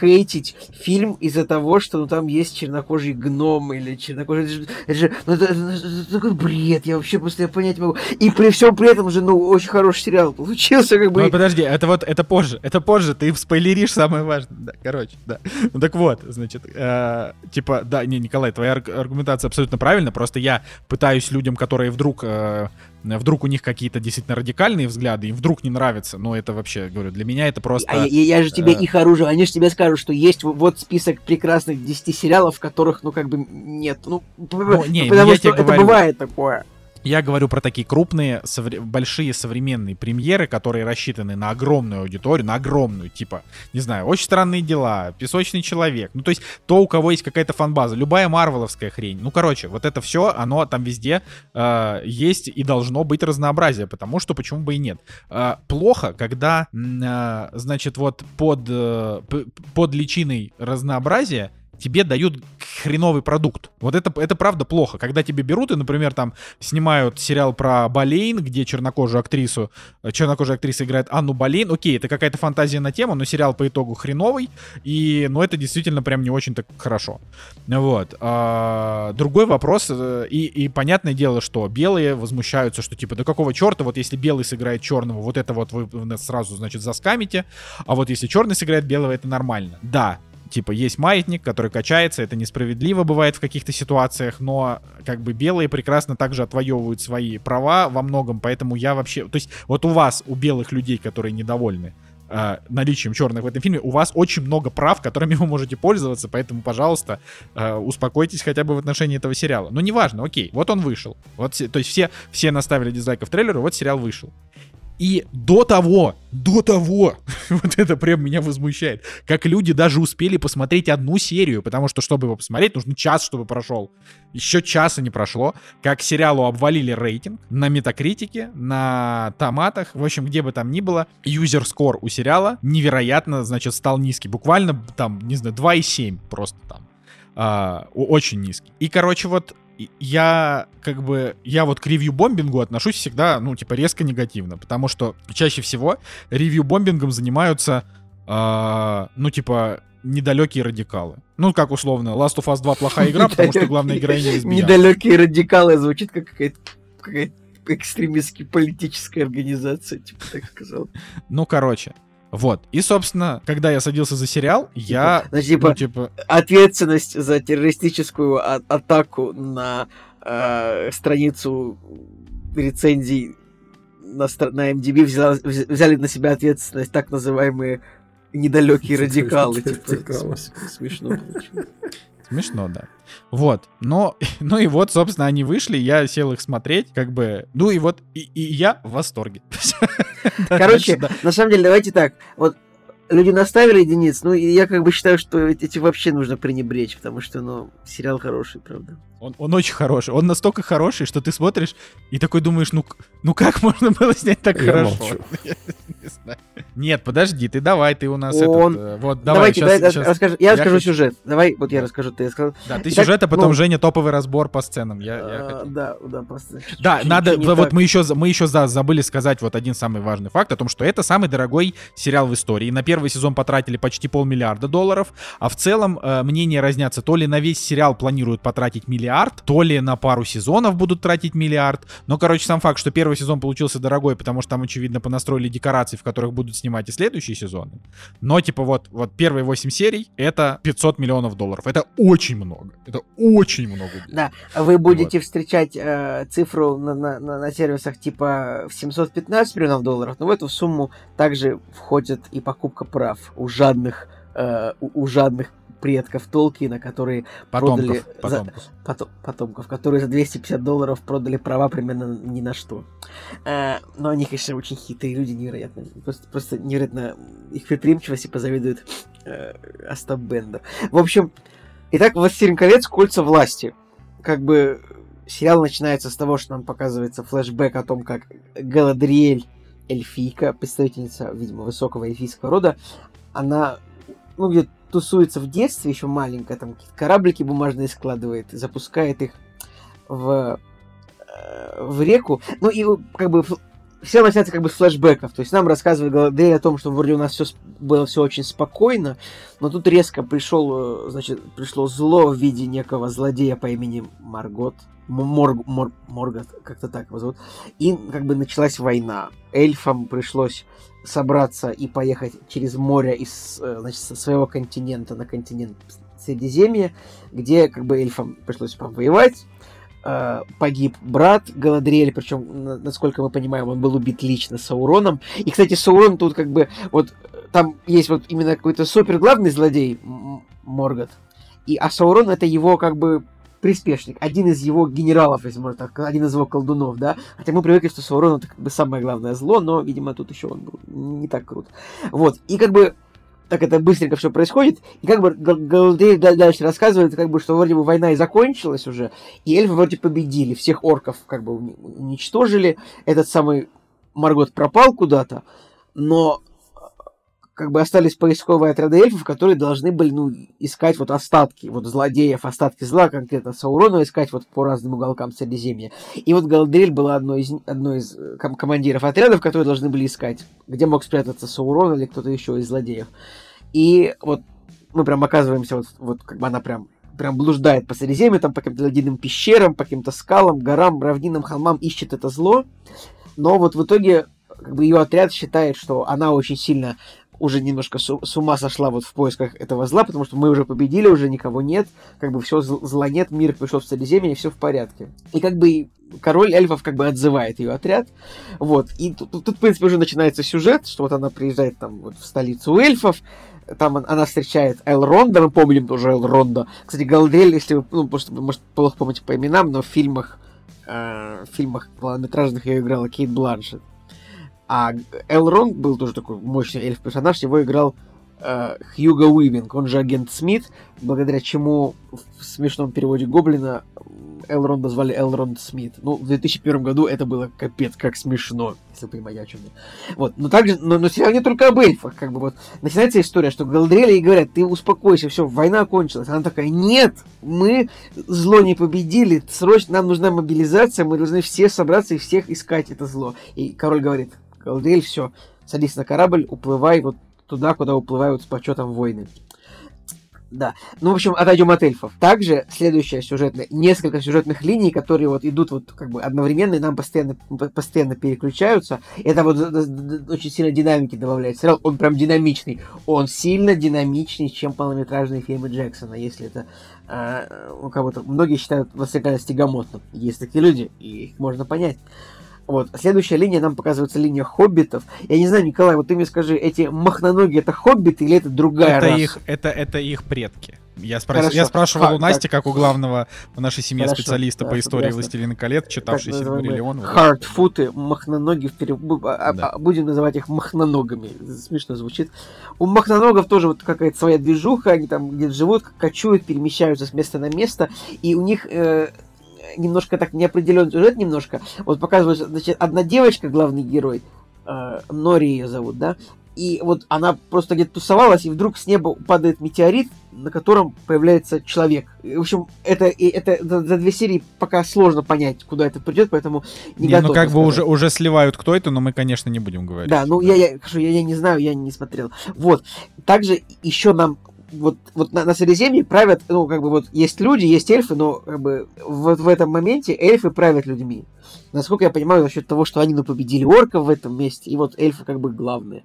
S3: хейтить фильм из-за того, что ну, там есть чернокожий гном или чернокожий... Это же, это же- ну, это- это- такой бред, я вообще просто я понять могу. И при всем при этом же, ну, очень хороший сериал получился, как бы...
S1: Ну, подожди, это вот, это позже, это позже, ты спойлеришь самое важное, да, короче, да. Ну, так вот, значит, э, типа, да, не, Николай, твоя арг- аргументация абсолютно правильна, просто я пытаюсь людям, которые вдруг, э, вдруг у них какие-то действительно радикальные взгляды, им вдруг не нравится, ну, это вообще, говорю, для меня это просто...
S3: А я, я- же тебе
S1: э,
S3: их оружие, они же тебе скажут, что есть вот список прекрасных 10 сериалов, которых, ну, как бы нет. Ну,
S1: Ну, не,
S3: потому
S1: я
S3: что это
S1: говорю.
S3: бывает такое.
S1: Я говорю про такие крупные, совре- большие современные премьеры, которые рассчитаны на огромную аудиторию, на огромную, типа, не знаю, «Очень странные дела», «Песочный человек», ну, то есть то, у кого есть какая-то фанбаза, любая марвеловская хрень. Ну, короче, вот это все, оно там везде э, есть и должно быть разнообразие, потому что почему бы и нет. Э, плохо, когда, э, значит, вот под, э, под личиной разнообразия тебе дают хреновый продукт. Вот это, это правда плохо. Когда тебе берут и, например, там снимают сериал про Болейн, где чернокожую актрису, э, чернокожая актриса играет Анну Болейн. Окей, это какая-то фантазия на тему, но сериал по итогу хреновый. И, ну, это действительно прям не очень так хорошо. Вот. А, другой вопрос. э, И, и понятное дело, что белые возмущаются, что типа, да какого черта, вот если белый сыграет черного, вот это вот вы нас сразу, значит, заскамите, а вот если черный сыграет белого, это нормально. Да, типа есть маятник, который качается, это несправедливо бывает в каких-то ситуациях, но как бы белые прекрасно также отвоевывают свои права во многом, поэтому я вообще, то есть вот у вас, у белых людей, которые недовольны э, наличием черных в этом фильме, у вас очень много прав, которыми вы можете пользоваться, поэтому, пожалуйста, э, успокойтесь хотя бы в отношении этого сериала. Но неважно, окей, вот он вышел. Вот, то есть все, все наставили дизлайков трейлеру, вот сериал вышел. И до того, до того, [LAUGHS] вот это прям меня возмущает, как люди даже успели посмотреть одну серию, потому что, чтобы его посмотреть, нужно час, чтобы прошел. Еще часа не прошло, как сериалу обвалили рейтинг на метакритике, на томатах, в общем, где бы там ни было. Юзер скор у сериала невероятно, значит, стал низкий. Буквально там, не знаю, 2,7 просто там. А, очень низкий. И, короче, вот я как бы, я вот к ревью-бомбингу отношусь всегда, ну, типа, резко негативно, потому что чаще всего ревью-бомбингом занимаются, а, ну, типа, недалекие радикалы. Ну, как условно, Last of Us 2 плохая игра, потому что главная героиня лесбиянка.
S3: Недалекие радикалы звучит как какая-то какая экстремистски политическая организация, типа так сказал.
S1: Ну, короче, вот. И, собственно, когда я садился за сериал, я...
S3: Значит, типа,
S1: ну, типа,
S3: ответственность за террористическую а- атаку на э, страницу рецензий на, стра- на MDB взяла- вз- взяли на себя ответственность так называемые недалекие радикалы. Типа, смешно получилось.
S1: Смешно, да. Вот. Но, [LAUGHS] ну и вот, собственно, они вышли, я сел их смотреть, как бы, ну и вот, и, и я в восторге. [LAUGHS]
S3: Короче, на самом деле, давайте так. Вот люди наставили единиц, ну и я как бы считаю, что эти вообще нужно пренебречь, потому что, ну, сериал хороший, правда.
S1: Он, он очень хороший. Он настолько хороший, что ты смотришь и такой думаешь, ну, ну как можно было снять так
S2: Я
S1: хорошо?
S2: молчу. [LAUGHS]
S1: Я не знаю. Нет, подожди, ты давай, ты у нас
S3: Он-
S1: этот, э, вот, давай,
S3: Давайте,
S1: щас-
S3: давай,
S1: щас-
S3: расскажи- я
S1: я
S3: расскажу
S1: хочу-
S3: сюжет. Давай, вот я расскажу, ты расскажу.
S1: Да, ты
S3: Итак,
S1: сюжет, а потом
S3: ну,
S1: Женя топовый разбор по сценам. Я, я
S3: А,
S1: хотел.
S3: Да, да, просто.
S1: Да,
S3: чуть-
S1: надо,
S3: чуть
S1: вот
S3: так.
S1: мы еще, мы еще за- забыли сказать вот один самый важный факт о том, что это самый дорогой сериал в истории. На первый сезон потратили почти полмиллиарда долларов, а в целом э, мнения разнятся. То ли на весь сериал планируют потратить миллиард, то ли на пару сезонов будут тратить миллиард. Но, короче, сам факт, что первый сезон получился дорогой, потому что там, очевидно, понастроили декорации, в которых будут снимать и следующие сезоны. Но, типа, вот, вот первые 8 серий — это 500 миллионов долларов. Это очень много. Это очень много.
S3: Да, вы будете встречать э, цифру на, на, на, на сервисах типа в 715 миллионов долларов, но в эту сумму также входит и покупка прав у жадных, э, у, у жадных предков Толкина, которые продали
S1: Потомков.
S3: за-
S1: потомков.
S3: потом- потомков, которые за 250 долларов продали права примерно ни на что. Э, но они, конечно, очень хитрые люди, невероятно. Просто, просто невероятно их предприимчивости позавидует э, Остап Бендер. В общем, итак, «Властелин колец. Кольца власти». Как бы сериал начинается с того, что нам показывается флешбэк о том, как Галадриэль, эльфийка, представительница, видимо, высокого эльфийского рода, она, ну, где тусуется в детстве, еще маленькая, там какие-то кораблики бумажные складывает, запускает их в, э, в реку. Ну и как бы все начинается как бы с флешбеков. То есть нам рассказывает Галадриэль о том, что вроде у нас все было все очень спокойно, но тут резко пришел, э, значит, пришло зло в виде некого злодея по имени Маргот. М- Мор, Мор- Моргот, как-то так его зовут. И как бы началась война. Эльфам пришлось собраться и поехать через море из э, значит, со своего континента на континент Средиземья, где как бы эльфам пришлось повоевать. Э, Погиб брат Галадриэль, причем, на- насколько мы понимаем, он был убит лично Сауроном. И, кстати, Саурон тут как бы вот там есть вот именно какой-то супер главный злодей Моргот. И, а Саурон это его как бы приспешник, один из его генералов, если можно так один из его колдунов, да. Хотя мы привыкли, что Саурон это как бы самое главное зло, но, видимо, тут еще он был не так крут. Вот. И как бы так это быстренько все происходит, и как бы Галдей дальше рассказывает, как бы, что вроде бы война и закончилась уже, и эльфы вроде победили, всех орков как бы уничтожили, этот самый Маргот пропал куда-то, но как бы остались поисковые отряды эльфов, которые должны были, ну, искать вот остатки, вот злодеев, остатки зла, конкретно Саурона, искать вот по разным уголкам Средиземья. И вот Галдрель была одной из, одной из э, ком- командиров отрядов, которые должны были искать, где мог спрятаться Саурон или кто-то еще из злодеев. И вот мы прям оказываемся, вот, вот как бы она прям прям блуждает по Средиземью, там по каким-то ледяным пещерам, по каким-то скалам, горам, равнинам, холмам, ищет это зло. Но вот в итоге как бы ее отряд считает, что она очень сильно уже немножко с, ума сошла вот в поисках этого зла, потому что мы уже победили, уже никого нет, как бы все зла нет, мир пришел в Средиземье, все в порядке. И как бы король эльфов как бы отзывает ее отряд, вот, и тут, тут, в принципе, уже начинается сюжет, что вот она приезжает там вот в столицу эльфов, там она встречает Элронда, мы помним тоже Элронда. Кстати, Галдель, если вы, ну, может, может, плохо помните по именам, но в фильмах, э, в фильмах полнометражных ее играла Кейт Бланшет. А Элронд был тоже такой мощный эльф-персонаж, его играл э, Хьюго Уивинг, он же агент Смит, благодаря чему в смешном переводе Гоблина Элронда звали Элронд Смит. Ну, в 2001 году это было капец как смешно, если понимаете, о. Вот, но также, но, но сериал не только об эльфах, как бы вот, начинается история, что Галдрели и говорят, ты успокойся, все, война кончилась. Она такая, нет, мы зло не победили, срочно нам нужна мобилизация, мы должны все собраться и всех искать это зло. И король говорит, Галдель, все, садись на корабль, уплывай вот туда, куда уплывают с почетом войны. Да. Ну, в общем, отойдем от эльфов. Также следующая сюжетная, несколько сюжетных линий, которые вот идут вот как бы одновременно и нам постоянно, постоянно переключаются. Это вот очень сильно динамики добавляет. Сериал, он прям динамичный. Он сильно динамичнее, чем полнометражные фильмы Джексона, если это э, у кого-то... Многие считают «Восстание тягомотным». Есть такие люди, и их можно понять. Вот. Следующая линия нам показывается линия хоббитов. Я не знаю, Николай, вот ты мне скажи, эти махноноги это хоббиты или это другая
S1: это
S3: раса?
S1: Их, это, это их предки. Я, спрос... я спрашивал у Насти, как... как у главного в нашей семье Хорошо, специалиста да, по истории «Властелина колец», читавший «Сильмариллион».
S3: Хардфуты, махноноги, вперед... А, да. А, будем называть их махноногами. Смешно звучит. У махноногов тоже вот какая-то своя движуха, они там где-то живут, кочуют, перемещаются с места на место, и у них э, немножко так неопределенный сюжет немножко. Вот показывается, значит, одна девочка, главный герой, э, Нори ее зовут, да, и вот она просто где-то тусовалась, и вдруг с неба падает метеорит, на котором появляется человек. В общем, это, это за, за две серии пока сложно понять, куда это придет, поэтому не, не готов.
S1: Ну, как бы уже, уже сливают, кто это, но мы, конечно, не будем говорить.
S3: Да, ну да. Я, я, хорошо, я, я не знаю, я не смотрел. Вот. Также еще нам вот, вот на, на Средиземье правят, ну, как бы вот есть люди, есть эльфы, но как бы вот в этом моменте эльфы правят людьми. Насколько я понимаю, за счет того, что они ну, победили орков в этом месте, и вот эльфы как бы главные.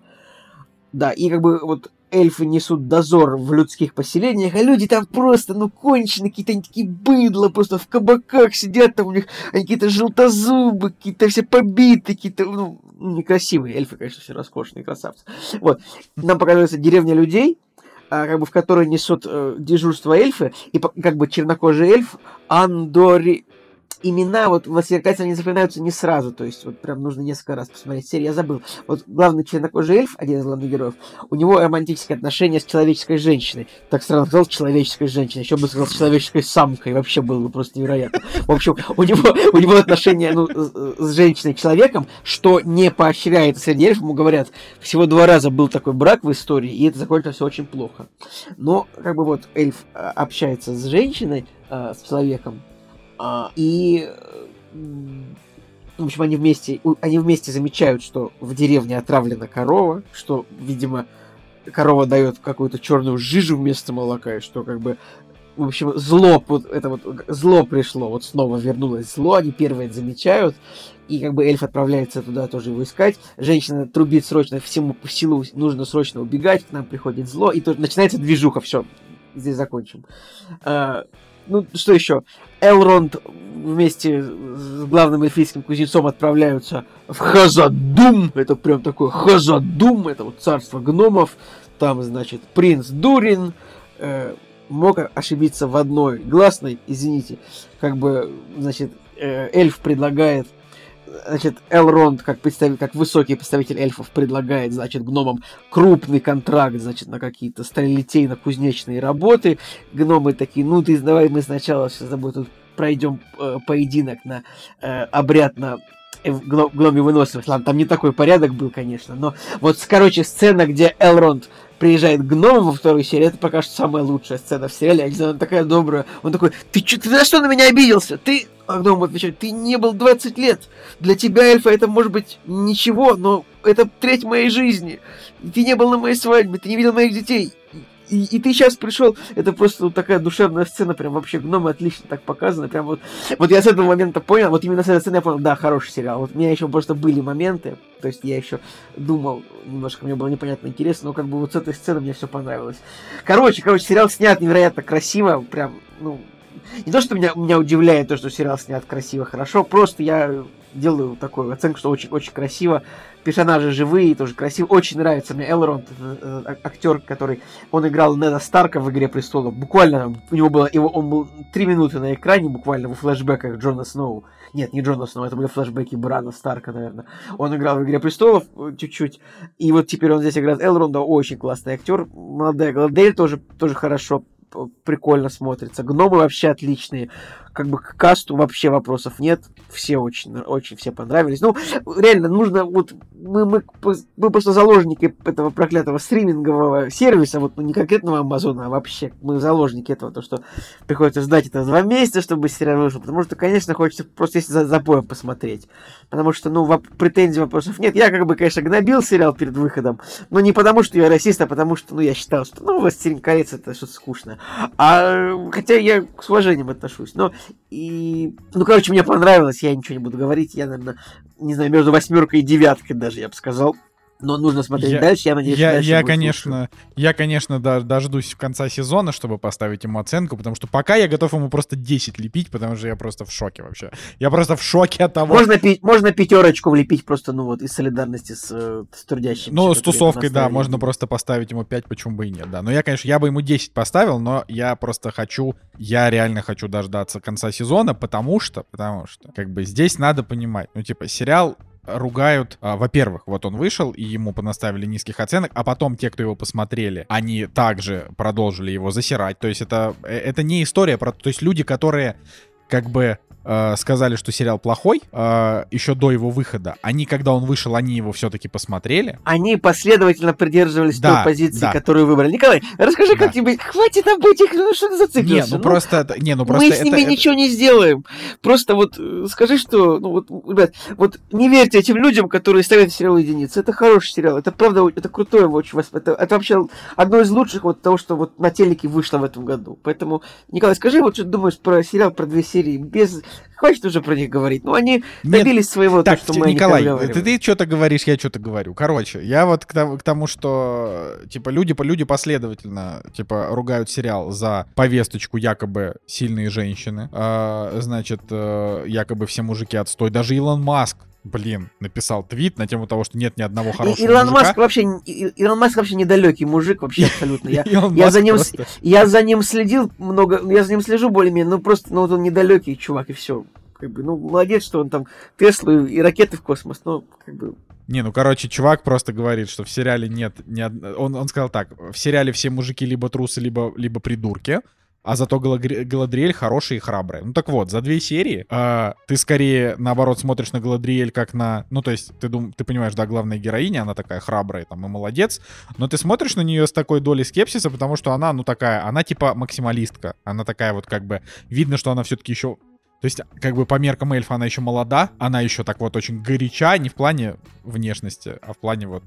S3: Да, и как бы вот эльфы несут дозор в людских поселениях, а люди там просто, ну, кончены, какие-то они такие быдло, просто в кабаках сидят, там у них они какие-то желтозубы, какие-то все побитые, какие-то, ну, некрасивые. Эльфы, конечно, все роскошные, красавцы. Вот. Нам показывается деревня людей, как бы в которой несут э, дежурство эльфы, и как бы чернокожий эльф Андори имена вот в «Восьмеркате» они запоминаются не сразу, то есть вот прям нужно несколько раз посмотреть серию, я забыл. Вот главный чернокожий эльф, один из главных героев, у него романтические отношения с человеческой женщиной. Так странно сказал, человеческой женщиной, еще бы сказал, с человеческой самкой, вообще было бы просто невероятно. В общем, у него, у него отношения ну, с женщиной-человеком, что не поощряет среди эльфов, ему говорят, всего два раза был такой брак в истории, и это закончилось очень плохо. Но, как бы вот, эльф а, общается с женщиной, а, с человеком, а, и в общем, они вместе, они вместе замечают, что в деревне отравлена корова, что, видимо, корова дает какую-то черную жижу вместо молока, и что как бы в общем, зло, вот это вот зло пришло, вот снова вернулось зло, они первые это замечают, и как бы эльф отправляется туда тоже его искать. Женщина трубит срочно, всему по силу нужно срочно убегать, к нам приходит зло, и тут начинается движуха, все, здесь закончим. Ну, что еще? Элронд вместе с главным эльфийским кузнецом отправляются в Хазадум. Это прям такое Хазадум, это вот царство гномов. Там, значит, принц Дурин, э, мог ошибиться в одной гласной, извините, как бы, значит, э, эльф предлагает значит, Элронд, как, представитель, как высокий представитель эльфов, предлагает, значит, гномам крупный контракт, значит, на какие-то сталелитейно-кузнечные работы. Гномы такие, ну, ты давай мы сначала с тобой тут пройдем э, поединок на э, обряд на э, гноме выносливость. Ладно, там не такой порядок был, конечно, но вот, короче, сцена, где Элронд приезжает гном во второй серии, это пока что самая лучшая сцена в сериале. Я не знаю, она такая добрая. Он такой, ты, чё, ты за что на меня обиделся? Ты, а гном отвечает, ты не был 20 лет. Для тебя, эльфа, это может быть ничего, но это треть моей жизни. Ты не был на моей свадьбе, ты не видел моих детей и, и ты сейчас пришел, это просто вот такая душевная сцена, прям вообще гномы отлично так показаны, прям вот, вот я с этого момента понял, вот именно с этой сцены я понял, да, хороший сериал, вот у меня еще просто были моменты, то есть я еще думал, немножко мне было непонятно интересно, но как бы вот с этой сцены мне все понравилось. Короче, короче, сериал снят невероятно красиво, прям, ну, не то, что меня, меня удивляет то, что сериал снят красиво, хорошо, просто я делаю такую оценку, что очень-очень красиво. Персонажи живые, тоже красиво. Очень нравится мне Элронд, э, э, актер, который... Он играл Неда Старка в «Игре престолов». Буквально у него было... Его, он был три минуты на экране, буквально в флешбеках Джона Сноу. Нет, не Джона Сноу, это были флешбеки Брана Старка, наверное. Он играл в «Игре престолов» э, чуть-чуть. И вот теперь он здесь играет Элронда. Очень классный актер. Молодая Гладель тоже, тоже хорошо прикольно смотрится. Гномы вообще отличные как бы к касту вообще вопросов нет. Все очень, очень все понравились. Ну, реально, нужно вот мы, мы, мы просто заложники этого проклятого стримингового сервиса, вот ну, не конкретного Амазона, а вообще мы заложники этого, то, что приходится ждать это два месяца, чтобы сериал вышел, потому что, конечно, хочется просто если за запоем посмотреть, потому что, ну, воп- претензий вопросов нет. Я, как бы, конечно, гнобил сериал перед выходом, но не потому, что я расист, а потому что, ну, я считал, что, ну, «Властелин колец» это что-то скучное. А, хотя я с уважением отношусь, но и, ну, короче, мне понравилось, я ничего не буду говорить, я, наверное, не знаю, между восьмеркой и девяткой даже, я бы сказал. Но нужно смотреть я, дальше, я надеюсь,
S1: я,
S3: дальше
S1: я конечно, лучше. я, конечно, дождусь в конца сезона, чтобы поставить ему оценку, потому что пока я готов ему просто 10 лепить, потому что я просто в шоке вообще. Я просто в шоке от того...
S3: Можно, пи- можно пятерочку влепить просто, ну вот, из солидарности с, э, с трудящимися.
S1: Ну, с тусовкой, да, можно просто поставить ему 5, почему бы и нет, да. Но я, конечно, я бы ему 10 поставил, но я просто хочу, я реально хочу дождаться конца сезона, потому что, потому что, как бы здесь надо понимать, ну, типа, сериал ругают, а, во-первых, вот он вышел, и ему понаставили низких оценок, а потом те, кто его посмотрели, они также продолжили его засирать. То есть это, э, это не история про... То есть люди, которые как бы э, сказали, что сериал плохой э, еще до его выхода. Они, когда он вышел, они его все-таки посмотрели.
S3: Они последовательно придерживались да, той позиции, да. которую выбрали. Николай, расскажи, да. как тебе... Хватит об этих... Ну что ты зациклился?
S1: Не, ну, ну просто... Не, ну просто
S3: Мы с ними это, ничего это... не сделаем. Просто вот э, скажи, что... Ну вот, ребят, вот не верьте этим людям, которые ставят сериал единицы. Это хороший сериал. Это правда, это крутое очень. Это, это вообще одно из лучших вот того, что вот на телеке вышло в этом году. Поэтому, Николай, скажи, вот что ты думаешь про сериал, про две серии, без Хватит уже про них говорить. Ну, они добились Нет, своего,
S1: так,
S3: то, что мы
S1: Николай, ты, ты что-то говоришь, я что-то говорю. Короче, я вот к тому, к тому, что, типа, люди, люди последовательно, типа, ругают сериал за повесточку якобы сильные женщины. А, значит, э, якобы все мужики отстой. Даже Илон Маск блин, написал твит на тему того, что нет ни одного хорошего
S3: Илон мужика. Маск вообще, Илон Маск вообще недалекий мужик вообще абсолютно. Я, [LAUGHS] я за ним, просто... я за ним следил много, я за ним слежу более-менее, ну просто, ну вот он недалекий чувак и все. Как бы, ну молодец, что он там Теслу и ракеты в космос, но как бы
S1: не, ну, короче, чувак просто говорит, что в сериале нет ни од... он, он сказал так, в сериале все мужики либо трусы, либо, либо придурки а зато Галадриэль хороший и храбрый. Ну так вот, за две серии э, ты скорее, наоборот, смотришь на Галадриэль как на... Ну то есть ты, дум, ты понимаешь, да, главная героиня, она такая храбрая там и молодец, но ты смотришь на нее с такой долей скепсиса, потому что она, ну такая, она типа максималистка. Она такая вот как бы... Видно, что она все-таки еще то есть, как бы по меркам эльфа она еще молода, она еще так вот очень горяча, не в плане внешности, а в плане вот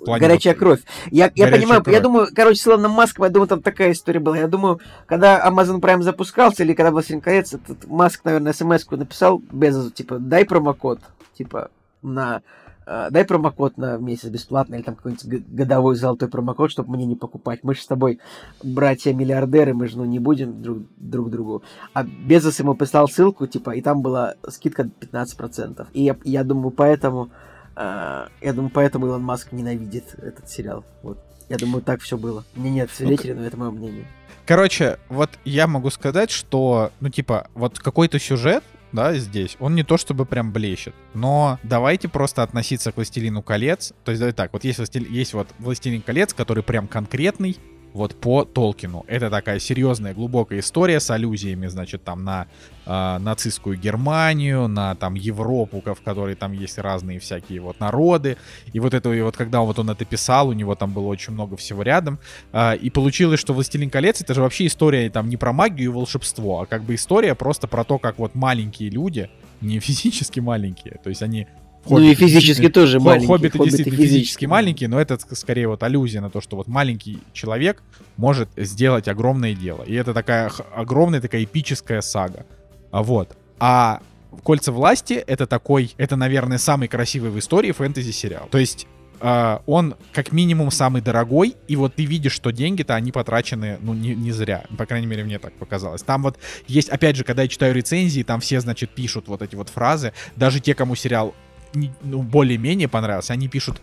S1: э,
S3: плане горячая кровь. Я, я понимаю, кровь. я думаю, короче, с Илоном Маском, я думаю, там такая история была. Я думаю, когда Amazon Prime запускался, или когда «Властелин колец», этот Маск, наверное, смс написал без типа, дай промокод, типа, на э, дай промокод на месяц бесплатно, или там какой-нибудь годовой золотой промокод, чтобы мне не покупать. Мы же с тобой братья-миллиардеры, мы же ну, не будем друг, друг другу. А Безос ему прислал ссылку, типа, и там была скидка 15%. И я, я думаю, поэтому я думаю, поэтому Илон Маск ненавидит этот сериал. Вот. Я думаю, так все было. Мне нет свидетелей, но это мое мнение.
S1: Короче, вот я могу сказать, что, ну, типа, вот какой-то сюжет, да, здесь, он не то чтобы прям блещет, но давайте просто относиться к «Властелину колец», то есть давай так, вот есть, «Властелин», есть вот «Властелин колец», который прям конкретный, вот по Толкину. Это такая серьезная, глубокая история с аллюзиями, значит, там на э, нацистскую Германию, на там Европу, в которой там есть разные всякие вот народы. И вот это, и вот когда вот он это писал, у него там было очень много всего рядом. Э, и получилось, что «Властелин колец» это же вообще история там не про магию и волшебство, а как бы история просто про то, как вот маленькие люди, не физически маленькие, то есть они
S3: ну и физически тоже
S1: Хо-
S3: маленький.
S1: Хоббиты,
S3: Хоббиты
S1: действительно
S3: физически
S1: физически маленькие, но это ск- скорее вот аллюзия на то, что вот маленький человек может сделать огромное дело. И это такая огромная такая эпическая сага. А вот. А Кольца власти это такой, это, наверное, самый красивый в истории фэнтези сериал. То есть а, он как минимум самый дорогой, и вот ты видишь, что деньги-то они потрачены, ну, не, не зря. По крайней мере, мне так показалось. Там вот есть, опять же, когда я читаю рецензии, там все, значит, пишут вот эти вот фразы. Даже те, кому сериал ну, более-менее понравился, они пишут,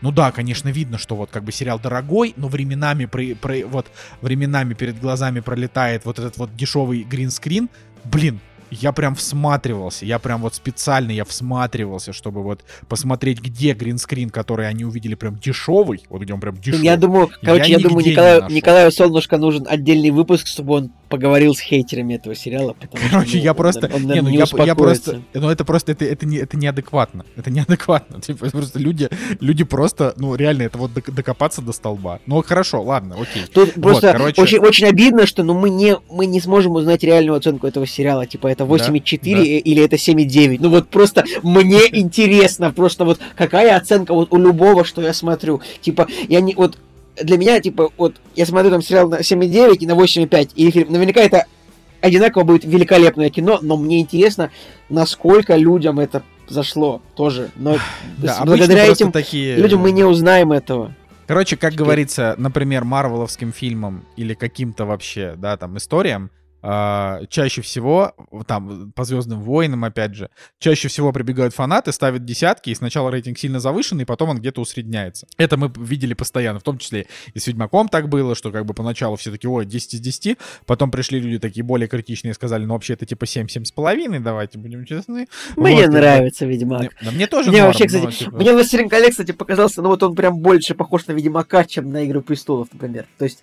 S1: ну да, конечно, видно, что вот как бы сериал дорогой, но временами, при, при- вот, временами перед глазами пролетает вот этот вот дешевый гринскрин. Блин, я прям всматривался, я прям вот специально я всматривался, чтобы вот посмотреть, где гринскрин, который они увидели прям дешевый, вот где он прям дешевый.
S3: Я думаю, короче,
S1: Я
S3: я, думаю,
S1: не
S3: Николаю. Николаю Солнышко нужен отдельный выпуск, чтобы он поговорил с хейтерами этого сериала. потому что,
S1: Короче,
S3: ну,
S1: я
S3: он,
S1: просто...
S3: он,
S1: не,
S3: наверное,
S1: ну
S3: не
S1: я, я просто... Ну это просто, это, это, не, это неадекватно. Это неадекватно. [LAUGHS] Типа, просто люди, люди просто, ну реально, это вот док- докопаться до столба. Ну хорошо, ладно, окей.
S3: Тут
S1: Вот,
S3: просто
S1: короче.
S3: очень, очень обидно, что ну, мы, не, мы не сможем узнать реальную оценку этого сериала. Типа, это 8,4
S1: да.
S3: или это 7,9. Ну вот просто мне [LAUGHS] интересно, просто вот какая оценка вот у любого, что я смотрю. Типа, я не... Вот для меня, типа, вот я смотрю там сериал на 7,9 и на 8,5, и фильм, наверняка это одинаково будет великолепное кино, но мне интересно, насколько людям это зашло тоже. Но
S1: Да,
S3: благодаря этим
S1: такие...
S3: людям мы не узнаем этого.
S1: Короче, как
S3: Теперь-
S1: говорится, например, марвеловским фильмам или каким-то вообще, да, там, историям, а, чаще всего, там, по Звездным войнам, опять же, чаще всего прибегают фанаты, ставят десятки, и сначала рейтинг сильно завышенный, и потом он где-то усредняется. Это мы видели постоянно, в том числе и с Ведьмаком так было, что как бы поначалу все таки ой, 10 из 10, потом пришли люди такие более критичные и сказали, ну, вообще это типа 7, 7,5, давайте будем честны.
S3: Мне
S1: Вот, и-
S3: нравится Ведьмак.
S1: Не- да мне тоже
S3: Мне
S1: норм,
S3: вообще,
S1: но,
S3: кстати,
S1: типа,
S3: мне «Властелин колец», кстати, показался, ну вот он прям больше похож на Ведьмака, чем на «Игру престолов», например. То есть,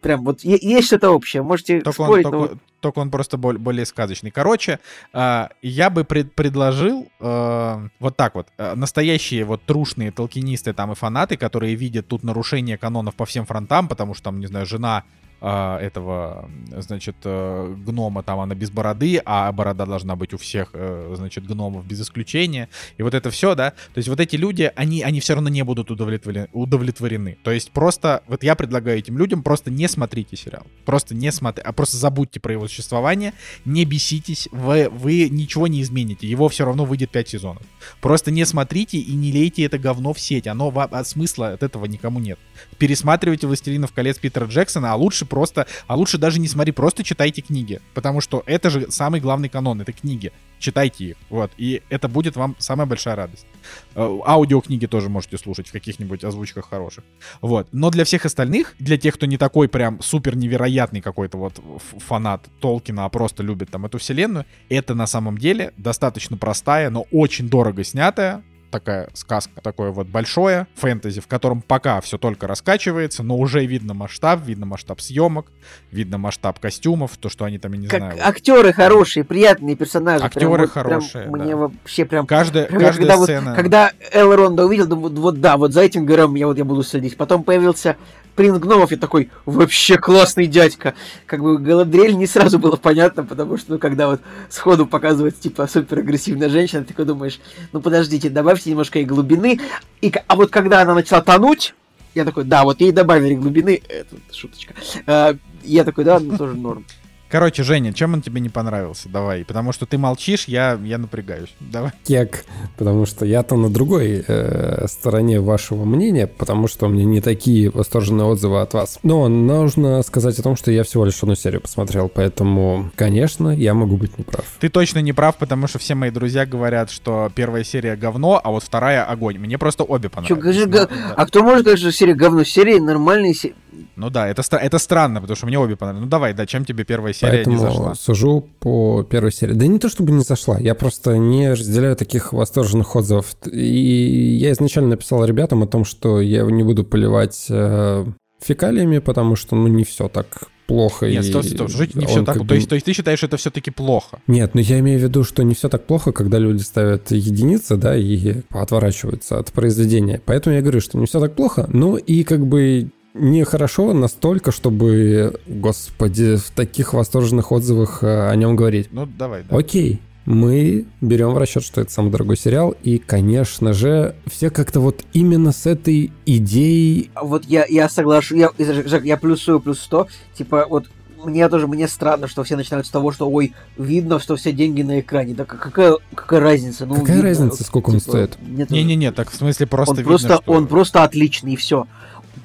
S3: прям вот есть что-то общее. Можете
S1: Только он,
S3: спорить,
S1: только,
S3: но вот
S1: только он просто бол- более сказочный. Короче, а, я бы пред- предложил а, вот так вот. а, настоящие вот трушные толкинисты там и фанаты, которые видят тут нарушение канонов по всем фронтам, потому что там, не знаю, жена а, этого, значит, э, гнома, там она без бороды, а борода должна быть у всех, э, значит, гномов без исключения. И вот это все, да. То есть вот эти люди, они, они все равно не будут удовлетворены, удовлетворены. То есть просто, вот я предлагаю этим людям просто не смотрите сериал. Просто не смотрите, а просто забудьте про его существование, не беситесь, вы, вы ничего не измените. Его все равно выйдет 5 сезонов. Просто не смотрите и не лейте это говно в сеть. Оно, а смысла от этого никому нет. Пересматривайте «Властелинов колец» Питера Джексона, а лучше просто, а лучше даже не смотри, просто читайте книги. Потому что это же самый главный канон, это книги. Читайте их, вот. И это будет вам самая большая радость. Э, Аудиокниги тоже можете слушать в каких-нибудь озвучках хороших. Вот. Но для всех остальных, для тех, кто не такой прям супер невероятный какой-то вот фанат Толкина, а просто любит там эту вселенную, это на самом деле достаточно простая, но очень дорого снятая такая сказка, такое вот большое фэнтези, в котором пока все только раскачивается, но уже видно масштаб, видно масштаб съемок, видно масштаб костюмов, то, что они там, я не
S3: как
S1: знаю. вот.
S3: актеры хорошие, приятные персонажи. Прям
S1: Актеры
S3: вот- прям
S1: хорошие,
S3: Мне
S1: да.
S3: вообще прям...
S1: Каждая,
S3: прям
S1: каждая
S3: когда, вот-
S1: сцена...
S3: когда Элронда увидел, думаю, вот, вот да, вот за этим героем я вот я буду следить. Потом появился принц гномов, и такой, вообще классный дядька. Как бы Галадриэль не сразу было понятно, потому что, ну, когда вот сходу показывается, типа, супер агрессивная женщина, ты такой думаешь, ну, подождите, добавьте немножко и глубины. И, а вот когда она начала тонуть, я такой, да, вот ей добавили глубины, это шуточка. А, я такой, да, ну, тоже норм.
S1: Короче, Женя, чем он тебе не понравился? Давай, потому что ты молчишь, я, я напрягаюсь. Давай.
S2: Кек, потому что я-то на другой э, стороне вашего мнения, потому что у меня не такие восторженные отзывы от вас. Но нужно сказать о том, что я всего лишь одну серию посмотрел, поэтому, конечно, я могу быть неправ.
S1: Ты точно не прав, потому что все мои друзья говорят, что первая серия говно, а вот вторая огонь. Мне просто обе
S3: Чё,
S1: понравились. да.
S3: А кто может сказать, что серия говно? Серия нормальная, се-
S1: Ну да, это, это странно, потому что мне обе понравились. Ну давай, да, чем тебе первая серия
S2: Поэтому
S1: не зашла?
S2: сужу по первой серии. Да не то чтобы не зашла, я просто не разделяю таких восторженных отзывов. И я изначально написал ребятам о том, что я не буду поливать э, фекалиями, потому что ну не все так плохо.
S1: Нет,
S2: и
S1: стоп, стоп, жить не все так.
S2: как
S1: То есть, то есть ты считаешь, что это все-таки плохо?
S2: Нет, но я имею в виду, что не все так плохо, когда люди ставят единицы, да, и отворачиваются от произведения. Поэтому я говорю, что не все так плохо, но и как бы нехорошо настолько, чтобы, господи, в таких восторженных отзывах э, о нем говорить.
S1: Ну давай, да.
S2: Окей, мы берем в расчет, что это самый дорогой сериал, и, конечно же, все как-то вот именно с этой идеей
S3: Вот я, я соглашусь, я, я плюсую плюс 100, типа вот мне тоже, мне странно, что все начинают с того, что, ой, видно, что все деньги на экране. Да какая, какая разница? Ну,
S2: Какая
S3: видно,
S2: разница, сколько он стоит?
S1: Не-не-не, так в смысле просто
S3: он
S1: видно,
S3: просто,
S1: что-
S3: он просто отличный, и все.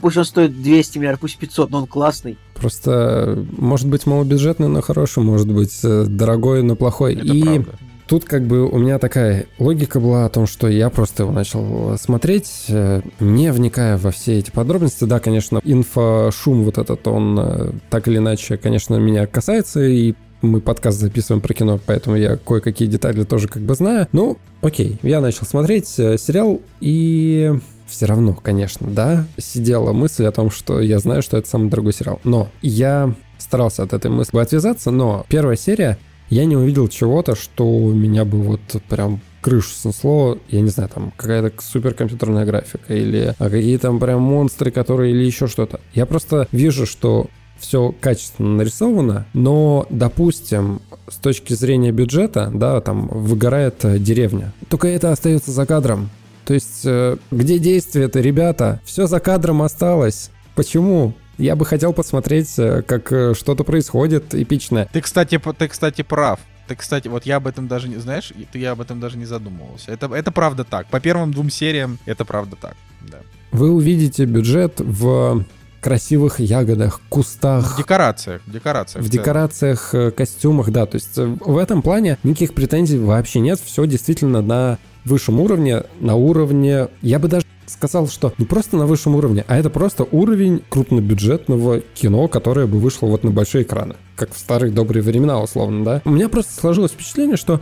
S3: Пусть он стоит 200 миллиардов, пусть 500, но он классный.
S2: просто, может быть, малобюджетный, но хороший, может быть, э, дорогой, но плохой.
S1: Это
S2: и
S1: правда.
S2: Тут как бы у меня такая логика была о том, что я просто его начал смотреть, э, не вникая во все эти подробности. Да, конечно, инфошум вот этот, он э, так или иначе, конечно, меня касается, и мы подкаст записываем про кино, поэтому я кое-какие детали тоже как бы знаю. Ну, окей, я начал смотреть э, сериал, и все равно, конечно, да, сидела мысль о том, что я знаю, что это самый дорогой сериал. Но я старался от этой мысли отвязаться, но первая серия я не увидел чего-то, что меня бы вот прям крышу снесло, я не знаю, там какая-то суперкомпьютерная графика или а, какие там прям монстры, которые или еще что-то. Я просто вижу, что все качественно нарисовано, но, допустим, с точки зрения бюджета, да, там выгорает э, деревня. Только это остается за кадром. То есть, э, где действие-то, ребята? Все за кадром осталось. Почему? Я бы хотел посмотреть, э, как э, что-то происходит эпичное.
S1: Ты, кстати, ты, кстати, прав. Ты, кстати, вот я об этом даже не знаешь, ты я об этом даже не задумывался. Это, это правда так. По первым двум сериям это правда так. Да.
S2: Вы увидите бюджет в красивых ягодах,
S1: В
S2: кустах,
S1: декорациях, в декорациях.
S2: в
S1: в целом.
S2: декорациях, э, костюмах, да. То есть э, в этом плане никаких претензий вообще нет. Все действительно на высшем уровне, на уровне... Я бы даже сказал, что не просто на высшем уровне, а это просто уровень крупнобюджетного кино, которое бы вышло вот на большие экраны. Как в старые добрые времена, условно, да. У меня просто сложилось впечатление, что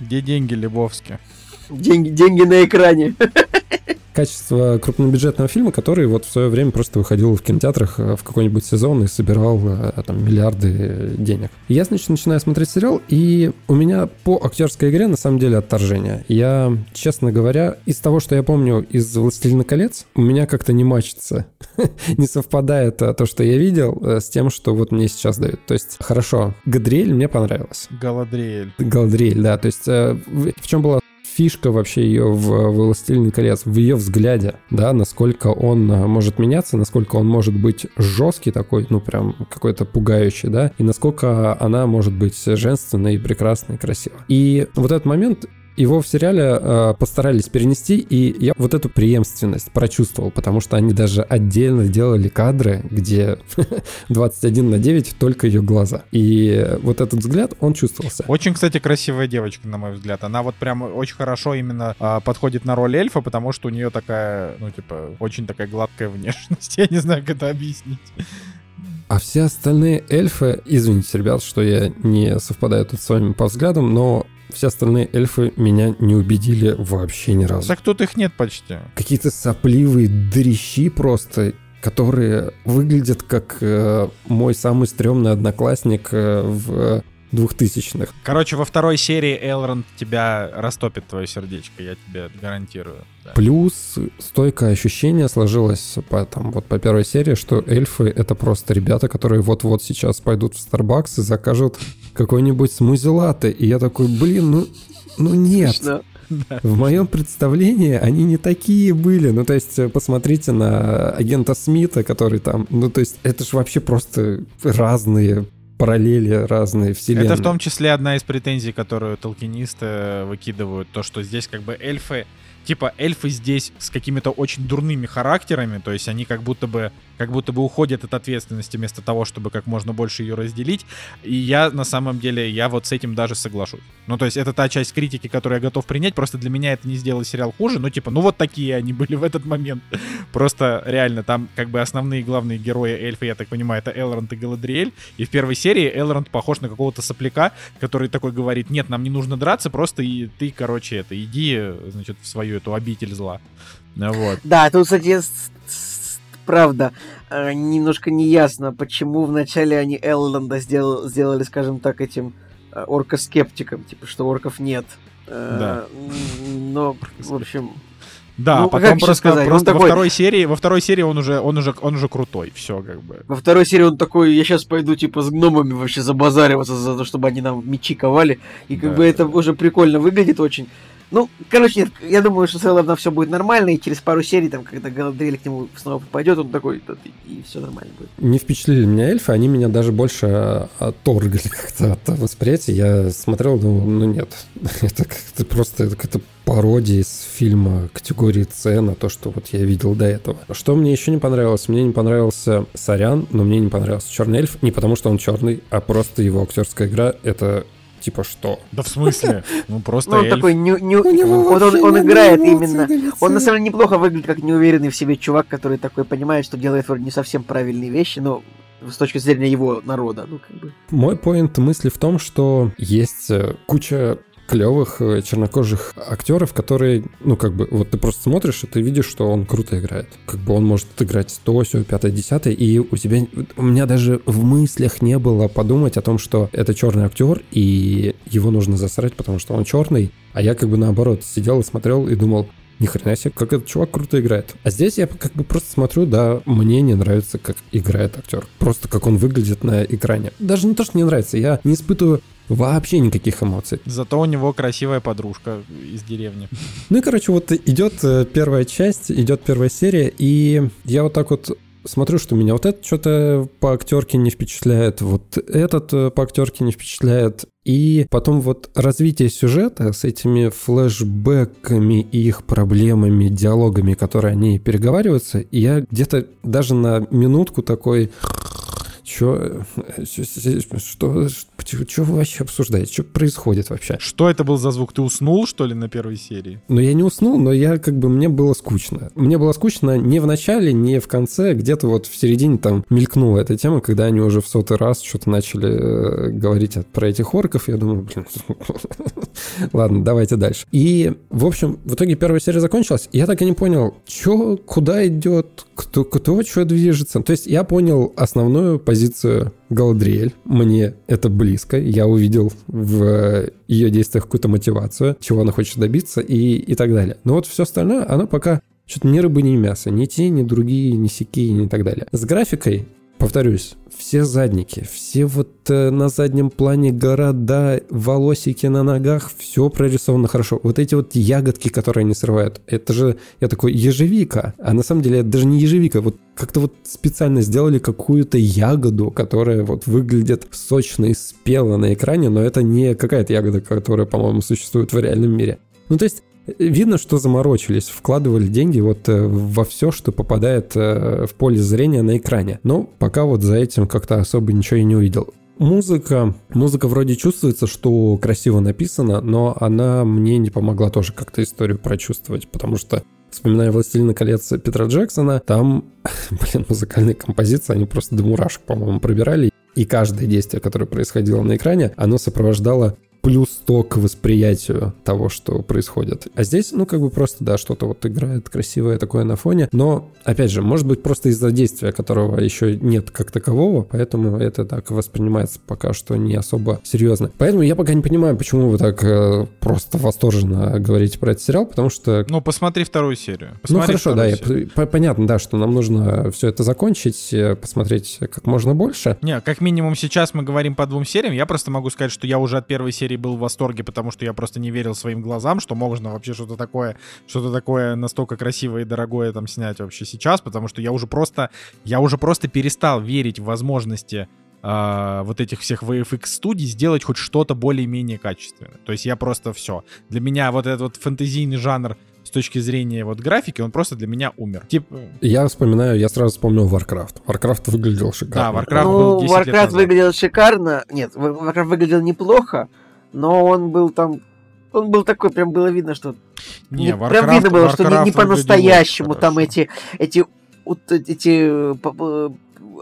S1: Где деньги, Лебовски?
S3: Деньги, деньги на экране. [LAUGHS]
S2: качество крупнобюджетного фильма, который вот в свое время просто выходил в кинотеатрах э, в какой-нибудь сезон и собирал э, там миллиарды денег. Я, значит, начинаю смотреть сериал, и у меня по актерской игре на самом деле отторжение. Я, честно говоря, из того, что я помню из «Властелина колец», у меня как-то не мачится. [LAUGHS] не совпадает э, то, что я видел, с тем, что вот мне сейчас дают. То есть, хорошо, Гадриэль мне понравилась.
S1: Галадриэль.
S2: Галадриэль, да. То есть в чем была фишка вообще ее в «Властелине колец», в ее взгляде, да, насколько он э, может меняться, насколько он может быть жесткий такой, ну прям какой-то пугающий, да, и насколько она может быть женственной, прекрасной, красивой. И вот этот момент его в сериале э, постарались перенести, и я вот эту преемственность прочувствовал, потому что они даже отдельно делали кадры, где [LAUGHS] 21 на 9 только ее глаза. И вот этот взгляд, он чувствовался.
S1: Очень, кстати, красивая девочка, на мой взгляд. Она вот прям очень хорошо именно а, подходит на роль эльфа, потому что у нее такая, ну, типа, очень такая гладкая [LAUGHS] внешность. Я не знаю, как это объяснить.
S2: А все остальные эльфы, извините, ребят, что я не совпадаю тут с вами по взглядам, но все остальные эльфы меня не убедили вообще ни разу.
S1: Так тут их нет почти.
S2: Какие-то сопливые дрищи просто, которые выглядят как э, мой самый стрёмный одноклассник э, в двухтысячных.
S1: Короче, во второй серии Элронд тебя растопит твое сердечко, я тебе гарантирую. да.
S2: Плюс стойкое ощущение сложилось по, там, вот по первой серии, что эльфы — это просто ребята, которые вот-вот сейчас пойдут в Starbucks и закажут какой-нибудь смузи-латте. И я такой, блин, ну, ну нет. В моем представлении они не такие были. Ну, то есть, э, посмотрите на агента Смита, который там... Ну, то есть, это же вообще просто разные параллели, разные вселенные.
S1: Это в том числе одна из претензий, которую толкинисты выкидывают, то, что здесь как бы эльфы, типа эльфы здесь с какими-то очень дурными характерами, то есть они как будто бы как будто бы уходит от ответственности вместо того, чтобы как можно больше ее разделить. И я на самом деле, я вот с этим даже соглашусь. Ну, то есть это та часть критики, которую я готов принять, просто для меня это не сделало сериал хуже, ну, типа, ну вот такие они были в этот момент. [LAUGHS] Просто реально там как бы основные главные герои эльфы, я так понимаю, это Элронд и Галадриэль. И в первой серии Элронд похож на какого-то сопляка, который такой говорит, нет, нам не нужно драться, просто и ты, короче, это, иди, значит, в свою эту обитель зла. Вот.
S3: Да, тут, кстати, правда, э, немножко неясно, почему вначале они Элленда сделали, сделали, скажем так, этим э, оркоскептиком, типа, что орков нет. Э,
S1: Да.
S3: Но, в общем,
S1: Да,
S3: Ну,
S1: а потом просто,
S3: сказать,
S1: просто
S3: он
S1: во
S3: такой-
S1: второй серии, во второй серии он уже, он уже, он уже крутой, все как бы.
S3: во второй серии он такой, я сейчас пойду, типа, с гномами вообще забазариваться за то, чтобы они нам мечи ковали, и как
S1: Да,
S3: бы это
S1: да.
S3: уже прикольно выглядит очень. Ну, короче, нет, я думаю, что с Элленом все будет нормально, и через пару серий, там, когда Галадриэль к нему снова попадет, он такой, «Да ты- и все нормально будет.
S2: Не впечатлили меня эльфы, они меня даже больше э, отторгли [LAUGHS] как-то от восприятия. Я смотрел, ну, ну нет, [LAUGHS] это как-то просто это какая-то пародия из фильма категории С на то, что вот я видел до этого. Что мне еще не понравилось? Мне не понравился Сорян, но мне не понравился Черный эльф. Не потому, что он черный, а просто его актерская игра — это типа что?
S1: Да в смысле? Ну просто
S3: Ну, он
S1: эльф.
S3: такой, ню- ню- он, он
S2: нет
S3: играет именно. Он на самом деле неплохо выглядит, как неуверенный в себе чувак, который такой понимает, что делает вроде не совсем правильные вещи, но с точки зрения его народа, ну как бы.
S2: Мой поинт мысли в том, что есть э, куча клевых э, чернокожих актеров, которые, ну, как бы, вот ты просто смотришь, и ты видишь, что он круто играет. Как бы он может играть то, все, пятое, десятое, и у тебя... У меня даже в мыслях не было подумать о том, что это черный актер, и его нужно засрать, потому что он черный, а я как бы наоборот сидел и смотрел и думал, ни хрена себе, как этот чувак круто играет. А здесь я как бы просто смотрю, да, мне не нравится, как играет актер. Просто как он выглядит на экране. Даже не то, что не нравится, я не испытываю вообще никаких эмоций.
S1: Зато у него красивая подружка из деревни. [LAUGHS]
S2: Ну и, короче, вот идет э, первая часть, идет первая серия, и я вот так вот смотрю, что меня вот это что-то по актерке не впечатляет, вот этот э, по актерке не впечатляет. И потом вот развитие сюжета с этими флешбэками и их проблемами, диалогами, которые они переговариваются, и я где-то даже на минутку такой... Чё, э, что, что, что вы вообще обсуждаете? Что происходит вообще?
S1: Что это был за звук? Ты уснул, что ли, на первой серии?
S2: Но я не уснул, но я как бы мне было скучно. Мне было скучно не в начале, не в конце, где-то вот в середине там мелькнула эта тема, когда они уже в сотый раз что-то начали э, говорить про этих орков. Я думаю, блин, [LAUGHS] ладно, давайте дальше. И, в общем, в итоге первая серия закончилась, и я так и не понял, что, куда идет, кто, кто, что движется. То есть я понял основную позицию Галадриэль. Мне это близко. Я увидел в ее действиях какую-то мотивацию, чего она хочет добиться и, и так далее. Но вот все остальное, оно пока что-то ни рыбы, ни мясо. Ни те, ни другие, ни сякие, ни так далее. С графикой Повторюсь, все задники, все вот э, на заднем плане города, волосики на ногах, все прорисовано хорошо. Вот эти вот ягодки, которые они срывают, это же, я такой, ежевика. А на самом деле это даже не ежевика. Вот как-то вот специально сделали какую-то ягоду, которая вот выглядит сочно и спело на экране, но это не какая-то ягода, которая, по-моему, существует в реальном мире. Ну, то есть Видно, что заморочились, вкладывали деньги вот э, во все, что попадает э, в поле зрения на экране. Но пока вот за этим как-то особо ничего и не увидел. Музыка, музыка вроде чувствуется, что красиво написана, но она мне не помогла тоже как-то историю прочувствовать, потому что Вспоминая «Властелина колец» Петра Джексона, там, [LAUGHS] блин, музыкальные композиции, они просто до мурашек, по-моему, пробирали. И каждое действие, которое происходило на экране, оно сопровождало плюс 100 к восприятию того, что происходит. А здесь, ну, как бы просто, да, что-то вот играет красивое такое на фоне, но, опять же, может быть, просто из-за действия, которого еще нет как такового, поэтому это так воспринимается пока что не особо серьезно. Поэтому я пока не понимаю, почему вы так э, просто восторженно говорите про этот сериал, потому что
S1: Ну, посмотри вторую серию.
S2: ну
S1: Посмотри
S2: хорошо, да, я,
S1: серию.
S2: п- понятно, да, что нам нужно все это закончить, э, посмотреть как можно больше.
S1: Не, как минимум сейчас мы говорим по двум сериям. Я просто могу сказать, что я уже от первой серии был в восторге, потому что я просто не верил своим глазам, что можно вообще что-то такое, что-то такое настолько красивое и дорогое там снять вообще сейчас, потому что я уже просто, я уже просто перестал верить в возможности а, вот этих всех VFX студий сделать хоть что-то более-менее качественное. То есть я просто все. Для меня вот этот вот фэнтезийный жанр с точки зрения вот графики, он просто для меня умер. Типа...
S2: Я вспоминаю, я сразу вспомнил Warcraft. Warcraft выглядел шикарно.
S1: Да, Warcraft ну, был 10
S3: Warcraft
S1: лет назад.
S3: выглядел шикарно. Нет, Warcraft выглядел неплохо, но он был там он был такой, прям было видно, что...
S1: Не, Warcraft,
S3: прям видно было,
S1: Warcraft
S3: что не, не по-настоящему там эти, эти, вот эти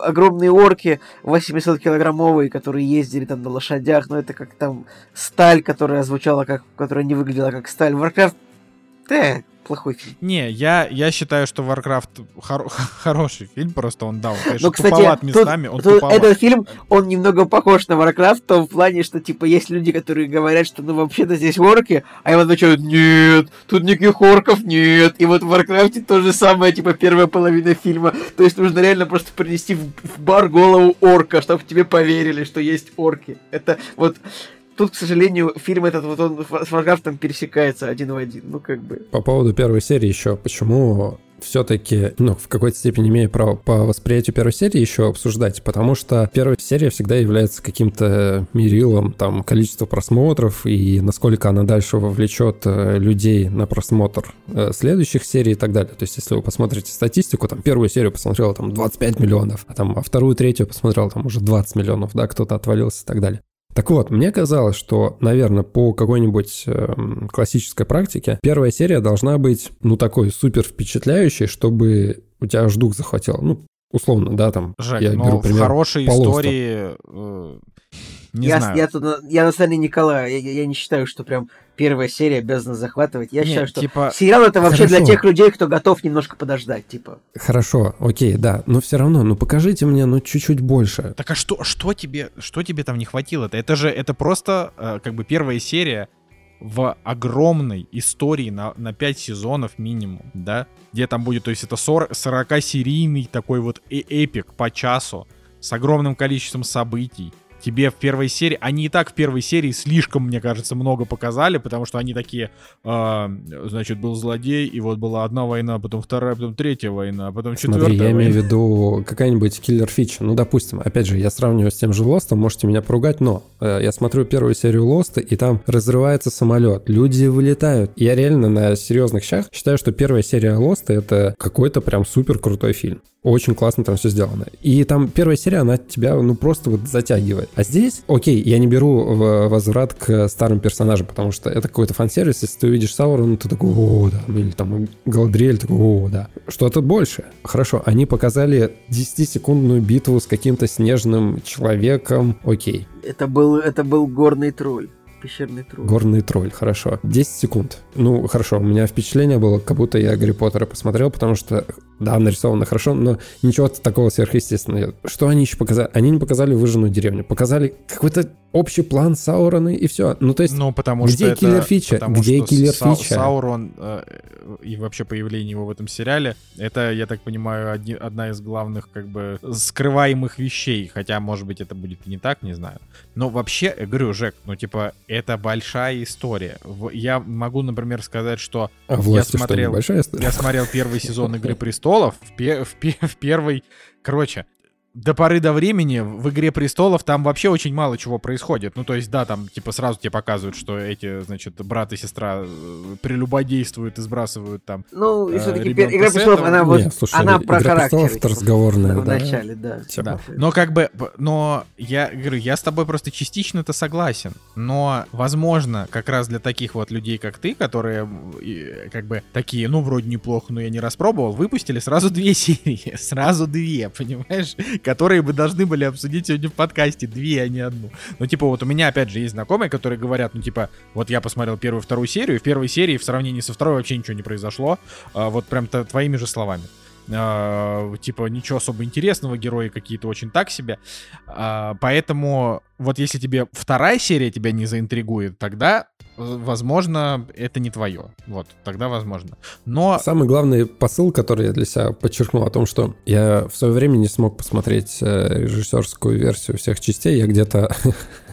S3: огромные орки 800-килограммовые, которые ездили там на лошадях, но это как там сталь, которая звучала как, которая не выглядела как сталь. Warcraft, э, плохой фильм.
S1: Не, я, я считаю, что Warcraft хоро- [LAUGHS] хороший фильм, просто он, да, он, конечно,
S3: Ну, кстати,
S1: туповат
S3: тут-
S1: местами, он
S3: тут
S1: туповат.
S3: этот фильм, он немного похож на Warcraft в том плане, что, типа, есть люди, которые говорят, что, ну, вообще-то здесь орки, а им отвечают, нет, тут никаких орков нет. И вот в Warcraft то же самое, типа, первая половина фильма. То есть нужно реально просто принести в, в бар голову орка, чтобы тебе поверили, что есть орки. Это вот... Тут, к сожалению, фильм этот вот он с Warcraft пересекается один в один. Ну, как бы...
S2: По поводу первой серии еще, почему все-таки, ну, в какой-то степени имею право по восприятию первой серии еще обсуждать, потому что первая серия всегда является каким-то мерилом, там, количества просмотров и насколько она дальше вовлечет э, людей на просмотр э, следующих серий и так далее. То есть, если вы посмотрите статистику, там, первую серию посмотрел там 25 миллионов, а там, а вторую, третью посмотрел там уже 20 миллионов, да, кто-то отвалился и так далее. Так вот, мне казалось, что, наверное, по какой-нибудь эм, классической практике первая серия должна быть, ну, такой супер впечатляющей, чтобы у тебя аж дух захватил. Ну, условно, да, там.
S1: Жек,
S2: я
S1: ну,
S2: беру
S1: в
S2: пример
S1: хорошей
S2: Полоста.
S1: истории... э, не
S3: я,
S1: знаю.
S3: я, тут, на- я на стороне Николая. Я, я не считаю, что прям первая серия обязана захватывать. Я
S1: Не,
S3: считаю, что
S1: типа,
S3: сериал это вообще для
S2: Хорошо.
S3: тех людей, кто готов немножко подождать, типа.
S2: Хорошо, окей, да, но все равно, ну покажите мне, ну чуть-чуть больше.
S1: Так а что, что тебе, что тебе там не хватило-то? Это же, это просто э, как бы первая серия в огромной истории на, на 5 сезонов минимум, да? Где там будет, то есть это 40-серийный такой вот э- эпик по часу с огромным количеством событий. Тебе в первой серии, они и так в первой серии слишком, мне кажется, много показали, потому что они такие, э, значит, был злодей, и вот была одна война, потом вторая, потом третья война, потом четвертая
S2: Смотри, я
S1: война.
S2: имею в виду какая-нибудь киллер фича. Ну, допустим, опять же, я сравниваю с тем же Лостом, можете меня поругать, но э, я смотрю первую серию Лоста, и там разрывается самолет, люди вылетают. Я реально на серьезных щах считаю, что первая серия Лоста это какой-то прям супер крутой фильм. Очень классно там все сделано. И там первая серия, она тебя, ну, просто вот затягивает. А здесь, окей, я не беру возврат к старым персонажам, потому что это какой-то фан-сервис. Если ты увидишь Саурона, ты такой, о, да. Или там Галадриэль, такой, о, да. Что-то больше. Хорошо, они показали 10-секундную битву с каким-то снежным человеком. Окей.
S3: Это был, это был горный тролль. Пещерный тролль.
S2: Горный тролль, хорошо. 10 секунд. Ну, хорошо, у меня впечатление было, как будто я Гарри Поттера посмотрел, потому что, да, нарисовано хорошо, но ничего такого сверхъестественного. Что они еще показали? Они не показали выжженную деревню. Показали какой-то общий план Саурона и все. Ну, то есть,
S1: Ну, потому
S2: где
S1: что это-
S2: киллер-фича?
S1: потому
S2: Где
S1: что
S2: киллер-фича?
S1: Са- Саурон э, и вообще появление его в этом сериале, это, я так понимаю, одни- одна из главных, как бы, скрываемых вещей. Хотя, может быть, это будет и не так, не знаю. Но вообще, я говорю, Жек, ну, типа, это большая история. Я могу, например, сказать, что
S2: а что,
S1: смотрел-
S2: история?
S1: я смотрел первый сезон Игры престолов. В, пе- в пе- в первый. Короче, до поры до времени в Игре престолов там вообще очень мало чего происходит. Ну, то есть, да, там, типа, сразу тебе показывают, что эти, значит, брат и сестра э, прелюбодействуют и сбрасывают там.
S3: Ну, и
S1: Э,
S3: все-таки
S1: ребёнка
S3: Игра престолов,
S1: этого-
S3: она вот,
S2: Не, слушай,
S3: она
S2: «Игра
S3: про
S2: престолов»
S3: характер.
S2: это разговорная,
S3: в
S2: да.
S3: начале, да.
S1: Да. Но как бы, но я говорю, я с тобой просто частично-то согласен. Но, возможно, как раз для таких вот людей, как ты, которые как бы такие, ну, вроде неплохо, но я не распробовал, выпустили сразу две [LAUGHS] серии. Сразу две, понимаешь? Которые бы должны были обсудить сегодня в подкасте. Две, а не одну. Ну, типа, вот у меня, опять же, есть знакомые, которые говорят, ну, типа, вот я посмотрел первую, вторую серию, в первой серии в сравнении со второй вообще ничего не произошло. А, вот прям твоими же словами. А, типа ничего особо интересного, герои какие-то очень так себе. А, поэтому вот если тебе вторая серия тебя не заинтригует, тогда, возможно, это не твое. Вот, тогда возможно. Но
S2: Самый главный посыл, который я для себя подчеркнул о том, что я в свое время не смог посмотреть э, режиссерскую версию всех частей, я где-то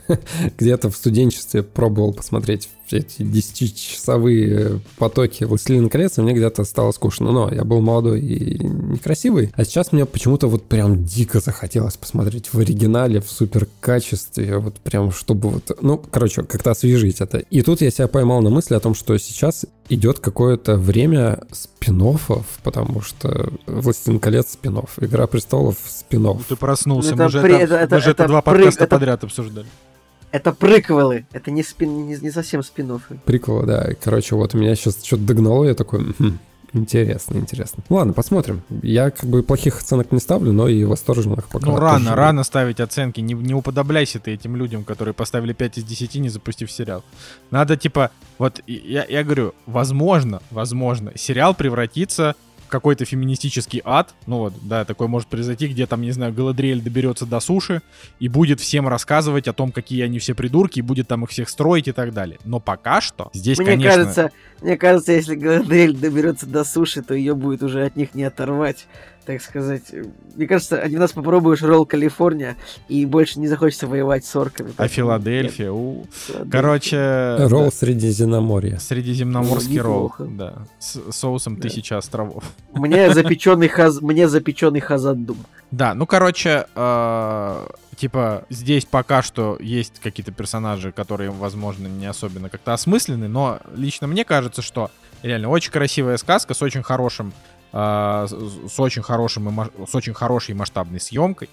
S2: [LAUGHS] где-то в студенчестве пробовал посмотреть эти 10-часовые потоки «Властелина колец», и мне где-то стало скучно. Но я был молодой и некрасивый. А сейчас мне почему-то вот прям дико захотелось посмотреть в оригинале, в супер качестве, вот прям чтобы вот... Ну, короче, как-то освежить это. И тут я себя поймал на мысли о том, что сейчас идет какое-то время спин потому что «Властелин колец» спин «Игра престолов» спин
S1: Ну, Ты проснулся,
S3: Это
S1: мы же
S3: при-
S1: это,
S3: это-
S1: мы же
S3: это
S1: это два
S3: прыг-
S1: подкаста
S3: это-
S1: подряд обсуждали.
S3: Это приквелы, это не, спин, не, не совсем спин
S2: Прикол, да. Короче, вот меня сейчас что-то догнало, я такой, «Мгм, интересно, интересно. Ладно, посмотрим. Я как бы плохих оценок не ставлю, но и восторженных пока
S1: Ну,
S2: тоже
S1: рано,
S2: нет.
S1: рано ставить оценки. Не, не уподобляйся ты этим людям, которые поставили 5 из 10, не запустив сериал. Надо, типа, вот я, я говорю, возможно, возможно, сериал превратится в какой-то феминистический ад. Ну вот, да, такое может произойти, где там, не знаю, Галадриэль доберется до суши и будет всем рассказывать о том, какие они все придурки, и будет там их всех строить и так далее. Но пока что здесь,
S3: Мне
S1: конечно...
S3: кажется, мне кажется, если Галадриэль доберется до суши, то ее будет уже от них не оторвать, так сказать. Мне кажется, один раз попробуешь ролл Калифорния, и больше не захочется воевать с орками.
S1: А Филадельфия, у...
S3: Филадельфия.
S1: Короче...
S2: Ролл
S1: да,
S2: Средиземноморья.
S1: Средиземноморский
S3: Ну,
S1: ролл, да, с соусом
S3: Да.
S1: тысячи островов.
S3: Мне [LAUGHS] запеченный хаз... мне запеченный хазаддум.
S1: Да, ну, короче, э, типа, здесь пока что есть какие-то персонажи, которые, возможно, не особенно как-то осмыслены, но лично мне кажется, что реально очень красивая сказка с очень хорошим, э, с очень хорошим, с очень хорошей масштабной съемкой.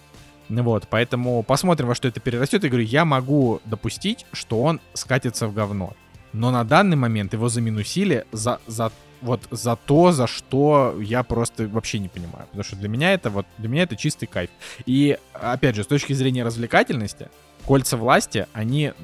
S1: Вот, поэтому посмотрим, во что это перерастет. Я говорю, я могу допустить, что он скатится в говно. Но на данный момент его заминусили за, за вот за то, за что я просто вообще не понимаю. Потому что для меня это вот для меня это чистый кайф. И опять же, с точки зрения развлекательности, кольца власти, они,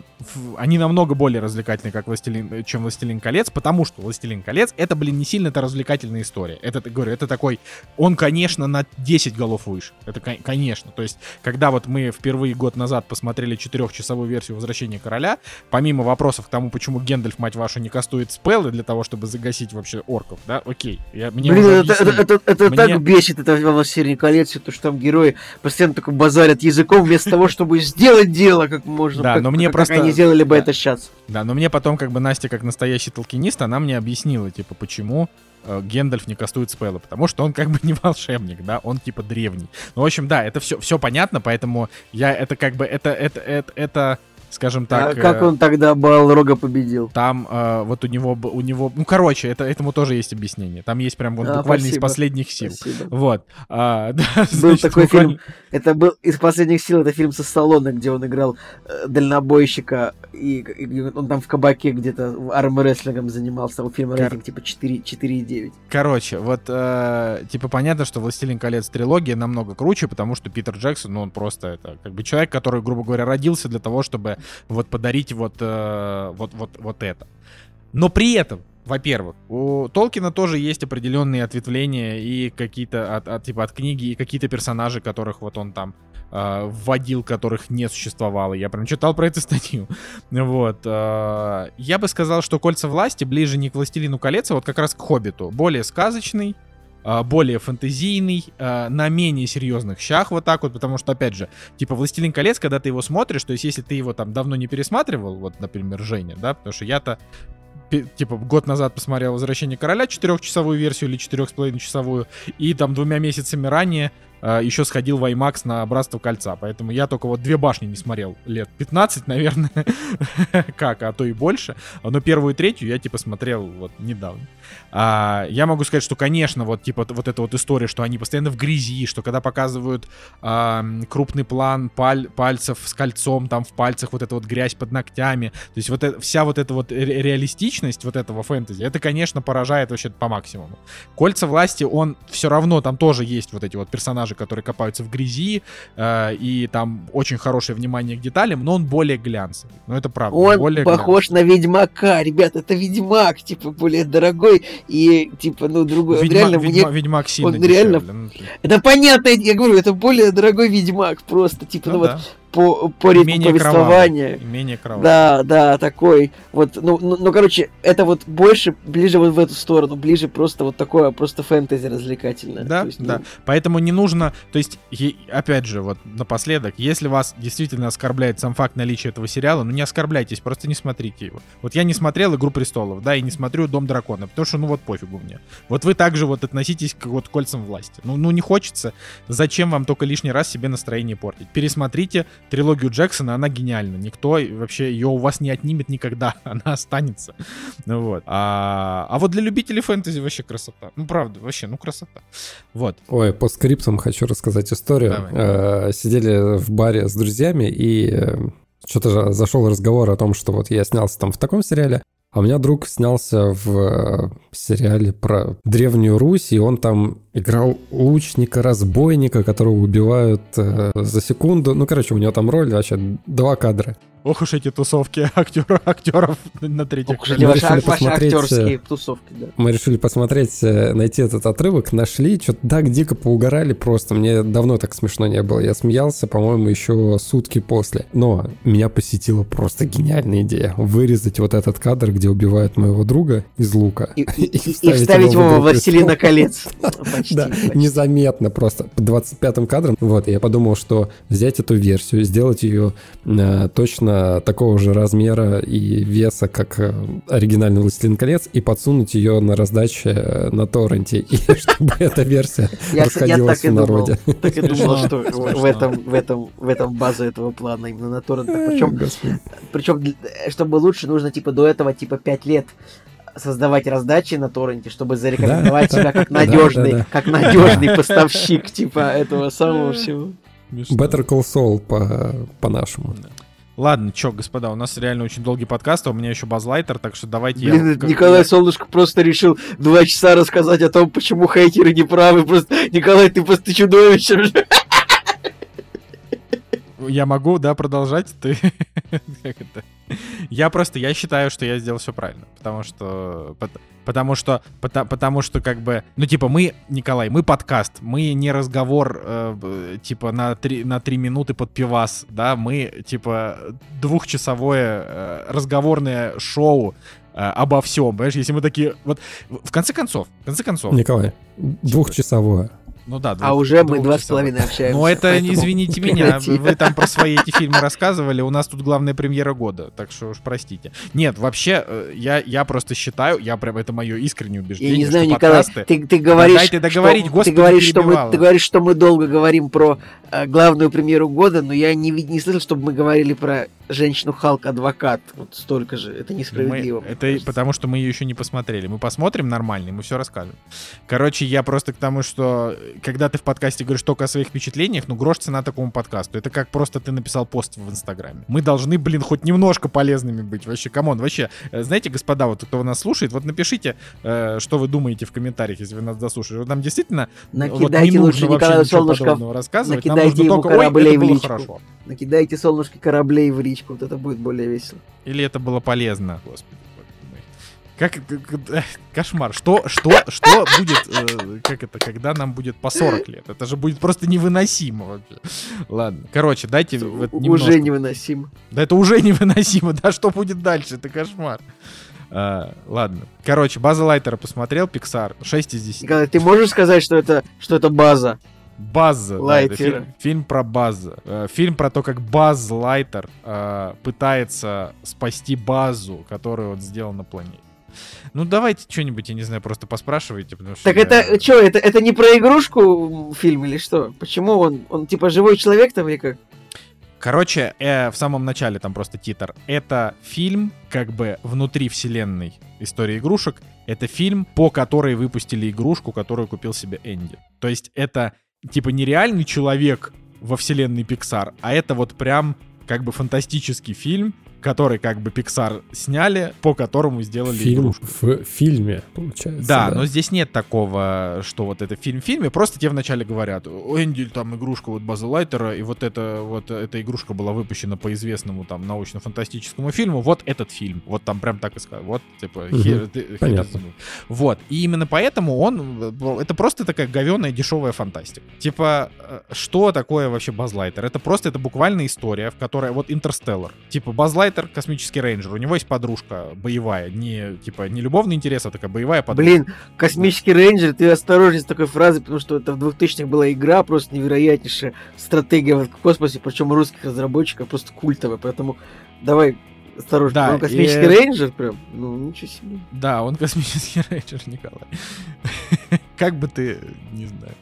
S1: они намного более развлекательны, как Властелин, чем Властелин колец, потому что Властелин колец это, блин, не сильно это развлекательная история. Это, говорю, это такой, он, конечно, на 10 голов выше. Это, кон- конечно. То есть, когда вот мы впервые год назад посмотрели четырехчасовую версию Возвращения короля, помимо вопросов к тому, почему Гендальф, мать вашу, не кастует спеллы для того, чтобы загасить вообще орков, да, окей. Я, мне
S3: Блин, это, это, это, это
S1: Мне-
S3: так бесит, это во «Властелине колец», то, что там герои постоянно только базарят языком вместо того, чтобы сделать дело как можно.
S1: Да,
S3: как,
S1: но мне
S3: как
S1: просто-
S3: они сделали бы
S1: да.
S3: это сейчас.
S1: Да, но мне потом, как бы, Настя, как настоящий толкинист, она мне объяснила, типа, почему э, Гендальф не кастует спеллы, потому что он как бы [LAUGHS] не волшебник, да, он типа древний. Ну, в общем, да, это все, все понятно, поэтому я это как бы, это, это, это, это скажем так...
S3: а как
S1: э,
S3: он тогда Балрога победил?
S1: Там э, вот у него, у него, ну, короче, это, этому тоже есть объяснение. Там есть прям вот
S3: А,
S1: буквально из
S3: спасибо.
S1: последних сил.
S3: Спасибо.
S1: Вот. А, [LAUGHS] да,
S3: Был
S1: значит,
S3: такой
S1: буквально-
S3: фильм, это был из последних сил, это фильм со Сталлоне, где он играл э, дальнобойщика, и, и он там в кабаке где-то армрестлингом занимался, у фильма
S1: Кор-
S3: рейтинг типа 4, 4,9.
S1: Короче, вот, э, типа, понятно, что «Властелин колец» трилогия намного круче, потому что Питер Джексон, ну, он просто это, как бы, человек, который, грубо говоря, родился для того, чтобы вот подарить вот, э, вот, вот, вот это. Но при этом, во-первых, у Толкина тоже есть определенные ответвления и какие-то от, от, типа от книги и какие-то персонажи, которых вот он там э, вводил, которых не существовало. Я прям читал про эту статью. [LAUGHS] Вот. э, я бы сказал, что «Кольца власти» ближе не к «Властелину колец», а вот как раз к «Хоббиту». Более сказочный, более фэнтезийный, э, на менее серьезных щах вот так вот, потому что, опять же, типа «Властелин колец», когда ты его смотришь, то есть если ты его там давно не пересматривал, вот, например, Женя, да, потому что я-то типа год назад посмотрел «Возвращение короля» четырехчасовую версию или четырех с половиной часовую, и там двумя месяцами ранее э, еще сходил в IMAX на «Братство кольца», поэтому я только вот «Две башни» не смотрел. Лет 15, [LAUGHS] наверное, как, а то и больше, но первую и третью я типа смотрел вот недавно. А, я могу сказать, что, конечно, вот типа вот эта вот история, что они постоянно в грязи, что когда показывают а, крупный план паль- пальцев с кольцом, там в пальцах вот эта вот грязь под ногтями, то есть вот э- вся вот эта вот ре- реалистичность вот этого фэнтези, это, конечно, поражает вообще по максимуму. Кольца власти, он все равно, там тоже есть вот эти вот персонажи, которые копаются в грязи, э, и там очень хорошее внимание к деталям, но он более глянцевый. Ну, это правда.
S3: Он
S1: более
S3: похож на Ведьмака, ребят, это Ведьмак, типа, более дорогой и, типа, ну, другой.
S1: Ведьма-
S3: реально,
S1: Ведьма-
S3: мне-
S1: Ведьмак сильно
S3: он реально-
S1: дешевле. Ну, ты-
S3: Это понятно, я говорю, это более дорогой Ведьмак, просто, типа, ну,
S1: ну
S3: вот
S1: да.
S3: По, по ритму
S1: Менее
S3: повествования.
S1: кровавый. Менее кровавый.
S3: Да, да, такой. Вот, ну, ну, ну, короче, это вот больше, ближе вот в эту сторону, ближе просто вот такое, просто фэнтези развлекательное.
S1: Да,
S3: То есть, ну,
S1: да. Поэтому не нужно, то есть, е- опять же, вот напоследок, если вас действительно оскорбляет сам факт наличия этого сериала, ну не оскорбляйтесь, просто не смотрите его. Вот я не смотрел «Игру престолов», да, и не смотрю «Дом дракона», потому что, ну вот пофигу мне. Вот вы также вот относитесь к вот кольцам власти. Ну, ну не хочется, зачем вам только лишний раз себе настроение портить? Пересмотрите трилогию Джексона, она гениальна. Никто вообще ее у вас не отнимет никогда, [LAUGHS] она останется. Ну вот. А, а вот для любителей фэнтези вообще красота. Ну правда, вообще, ну красота. Вот.
S2: Ой, по скриптам хочу рассказать историю. Э, сидели в баре с друзьями и э, что-то зашел разговор о том, что вот я снялся там в таком сериале, а у меня друг снялся в э, сериале про Древнюю Русь, и он там играл лучника-разбойника, которого убивают э, за секунду. Ну, короче, у него там роль вообще два кадра.
S1: Ох уж эти тусовки [LAUGHS] актеров, актеров на третьих
S3: Ох уж эти ваши, ваши актерские тусовки, да.
S2: Мы решили посмотреть, э, найти этот отрывок, нашли, что-то так дико поугорали просто. Мне давно так смешно не было. Я смеялся, по-моему, еще сутки после. Но меня посетила просто гениальная идея. Вырезать вот этот кадр, где убивают моего друга из лука.
S3: И, [LAUGHS] и, и, и вставить его в «Властелина колец». [LAUGHS]
S2: Да, незаметно просто. По 25-м кадром. Вот, я подумал, что взять эту версию, сделать ее э, такого же размера и веса, как э, оригинальный «Властелин колец», и подсунуть ее на раздаче э, на торренте, [LAUGHS] и чтобы эта версия расходилась в народе.
S3: Так и думал, что в этом, в этом, в этом база этого плана именно на торрентах. Причем, причем, чтобы лучше, нужно типа до этого типа 5 лет создавать раздачи на торренте, чтобы зарекомендовать себя как [LAUGHS] надежный, как надежный поставщик типа этого самого всего.
S2: Better Call Saul по, по-нашему.
S1: Ладно, чё, господа, у нас реально очень долгий подкаст, а у меня еще базлайтер, так что давайте
S3: Блин, я... Николай я... Солнышко просто решил два часа рассказать о том, почему хейтеры не правы. Просто, Николай, ты просто чудовище.
S1: Я могу, да, продолжать? Ты... [LAUGHS] как это? Я просто, я считаю, что я сделал все правильно, потому что, потому что, потому, потому что как бы, ну типа мы, Николай, мы подкаст, мы не разговор э, типа на три на три минуты под пивас, да, мы типа двухчасовое э, разговорное шоу э, обо всем, понимаешь, если мы такие, вот в конце концов, в конце концов,
S2: Николай, типа, двухчасовое.
S1: Ну да,
S3: а уже мы два с половиной общаемся.
S1: Ну это, не извините [LAUGHS] меня, вы там про свои эти фильмы рассказывали, у нас тут главная премьера года, так что уж простите. Нет, вообще, э, я, я просто считаю, я прям, это мое искреннее убеждение,
S3: Я не знаю, Николай, ты, ты говоришь,
S1: Дайте договорить,
S3: что, ты, говоришь, что мы, ты говоришь, что мы долго говорим про э, главную премьеру года, но я не, не слышал, чтобы мы говорили про женщину Халк адвокат. Вот столько же. Это несправедливо.
S1: Мы, это кажется. потому, что мы ее еще не посмотрели. Мы посмотрим нормально, и мы все расскажем. Короче, я просто к тому, что когда ты в подкасте говоришь только о своих впечатлениях, ну грош цена такому подкасту. Это как просто ты написал пост в Инстаграме. Мы должны, блин, хоть немножко полезными быть. Вообще, come on, вообще. Э, знаете, господа, вот кто нас слушает, вот напишите, э, что вы думаете в комментариях, если вы нас дослушаете. Вот нам действительно
S3: накидайте вот не нужно лучше вообще ничего рассказывать. Накидайте нам нужно только, ой, это было хорошо. Накидайте солнышки кораблей в личку, вот это будет более весело.
S1: Или это было полезно, господи. Как, как кошмар. Что, что, что будет, э, как это, когда нам будет по 40 лет? Это же будет просто невыносимо вообще. Ладно, короче, дайте вот
S3: немножко. Уже невыносимо.
S1: Да это уже [LAUGHS] невыносимо, да, что будет дальше? Это кошмар. А, ладно. Короче, база Лайтера посмотрел, Pixar, 6 из 10.
S3: Николай, ты можешь сказать, что это, что это база?
S1: База. Да, это фильм, фильм про база. Э, фильм про то, как Баз Лайтер э, пытается спасти базу, которую он сделал на планете. Ну, давайте что-нибудь, я не знаю, просто поспрашивайте, потому что...
S3: Так
S1: я...
S3: это что, это, это не про игрушку фильм или что? Почему он, он типа живой человек там или как?
S1: Короче, э, в самом начале там просто титр. Это фильм, как бы внутри вселенной истории игрушек. Это фильм, по которой выпустили игрушку, которую купил себе Энди. То есть это типа нереальный человек во вселенной Pixar, а это вот прям как бы фантастический фильм, который как бы Pixar сняли, по которому сделали
S2: Фильм
S1: игрушку.
S2: в фильме, получается.
S1: Да, да, но здесь нет такого, что вот это фильм в фильме. Просто тебе вначале говорят, Энди, там игрушка вот База Лайтера, и вот это вот эта игрушка была выпущена по известному там научно-фантастическому фильму. Вот этот фильм. Вот там прям так и сказали. Вот, типа, угу, хер,
S2: понятно.
S1: Вот. И именно поэтому он... Это просто такая говеная дешевая фантастика. Типа, э, что такое вообще Баз Лайтер? Это просто, это буквально история, в которой... Вот Интерстеллар. Типа, Баз Лайтер Файтер, космический рейнджер. У него есть подружка боевая, не типа не любовный интерес, а такая боевая подружка.
S3: Блин, космический рейнджер, ты осторожней с такой фразой, потому что это в 2000-х была игра, просто невероятнейшая стратегия в космосе, причем русских разработчиков, просто культовая, поэтому давай Осторожно, да, он космический и... рейнджер прям? Ну, ничего себе.
S1: Да, он космический [LAUGHS] рейнджер, Николай. [LAUGHS] как бы ты, не знаю.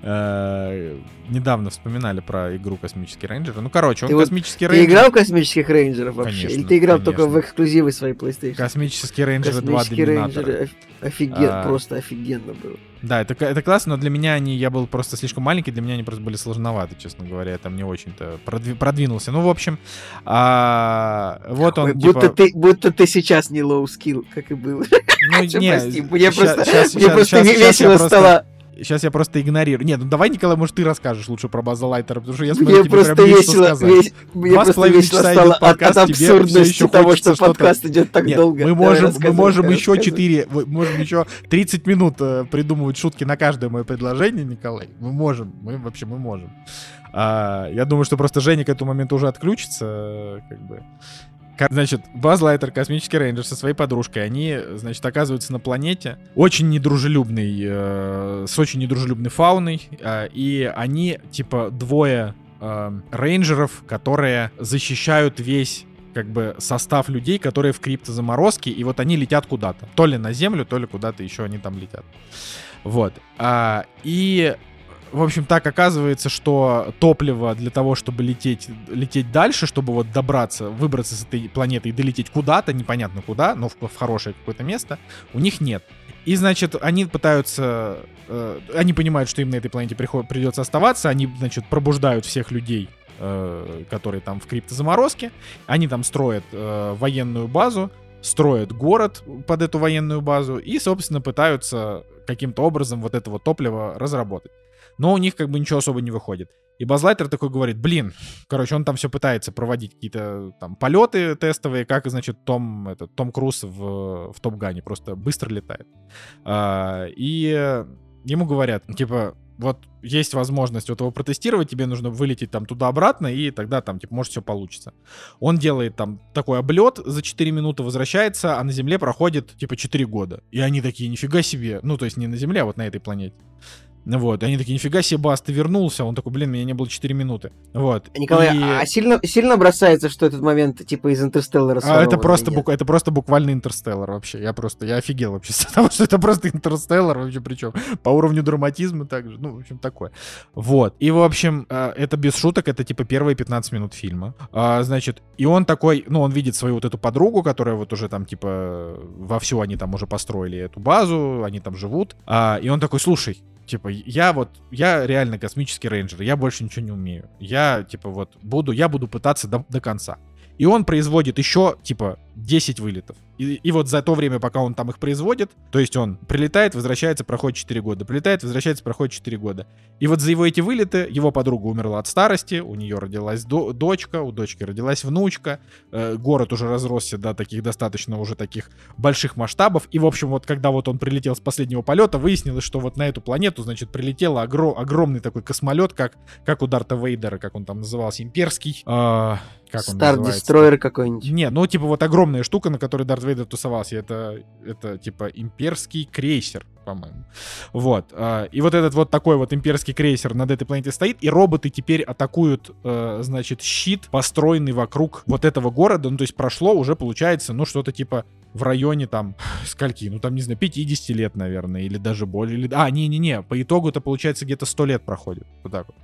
S1: Э, недавно вспоминали про игру «Космический рейнджер». Ну, короче, он
S3: Ты вот-
S1: «Космический
S3: Ты
S1: рейнджер».
S3: играл в космических рейнджеров вообще?
S1: Конечно,
S3: Или ты играл только
S1: конечно.
S3: в эксклюзивы своей PlayStation?
S1: «Космический рейнджер 2
S3: Космический
S1: Доминатор».
S3: рейнджер оф- офиген,
S1: А.
S3: просто офигенно было.
S1: Да, это, это классно, но для меня они, я был просто слишком маленький, для меня они просто были сложноваты, честно говоря. Я там не очень-то продви- продвинулся. Ну, в общем, а, вот он,
S3: Ой,
S1: типа...
S3: будто, ты, будто ты сейчас не low skill, как и был.
S1: Ну, [LAUGHS]
S3: Чё,
S1: не,
S3: прости, мне
S1: ща-
S3: просто,
S1: щас-
S3: мне
S1: щас-
S3: просто
S1: я
S3: весело
S1: просто-
S3: стало.
S1: Сейчас я просто игнорирую. Нет, ну давай, Николай, может, ты расскажешь лучше про База Лайтера, потому что я смотрю,
S3: Мне
S1: тебе
S3: просто
S1: прям
S3: весело,
S1: сказать.
S3: весь- мне
S1: Два
S3: просто весело стало от,
S1: подкаст,
S3: от
S1: всё
S3: абсурдности того, что
S1: что-то-
S3: подкаст идет так
S1: Нет,
S3: долго.
S1: мы можем, мы можем еще
S3: рассказывай.
S1: 4, мы можем еще 30 минут э, придумывать шутки на каждое мое предложение, Николай. Мы можем, мы вообще мы можем. А, я думаю, что просто Женя к этому моменту уже отключится, э, как бы. Значит, Баз Лайтер, космический рейнджер со своей подружкой, они, значит, оказываются на планете, очень недружелюбной, э, с очень недружелюбной фауной, э, и они, типа, двое э, рейнджеров, которые защищают весь как бы состав людей, которые в криптозаморозке, и вот они летят куда-то. То ли на Землю, то ли куда-то еще они там летят. Вот. А, и, в общем, так оказывается, что топливо для того, чтобы лететь, лететь дальше, чтобы вот добраться, выбраться с этой планеты и долететь куда-то, непонятно куда, но в, в хорошее какое-то место, у них нет. И, значит, они пытаются... э, они понимают, что им на этой планете приход- придется оставаться. Они, значит, пробуждают всех людей, э, которые там в криптозаморозке. Они там строят э, военную базу, строят город под эту военную базу и, собственно, пытаются каким-то образом вот это вот топливо разработать. Но у них как бы ничего особо не выходит. И Базлайтер такой говорит, блин, короче, он там все пытается проводить какие-то там полеты тестовые, как, значит, Том, этот, Том Круз в, в Топ-Гане, просто быстро летает. А, и ему говорят, типа, вот есть возможность вот его протестировать, тебе нужно вылететь там туда-обратно, и тогда там, типа, может, все получится. Он делает там такой облет за 4 минуты, возвращается, а на Земле проходит, типа, 4 года. И они такие, нифига себе, ну, то есть не на Земле, а вот на этой планете. Вот, и они такие, нифига себе, Бас, ты вернулся. Он такой, блин, меня не было 4 минуты. Вот.
S3: Николай,
S1: И-
S3: а сильно, сильно бросается, что этот момент типа из Интерстеллара
S1: А это просто, бук- это просто буквально интерстеллар вообще. Я просто, я офигел вообще с того, что это просто интерстеллар вообще, причем по уровню драматизма также, ну, в общем, такое. Вот. И, в общем, э, это без шуток, это типа первые 15 минут фильма. А, Значит, и он такой, ну, он видит свою вот эту подругу, которая вот уже там, типа, вовсю они там уже построили эту базу, они там живут. А, И он такой, слушай, Типа, я вот, я реально космический рейнджер, я больше ничего не умею. Я, типа, вот, буду, я буду пытаться до, до конца. И он производит еще, типа, 10 вылетов. И, и вот за то время, пока он там их производит, то есть он прилетает, возвращается, проходит 4 года. Прилетает, возвращается, проходит 4 года. И вот за его эти вылеты его подруга умерла от старости, у нее родилась до- дочка, у дочки родилась внучка, э, город уже разросся до таких достаточно уже таких больших масштабов. И, в общем, вот когда вот он прилетел с последнего полета, выяснилось, что вот на эту планету, значит, прилетел огро- огромный такой космолет, как, как у Дарта Вейдера, как он там назывался, имперский. а, как
S3: Стар? Дестройер какой-нибудь.
S1: Не, ну типа вот огромная штука, на которой Дарт Вейдер тусовался. Это, это типа имперский крейсер, по-моему. Вот. а, И вот этот вот такой вот имперский крейсер над этой планетой стоит, и роботы теперь атакуют, э, значит, щит, построенный вокруг вот этого города. Ну, то есть прошло уже, получается, ну, что-то типа в районе там, [SIGHS] скольки, ну, там, не знаю, 50 лет, наверное, или даже более. Или... А, не-не-не, по итогу это, получается, где-то 100 лет проходит. Вот так вот.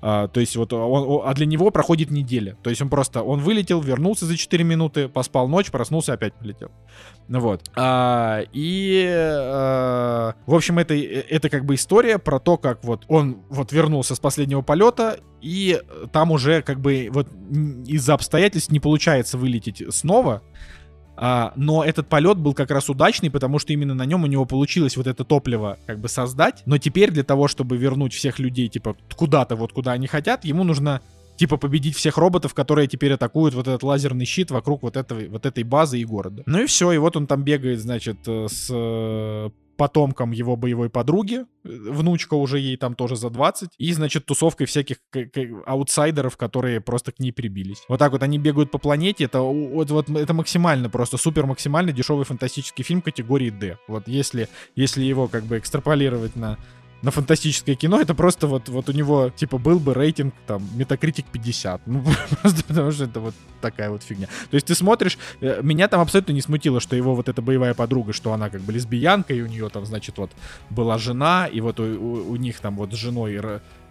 S1: А, то есть вот он, а для него проходит неделя. То есть он просто, он вылетел, вернулся за 4 минуты, поспал ночь, проснулся, опять полетел. Ну вот. А, и, а, в общем, это, это как бы история про то, как вот он вот вернулся с последнего полета, и там уже как бы вот из-за обстоятельств не получается вылететь снова, а, но этот полет был как раз удачный, потому что именно на нем у него получилось вот это топливо как бы создать. Но теперь для того, чтобы вернуть всех людей, типа, куда-то вот куда они хотят, ему нужно типа победить всех роботов, которые теперь атакуют вот этот лазерный щит вокруг вот, этого, вот этой базы и города. Ну и все, и вот он там бегает, значит, э, с потомком его боевой подруги, э, внучка уже ей там тоже за 20, и, значит, тусовкой всяких аутсайдеров, которые просто к ней прибились. Вот так вот они бегают по планете, это вот, вот это максимально просто супер максимально дешевый фантастический фильм категории D. Вот если, если его как бы экстраполировать на на фантастическое кино, это просто вот, вот у него, типа, был бы рейтинг, там, Метакритик 50. Ну, [LAUGHS] просто потому что это вот такая вот фигня. То есть ты смотришь, э, меня там абсолютно не смутило, что его вот эта боевая подруга, что она как бы лесбиянка, и у нее там, значит, вот была жена, и вот у, у, у них там вот с женой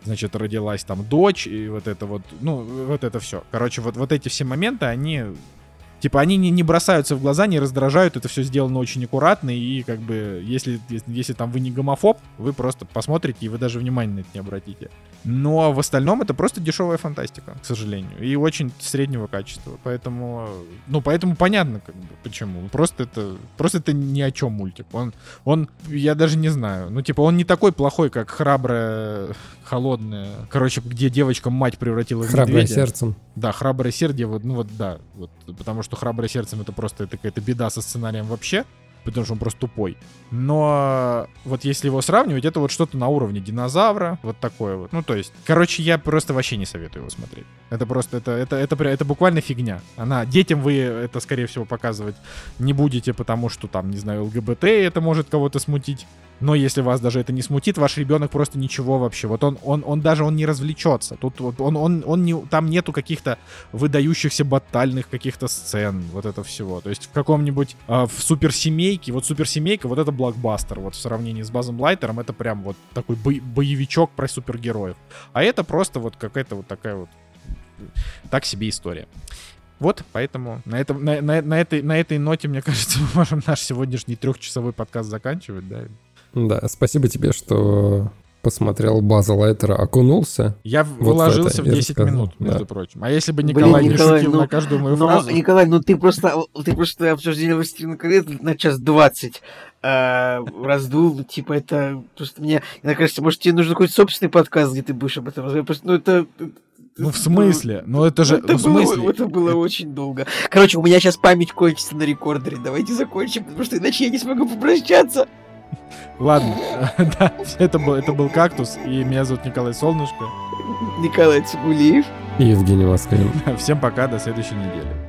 S1: значит, родилась там дочь, и вот это вот, ну, вот это все. Короче, вот, вот эти все моменты, они Типа они не, не бросаются в глаза, не раздражают, это все сделано очень аккуратно, и как бы, если, если, если там вы не гомофоб, вы просто посмотрите, и вы даже внимания на это не обратите. Но в остальном это просто дешевая фантастика, к сожалению, и очень среднего качества. Поэтому, ну, поэтому понятно, как бы, почему. Просто это, просто это ни о чем мультик. Он, он, я даже не знаю, ну, типа, он не такой плохой, как храбрая, холодная, короче, где девочка мать превратила в
S2: Храброе
S1: медведя.
S2: сердцем.
S1: Да, храброе сердце, вот, ну вот да, вот, потому что храброе сердцем это просто это какая-то беда со сценарием вообще, потому что он просто тупой. Но вот если его сравнивать, это вот что-то на уровне динозавра, вот такое вот. Ну, то есть, короче, я просто вообще не советую его смотреть. Это просто, это, это, это, это, это буквально фигня. Она, детям вы это, скорее всего, показывать не будете, потому что там, не знаю, ЛГБТ это может кого-то смутить. Но если вас даже это не смутит, ваш ребенок просто ничего вообще. Вот он, он, он даже он не развлечется. Тут вот он, он, он не, там нету каких-то выдающихся батальных каких-то сцен, вот это всего. То есть в каком-нибудь э, в суперсемейке, вот суперсемейка, вот это блокбастер, вот в сравнении с Базом Лайтером, это прям вот такой бо- боевичок про супергероев. А это просто вот какая-то вот такая вот так себе история. Вот, поэтому на, этом, на, на, на, этой, на этой ноте, мне [LAUGHS] кажется, мы можем наш сегодняшний трехчасовой подкаст заканчивать, да?
S2: Да, спасибо тебе, что посмотрел База Лайтера, окунулся.
S1: Я
S2: Вот
S1: вложился
S2: в
S1: в
S2: это, я
S1: 10
S2: рассказал,
S1: минут, между
S2: да.
S1: прочим. А если бы
S3: Блин,
S1: Николай не
S3: Николай,
S1: шутил
S3: ну-
S1: на каждую мою
S3: Ну,
S1: фразу...
S3: Николай, ну ты просто, ты просто обсуждение «Властелина колец» на час двадцать э, раздул, типа это просто мне, мне кажется, может тебе нужен какой-то собственный подкаст, где ты будешь об этом разговаривать, просто, ну это...
S1: Ну, в смысле? Ну, это же...
S3: это,
S1: ну, в
S3: было,
S1: смысле?
S3: это было очень долго. Короче, у меня сейчас память кончится на рекордере. Давайте закончим, потому что иначе я не смогу попрощаться.
S1: Ладно. [LAUGHS] Да, это был, это был «Кактус», и меня зовут Николай Солнышко.
S3: Николай Цигулиев.
S2: И Евгений Москвин.
S1: Всем пока, до следующей недели.